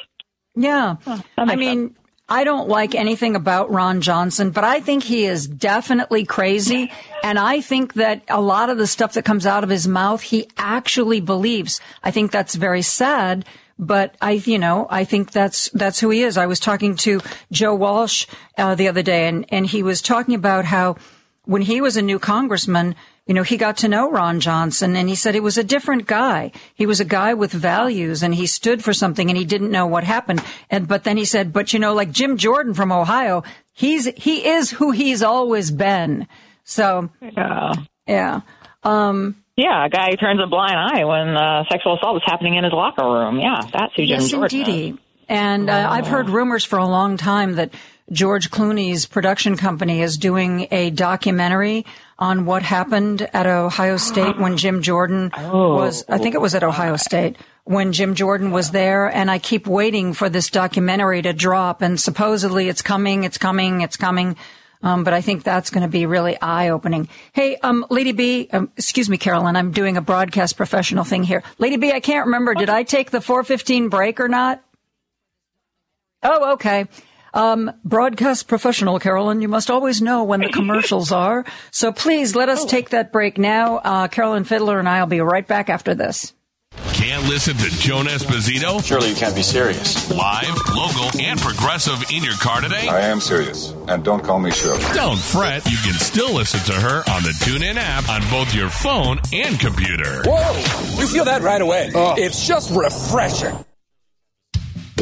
Yeah. I mean, sense. I don't like anything about Ron Johnson, but I think he is definitely crazy. And I think that a lot of the stuff that comes out of his mouth, he actually believes. I think that's very sad. But I, you know, I think that's, that's who he is. I was talking to Joe Walsh uh, the other day and, and he was talking about how when he was a new congressman, you know, he got to know Ron Johnson and he said he was a different guy. He was a guy with values and he stood for something and he didn't know what happened. And, but then he said, but you know, like Jim Jordan from Ohio, he's, he is who he's always been. So, yeah. Yeah. Um, yeah, a guy who turns a blind eye when uh, sexual assault is happening in his locker room. Yeah, that's who Jim yes, Jordan indeedy. Is. And uh, I've heard rumors for a long time that George Clooney's production company is doing a documentary on what happened at Ohio State when Jim Jordan oh. was, I think it was at Ohio State, when Jim Jordan was there. And I keep waiting for this documentary to drop. And supposedly it's coming, it's coming, it's coming. Um, but I think that's going to be really eye opening. Hey, um, Lady B, um, excuse me, Carolyn, I'm doing a broadcast professional thing here. Lady B, I can't remember. Did I take the 415 break or not? Oh, okay. Um, broadcast professional, Carolyn, you must always know when the commercials are. So please let us take that break now. Uh, Carolyn Fiddler and I will be right back after this. Can't listen to Joan Esposito? Surely you can't be serious. Live, local, and progressive in your car today? I am serious. And don't call me Shirley. Don't fret. You can still listen to her on the TuneIn app on both your phone and computer. Whoa! You feel that right away. Oh. It's just refreshing.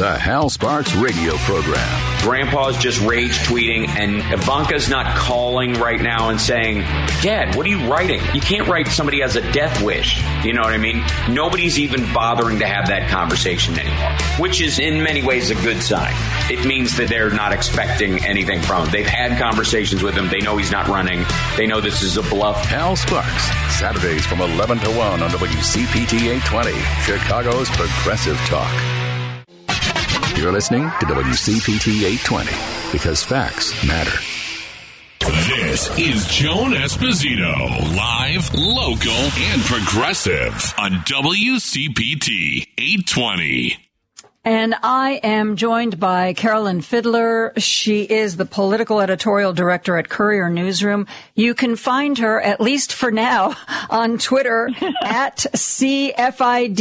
The Hal Sparks radio program. Grandpa's just rage tweeting, and Ivanka's not calling right now and saying, Dad, what are you writing? You can't write somebody has a death wish. You know what I mean? Nobody's even bothering to have that conversation anymore, which is in many ways a good sign. It means that they're not expecting anything from him. They've had conversations with him. They know he's not running. They know this is a bluff. Hal Sparks, Saturdays from 11 to 1 on WCPT 820, Chicago's Progressive Talk. You're listening to WCPT 820 because facts matter. This is Joan Esposito, live, local, and progressive on WCPT 820. And I am joined by Carolyn Fiddler. She is the political editorial director at Courier Newsroom. You can find her, at least for now, on Twitter at CFIDD.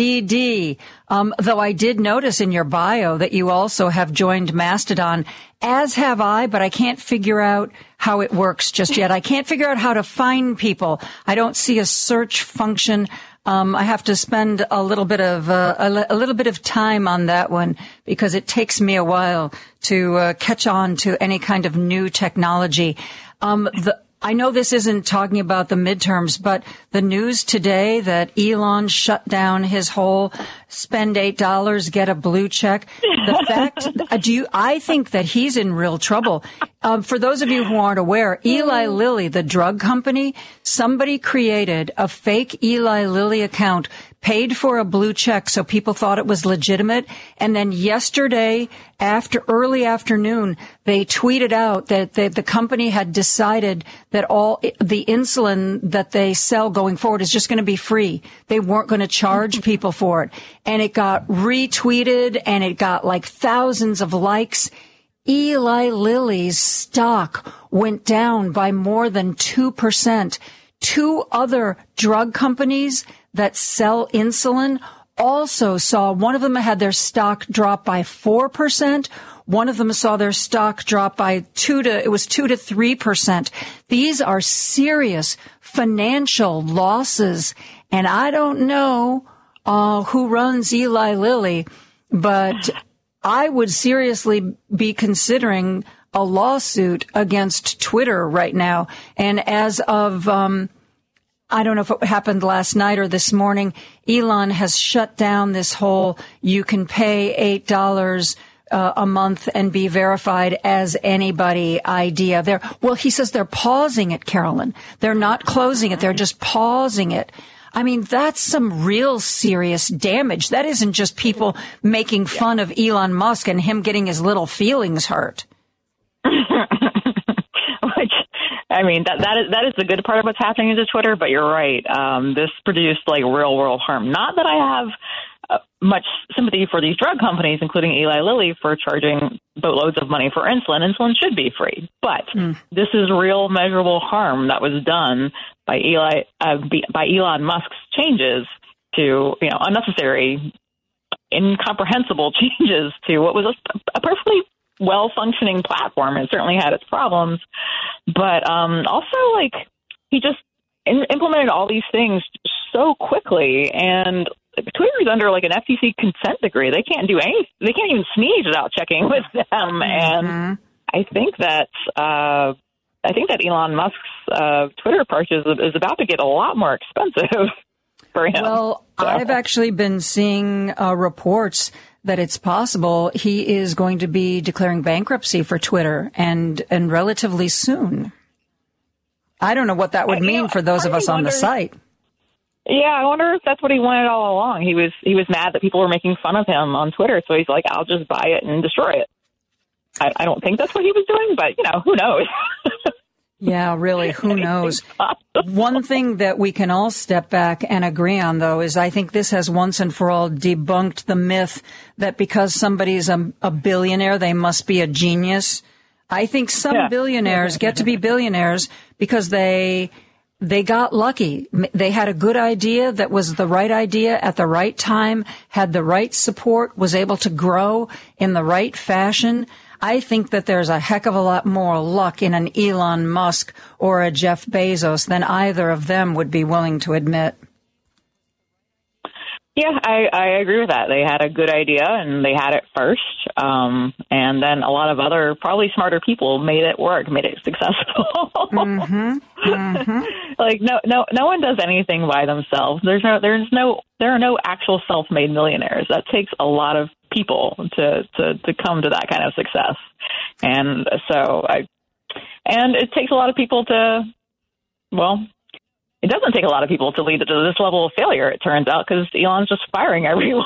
Um, though I did notice in your bio that you also have joined Mastodon, as have I, but I can't figure out how it works just yet. I can't figure out how to find people. I don't see a search function. Um, I have to spend a little bit of uh, a, a, little bit of time on that one because it takes me a while to uh, catch on to any kind of new technology. Um, the I know this isn't talking about the midterms, but the news today that Elon shut down his whole spend eight dollars, get a blue check. The fact, uh, do you? I think that he's in real trouble. Um, for those of you who aren't aware, Eli Lilly, the drug company, somebody created a fake Eli Lilly account, paid for a blue check so people thought it was legitimate. And then yesterday, after early afternoon, they tweeted out that the, the company had decided that all the insulin that they sell going forward is just going to be free. They weren't going to charge people for it. And it got retweeted and it got like thousands of likes. Eli Lilly's stock went down by more than 2%. Two other drug companies that sell insulin also saw one of them had their stock drop by 4%. One of them saw their stock drop by two to, it was two to 3%. These are serious financial losses. And I don't know, uh, who runs Eli Lilly, but I would seriously be considering a lawsuit against Twitter right now. And as of, um, I don't know if it happened last night or this morning, Elon has shut down this whole you can pay $8 uh, a month and be verified as anybody idea. There, well, he says they're pausing it, Carolyn. They're not closing it. They're just pausing it. I mean, that's some real serious damage. That isn't just people making fun of Elon Musk and him getting his little feelings hurt. I mean, that that is that is the good part of what's happening to Twitter. But you're right. Um, this produced like real world harm. Not that I have uh, much sympathy for these drug companies, including Eli Lilly, for charging boatloads of money for insulin. Insulin should be free, but mm. this is real measurable harm that was done by Eli uh, by Elon Musk's changes to you know unnecessary, incomprehensible changes to what was a, a perfectly well functioning platform. It certainly had its problems, but um, also like he just in, implemented all these things so quickly and Twitter is under like an FTC consent decree. They can't do any. They can't even sneeze without checking with them. Mm-hmm. And I think that uh, I think that Elon Musk's uh, Twitter purchase is about to get a lot more expensive for him. Well, so. I've actually been seeing uh, reports that it's possible he is going to be declaring bankruptcy for Twitter and and relatively soon. I don't know what that would mean know, for those of us on the site. Yeah, I wonder if that's what he wanted all along. He was he was mad that people were making fun of him on Twitter, so he's like, "I'll just buy it and destroy it." I, I don't think that's what he was doing, but you know, who knows? yeah, really, who knows? One thing that we can all step back and agree on, though, is I think this has once and for all debunked the myth that because somebody's a, a billionaire, they must be a genius. I think some yeah. billionaires get to be billionaires because they they got lucky. They had a good idea that was the right idea at the right time, had the right support, was able to grow in the right fashion. I think that there's a heck of a lot more luck in an Elon Musk or a Jeff Bezos than either of them would be willing to admit. Yeah, I, I agree with that. They had a good idea and they had it first. Um, and then a lot of other, probably smarter people made it work, made it successful. mm-hmm. Mm-hmm. like no, no, no one does anything by themselves. There's no, there's no, there are no actual self-made millionaires. That takes a lot of people to, to, to come to that kind of success. And so I, and it takes a lot of people to, well, it doesn't take a lot of people to lead it to this level of failure, it turns out, because Elon's just firing everyone.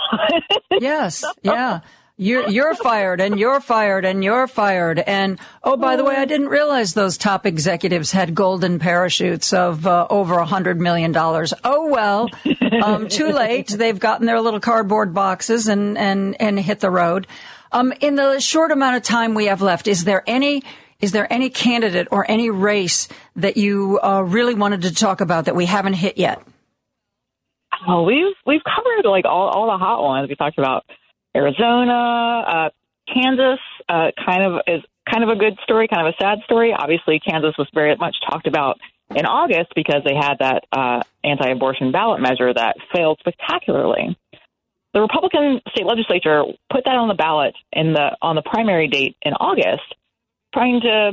yes, yeah. You're, you're fired and you're fired and you're fired. And oh, by the way, I didn't realize those top executives had golden parachutes of uh, over a hundred million dollars. Oh well, um, too late. They've gotten their little cardboard boxes and, and, and hit the road. Um, in the short amount of time we have left, is there any is there any candidate or any race that you uh, really wanted to talk about that we haven't hit yet? Oh, we've we've covered like all all the hot ones. We talked about Arizona, uh, Kansas. Uh, kind of is kind of a good story, kind of a sad story. Obviously, Kansas was very much talked about in August because they had that uh, anti-abortion ballot measure that failed spectacularly. The Republican state legislature put that on the ballot in the on the primary date in August, trying to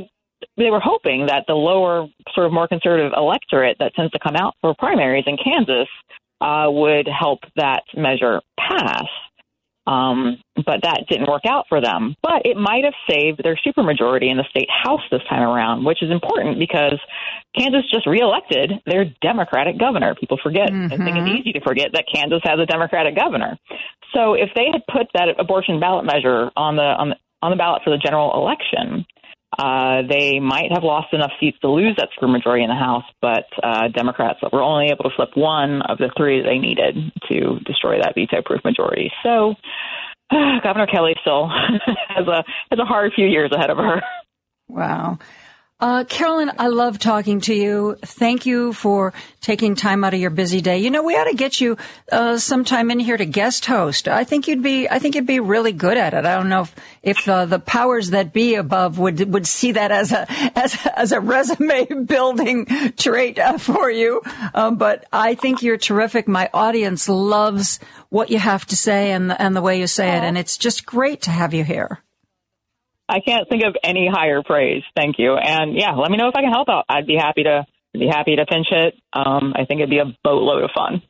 they were hoping that the lower, sort of more conservative electorate that tends to come out for primaries in Kansas uh, would help that measure pass. Um, but that didn't work out for them. But it might have saved their supermajority in the state house this time around, which is important because Kansas just reelected their Democratic governor. People forget. Mm-hmm. I think it's easy to forget that Kansas has a Democratic governor. So if they had put that abortion ballot measure on the on the, on the ballot for the general election, uh, they might have lost enough seats to lose that supermajority in the House, but uh, Democrats were only able to flip one of the three they needed to destroy that veto-proof majority. So uh, Governor Kelly still has a has a hard few years ahead of her. Wow. Uh, Carolyn, I love talking to you. Thank you for taking time out of your busy day. You know, we ought to get you uh, sometime in here to guest host. I think you'd be, I think you'd be really good at it. I don't know if, if uh, the powers that be above would would see that as a as as a resume building trait uh, for you. Um, but I think you're terrific. My audience loves what you have to say and the, and the way you say it, and it's just great to have you here. I can't think of any higher praise. Thank you. And yeah, let me know if I can help out. I'd be happy to be happy to pinch it. Um, I think it'd be a boatload of fun.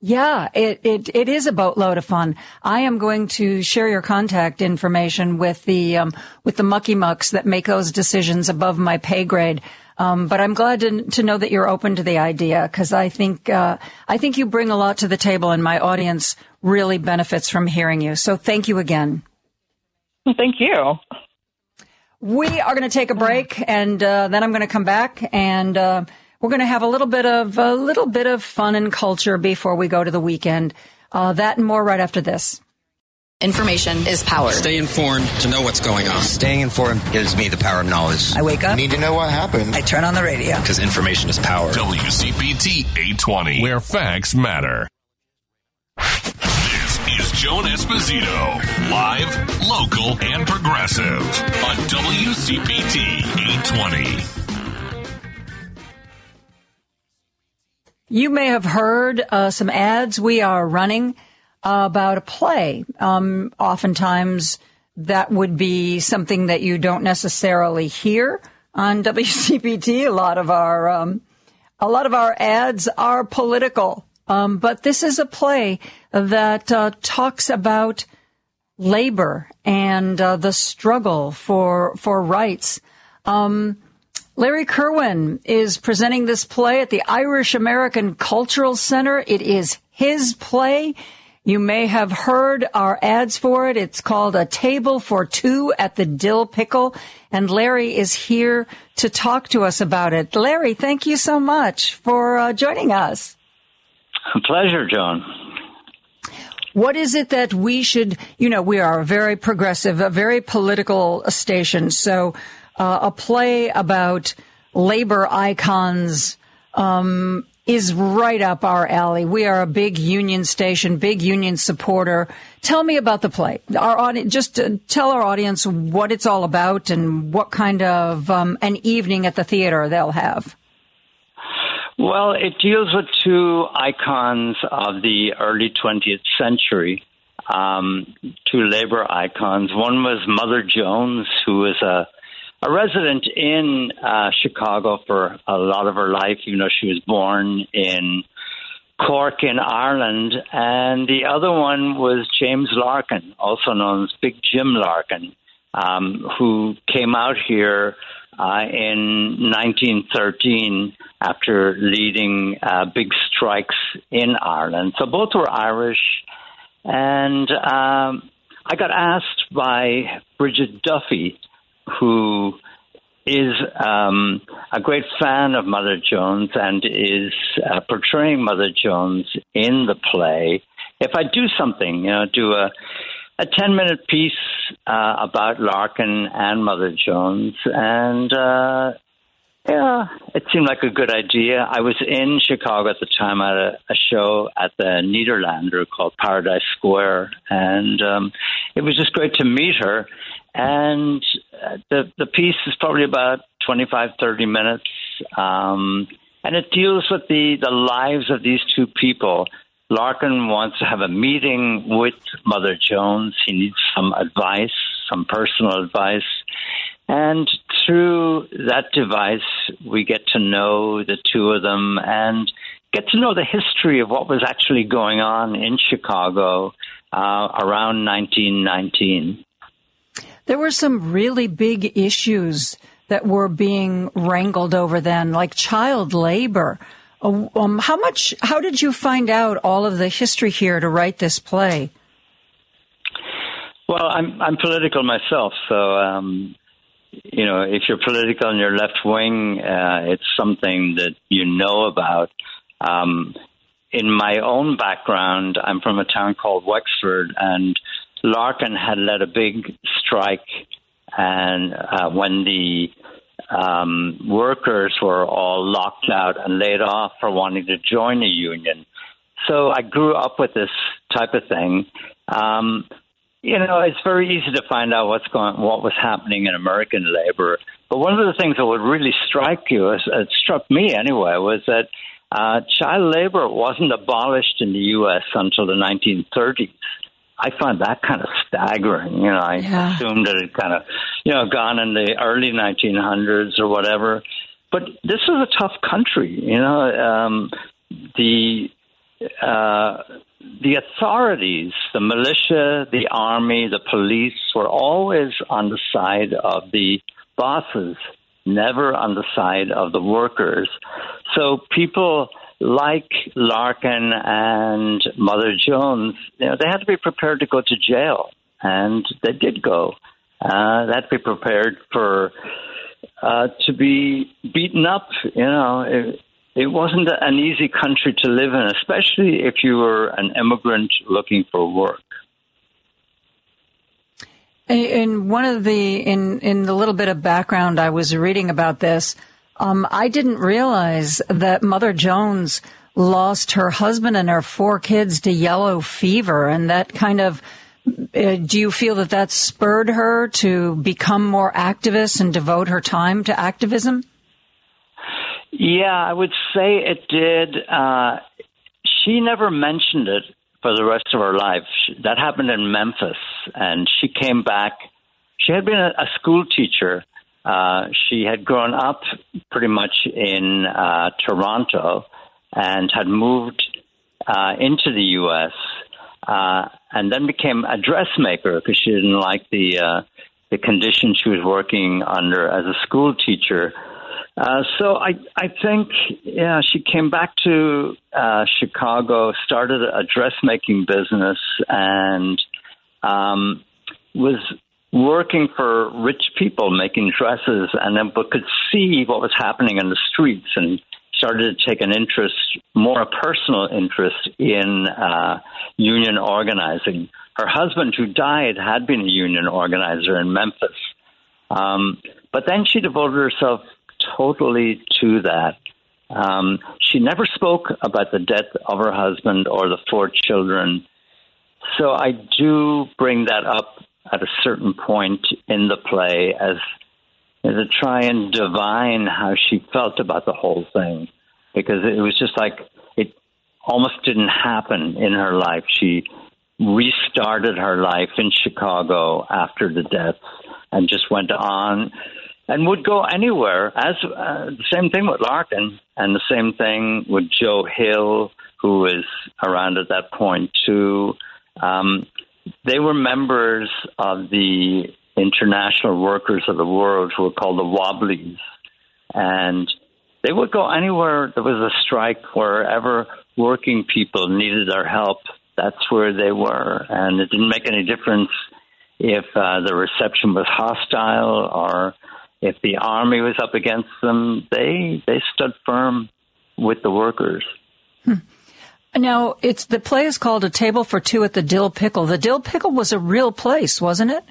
Yeah, it, it, it is a boatload of fun. I am going to share your contact information with the, um, with the mucky mucks that make those decisions above my pay grade. Um, but I'm glad to, to know that you're open to the idea because I think, uh, I think you bring a lot to the table and my audience really benefits from hearing you. So thank you again. Thank you. We are going to take a break, and uh, then I'm going to come back, and uh, we're going to have a little bit of a little bit of fun and culture before we go to the weekend. Uh, that and more right after this. Information is power. Stay informed to know what's going on. Staying informed gives me the power of knowledge. I wake up. Need to know what happened. I turn on the radio. Because information is power. WCPT 820, where facts matter. Joan Esposito, live, local, and progressive on WCPT 820. You may have heard uh, some ads we are running about a play. Um, oftentimes, that would be something that you don't necessarily hear on WCPT. A lot of our um, a lot of our ads are political, um, but this is a play that uh, talks about labor and uh, the struggle for for rights. Um, Larry Kirwan is presenting this play at the Irish American Cultural Center. It is his play. You may have heard our ads for it. It's called A Table for Two at the Dill Pickle. And Larry is here to talk to us about it. Larry, thank you so much for uh, joining us. Pleasure, Joan. What is it that we should, you know, we are a very progressive, a very political station. So, uh, a play about labor icons, um, is right up our alley. We are a big union station, big union supporter. Tell me about the play. Our audience, just uh, tell our audience what it's all about and what kind of um, an evening at the theater they'll have. Well, it deals with two icons of the early 20th century, um, two labor icons. One was Mother Jones, who was a a resident in uh, Chicago for a lot of her life, even though she was born in Cork in Ireland. And the other one was James Larkin, also known as Big Jim Larkin, um, who came out here uh, in 1913 after leading uh, big strikes in Ireland. So both were Irish. And um, I got asked by Bridget Duffy, who is um, a great fan of Mother Jones and is uh, portraying Mother Jones in the play. If I do something, you know, do a a 10 minute piece uh, about Larkin and Mother Jones. And uh, yeah, it seemed like a good idea. I was in Chicago at the time at a, a show at the Nederlander called Paradise Square. And um, it was just great to meet her. And uh, the, the piece is probably about 25, 30 minutes. Um, and it deals with the, the lives of these two people Larkin wants to have a meeting with Mother Jones. He needs some advice, some personal advice. And through that device, we get to know the two of them and get to know the history of what was actually going on in Chicago uh, around 1919. There were some really big issues that were being wrangled over then, like child labor. Uh, um, how much? How did you find out all of the history here to write this play? Well, I'm I'm political myself, so um, you know, if you're political and you're left wing, uh, it's something that you know about. Um, in my own background, I'm from a town called Wexford, and Larkin had led a big strike, and uh, when the um, workers were all locked out and laid off for wanting to join a union. So I grew up with this type of thing. Um, you know, it's very easy to find out what's going, what was happening in American labor. But one of the things that would really strike you, as it struck me anyway, was that uh, child labor wasn't abolished in the U.S. until the 1930s. I find that kind of staggering. You know, I yeah. assumed that it kind of, you know, gone in the early 1900s or whatever. But this is a tough country. You know, um, the uh, the authorities, the militia, the army, the police were always on the side of the bosses, never on the side of the workers. So people like Larkin and Mother Jones, you know, they had to be prepared to go to jail, and they did go. Uh, they had to be prepared for uh, to be beaten up. You know, it, it wasn't an easy country to live in, especially if you were an immigrant looking for work. In one of the in in the little bit of background I was reading about this, um, I didn't realize that Mother Jones lost her husband and her four kids to yellow fever, and that kind of. Uh, do you feel that that spurred her to become more activist and devote her time to activism? Yeah, I would say it did. Uh, she never mentioned it for the rest of her life. That happened in Memphis, and she came back. She had been a, a school teacher uh, she had grown up pretty much in uh, Toronto and had moved uh, into the U.S. Uh, and then became a dressmaker because she didn't like the uh, the conditions she was working under as a school teacher. Uh, so I I think yeah she came back to uh, Chicago, started a dressmaking business, and um, was working for rich people making dresses and then but could see what was happening in the streets and started to take an interest, more a personal interest in uh, union organizing. Her husband, who died, had been a union organizer in Memphis. Um, but then she devoted herself totally to that. Um, she never spoke about the death of her husband or the four children. So I do bring that up at a certain point in the play as, to try and divine how she felt about the whole thing. because it was just like it almost didn't happen in her life. She restarted her life in Chicago after the death and just went on and would go anywhere. As uh, the same thing with Larkin, and the same thing with Joe Hill, who was around at that point too. Um, they were members of the International Workers of the World, who were called the Wobblies, and they would go anywhere there was a strike, wherever working people needed our help. That's where they were, and it didn't make any difference if uh, the reception was hostile or if the army was up against them. They they stood firm with the workers. Now, it's the play is called A Table for Two at the Dill Pickle. The Dill Pickle was a real place, wasn't it?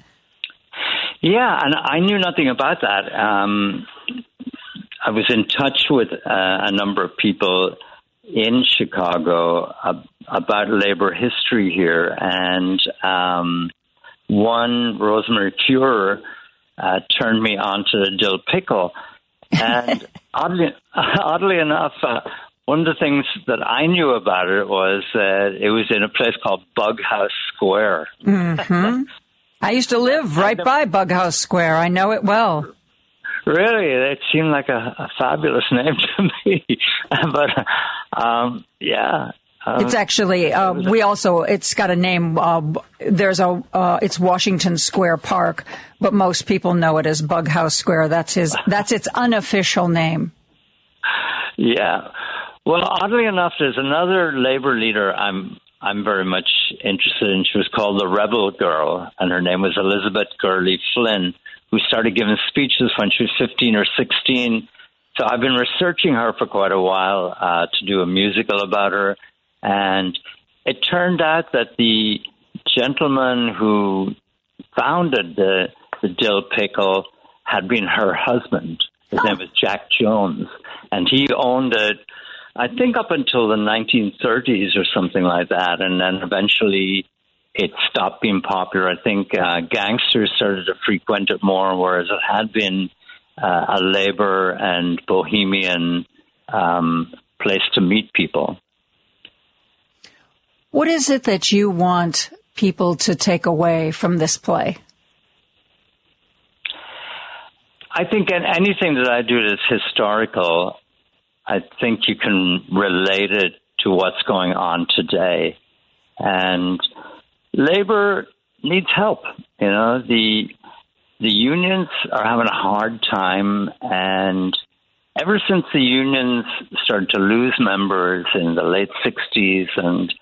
Yeah, and I knew nothing about that. Um, I was in touch with uh, a number of people in Chicago ab- about labor history here, and um, one, Rosemary Feurer, uh, turned me on to the dill pickle. And oddly, oddly enough, uh, one of the things that I knew about it was that it was in a place called Bughouse Square. hmm I used to live right by Bughouse Square. I know it well. Really, it seemed like a, a fabulous name to me. but um, yeah, um, It's actually uh, we also it's got a name. Uh, there's a uh, it's Washington Square Park, but most people know it as Bughouse Square. That's his. That's its unofficial name. Yeah. Well, oddly enough, there's another labor leader I'm I'm very much interested in. She was called the Rebel Girl, and her name was Elizabeth Gurley Flynn, who started giving speeches when she was 15 or 16. So I've been researching her for quite a while uh, to do a musical about her, and it turned out that the gentleman who founded the the Dill Pickle had been her husband. His name was Jack Jones, and he owned it. I think up until the 1930s or something like that, and then eventually it stopped being popular. I think uh, gangsters started to frequent it more, whereas it had been uh, a labor and bohemian um, place to meet people. What is it that you want people to take away from this play? I think in anything that I do that's historical, I think you can relate it to what's going on today. And labor needs help. You know, the the unions are having a hard time and ever since the unions started to lose members in the late 60s and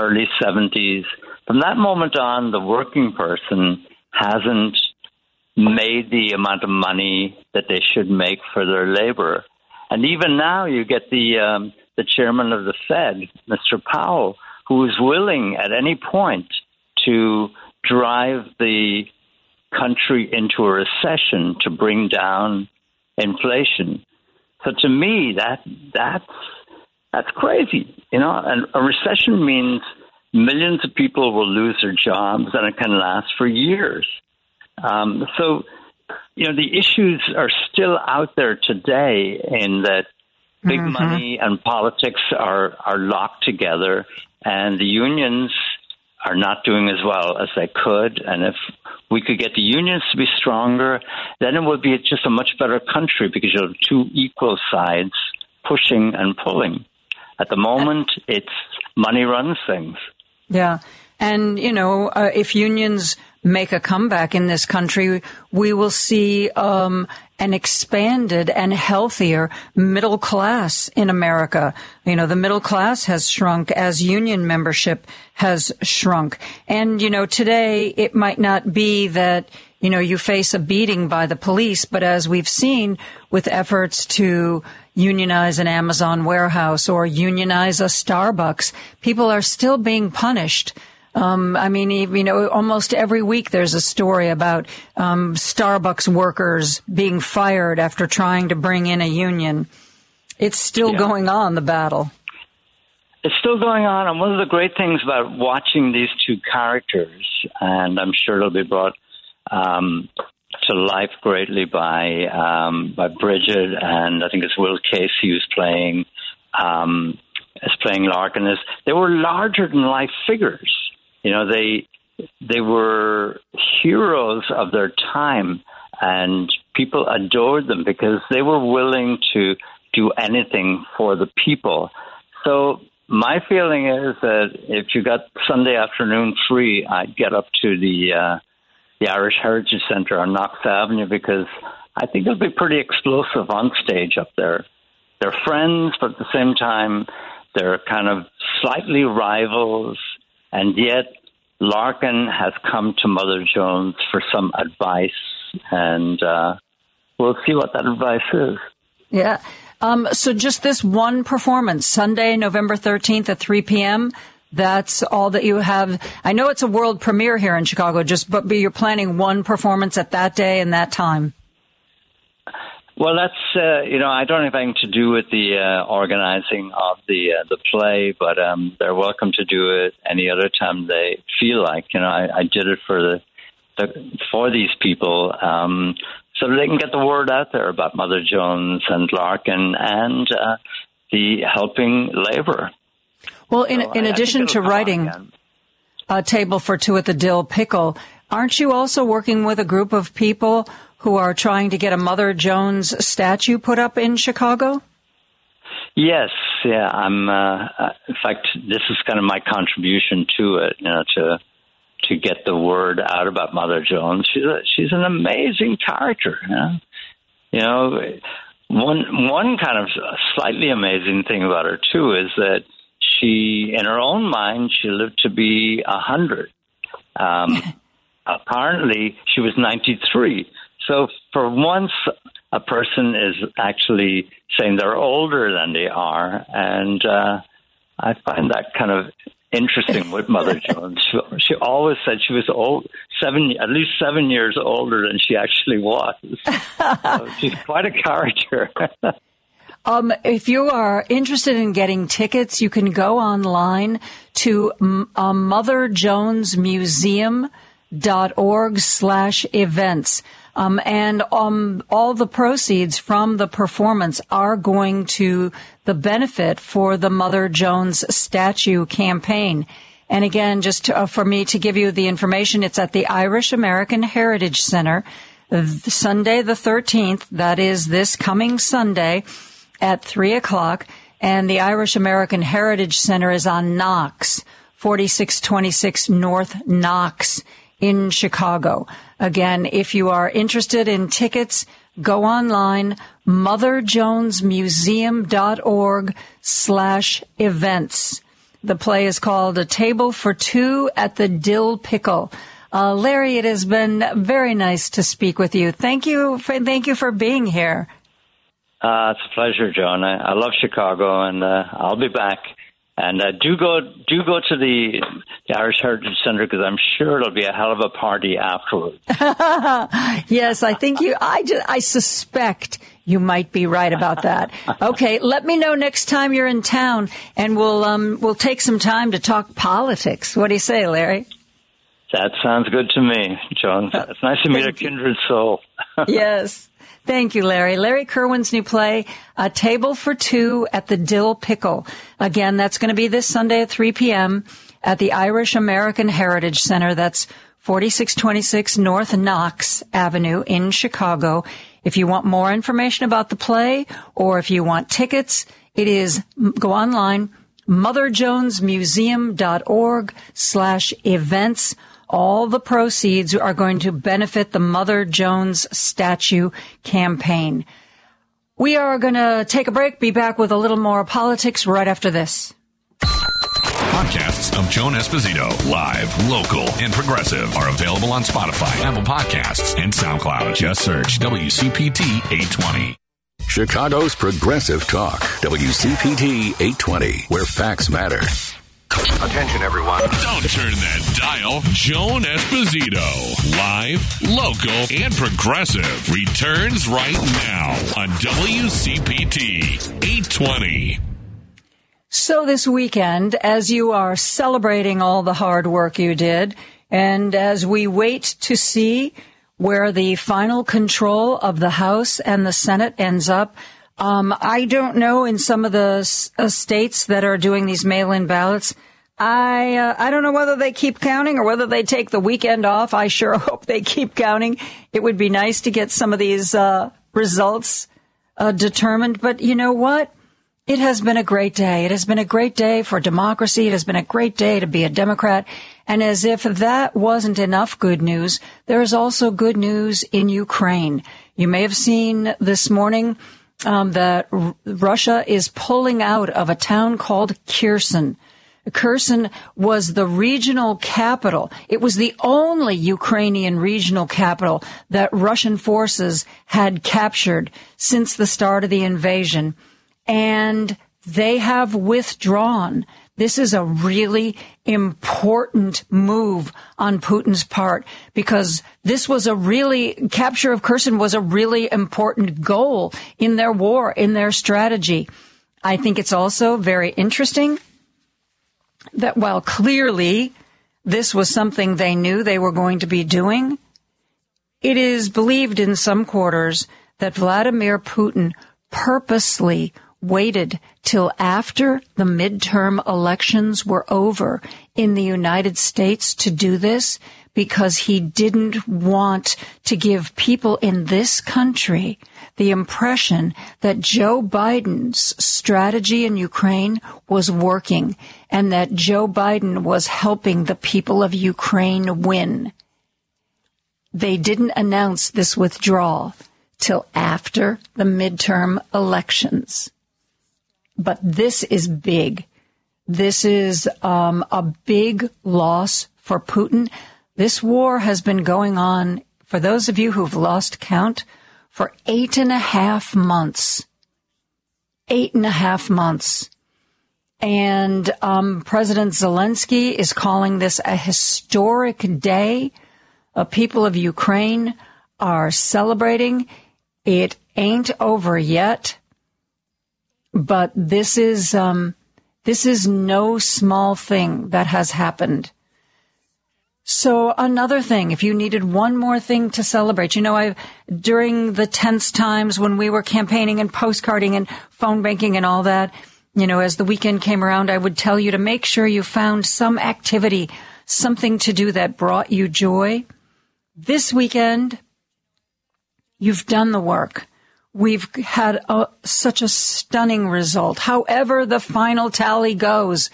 early 70s, from that moment on, the working person hasn't made the amount of money that they should make for their labor. And even now, you get the um, the chairman of the Fed, Mr. Powell, who is willing at any point to drive the country into a recession to bring down inflation. So to me, that that's that's crazy, you know. And a recession means millions of people will lose their jobs, and it can last for years. Um, so, you know, the issues are still out there today in that big Mhm. money and politics are are locked together, and the unions are not doing as well as they could. And if we could get the unions to be stronger, then it would be just a much better country because you have two equal sides pushing and pulling. At the moment, it's money runs things. Yeah. And, you know, uh, if unions make a comeback in this country, we will see um, an expanded and healthier middle class in America. You know, the middle class has shrunk as union membership has shrunk. And, you know, today it might not be that, you know, you face a beating by the police, but as we've seen with efforts to unionize an Amazon warehouse or unionize a Starbucks, people are still being punished. Um, I mean, you know, almost every week there's a story about um, Starbucks workers being fired after trying to bring in a union. It's still Yeah. going on, the battle. It's still going on, and one of the great things about watching these two characters, and I'm sure it'll be brought um, to life greatly by um, by Bridget, and I think it's Will Casey who's playing um, as playing Larkin is they were larger than life figures. You know, they they were heroes of their time, and people adored them because they were willing to do anything for the people. So my feeling is that if you got Sunday afternoon free, I'd get up to the uh, the Irish Heritage Centre on Knox Avenue because I think it'll be pretty explosive on stage up there. They're friends, but at the same time, they're kind of slightly rivals, and yet Larkin has come to Mother Jones for some advice, and uh, we'll see what that advice is. Yeah. Um, so just this one performance, Sunday, November 13th at 3 p.m. That's all that you have. I know it's a world premiere here in Chicago, just but you're planning one performance at that day and that time. Well, that's uh, you know I don't have anything to do with the uh, organizing of the uh, the play, but um, they're welcome to do it any other time they feel like. You know, I, I did it for the, the for these people um, so they can get the word out there about Mother Jones and Larkin and uh, the helping labor. Well, in so in I, addition I to writing a table for two at the Dill Pickle, aren't you also working with a group of people? Who are trying to get a Mother Jones statue put up in Chicago? Yes, yeah. I'm. Uh, in fact, this is kind of my contribution to it. You know, to to get the word out about Mother Jones. She's a, she's an amazing character. You know? you know, one one kind of slightly amazing thing about her too is that she, in her own mind, she lived to be a hundred. Um, apparently, she was ninety three. So for once, a person is actually saying they're older than they are, and uh, I find that kind of interesting with Mother Jones. She, always said she was old, seven, at least seven years older than she actually was. so she's quite a character. Um, if you are interested in getting tickets, you can go online to uh, motherjonesmuseum.org slash events. Um, and um, all the proceeds from the performance are going to the benefit for the Mother Jones statue campaign. And again, just to, uh, for me to give you the information, it's at the Irish American Heritage Center, Sunday the 13th. That is this coming Sunday at 3 o'clock. And the Irish American Heritage Center is on Knox, 4626 North Knox in Chicago. Again, if you are interested in tickets, go online, motherjonesmuseum.org slash events. The play is called A Table for Two at the Dill Pickle. Uh, Larry, it has been very nice to speak with you. Thank you for, thank you for being here. Uh, it's a pleasure, Joan. I, I love Chicago, and uh, I'll be back. And uh, do go do go to the, the Irish Heritage Center because I'm sure it'll be a hell of a party afterwards. yes, I think you. I just, I suspect you might be right about that. Okay, let me know next time you're in town, and we'll um, we'll take some time to talk politics. What do you say, Larry? That sounds good to me, Joan. It's nice to meet a kindred soul. yes. Thank you, Larry. Larry Kirwan's new play, A Table for Two at the Dill Pickle. Again, that's going to be this Sunday at 3 p.m. at the Irish American Heritage Center. That's 4626 North Knox Avenue in Chicago. If you want more information about the play or if you want tickets, it is go online, motherjonesmuseum.org slash events. All the proceeds are going to benefit the Mother Jones statue campaign. We are going to take a break, be back with a little more politics right after this. Podcasts of Joan Esposito, live, local, and progressive, are available on Spotify, Apple Podcasts, and SoundCloud. Just search WCPT 820. Chicago's Progressive Talk, WCPT 820, where facts matter. Attention, everyone. Don't turn that dial. Joan Esposito, live, local, and progressive, returns right now on WCPT 820. So, this weekend, as you are celebrating all the hard work you did, and as we wait to see where the final control of the House and the Senate ends up, Um, I don't know in some of the uh, states that are doing these mail-in ballots. I uh, I don't know whether they keep counting or whether they take the weekend off. I sure hope they keep counting. It would be nice to get some of these uh, results uh, determined. But you know what? It has been a great day. It has been a great day for democracy. It has been a great day to be a Democrat. And as if that wasn't enough good news, there is also good news in Ukraine. You may have seen this morning um, that R- Russia is pulling out of a town called Kherson. Kherson was the regional capital. It was the only Ukrainian regional capital that Russian forces had captured since the start of the invasion. And they have withdrawn. This is a really important move on Putin's part because this was a really, capture of Kherson was a really important goal in their war, in their strategy. I think it's also very interesting that while clearly this was something they knew they were going to be doing, it is believed in some quarters that Vladimir Putin purposely waited till after the midterm elections were over in the United States to do this because he didn't want to give people in this country the impression that Joe Biden's strategy in Ukraine was working and that Joe Biden was helping the people of Ukraine win. They didn't announce this withdrawal till after the midterm elections. But this is big. This is um, a big loss for Putin. This war has been going on, for those of you who've lost count, for eight and a half months. Eight and a half months. And um, President Zelensky is calling this a historic day. Uh, people of Ukraine are celebrating. It ain't over yet, but this is um, this is no small thing that has happened. So another thing, if you needed one more thing to celebrate, you know, I during the tense times when we were campaigning and postcarding and phone banking and all that, you know, as the weekend came around, I would tell you to make sure you found some activity, something to do that brought you joy. This weekend, you've done the work. We've had a, such a stunning result. However, the final tally goes,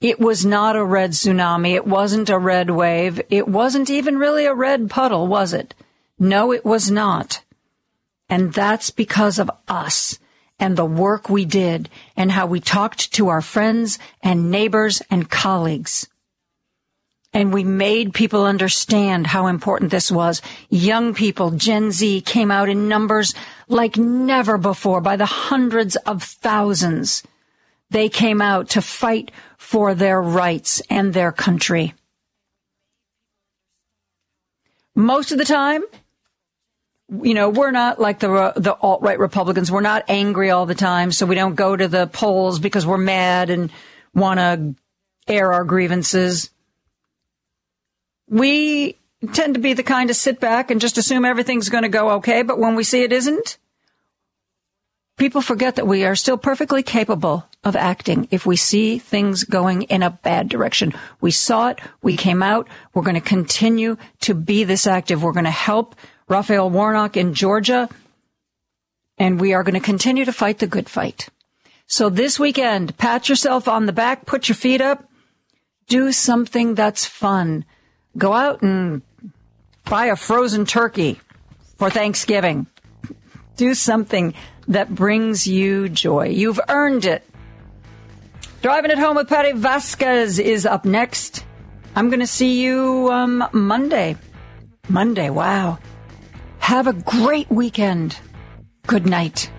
it was not a red tsunami. It wasn't a red wave. It wasn't even really a red puddle, was it? No, it was not. And that's because of us and the work we did and how we talked to our friends and neighbors and colleagues. And we made people understand how important this was. Young people, Gen Z came out in numbers like never before by the hundreds of thousands. They came out to fight for their rights and their country. Most of the time, you know, we're not like the the alt right Republicans. We're not angry all the time, so we don't go to the polls because we're mad and want to air our grievances. We tend to be the kind to sit back and just assume everything's going to go okay, but when we see it isn't, people forget that we are still perfectly capable of acting if we see things going in a bad direction. We saw it, we came out, we're going to continue to be this active. We're going to help Raphael Warnock in Georgia, and we are going to continue to fight the good fight. So this weekend, pat yourself on the back, put your feet up, do something that's fun. Go out and buy a frozen turkey for Thanksgiving. Do something that brings you joy. You've earned it. Driving it home with Patti Vasquez is up next. I'm going to see you um, Monday. Monday, wow. Have a great weekend. Good night.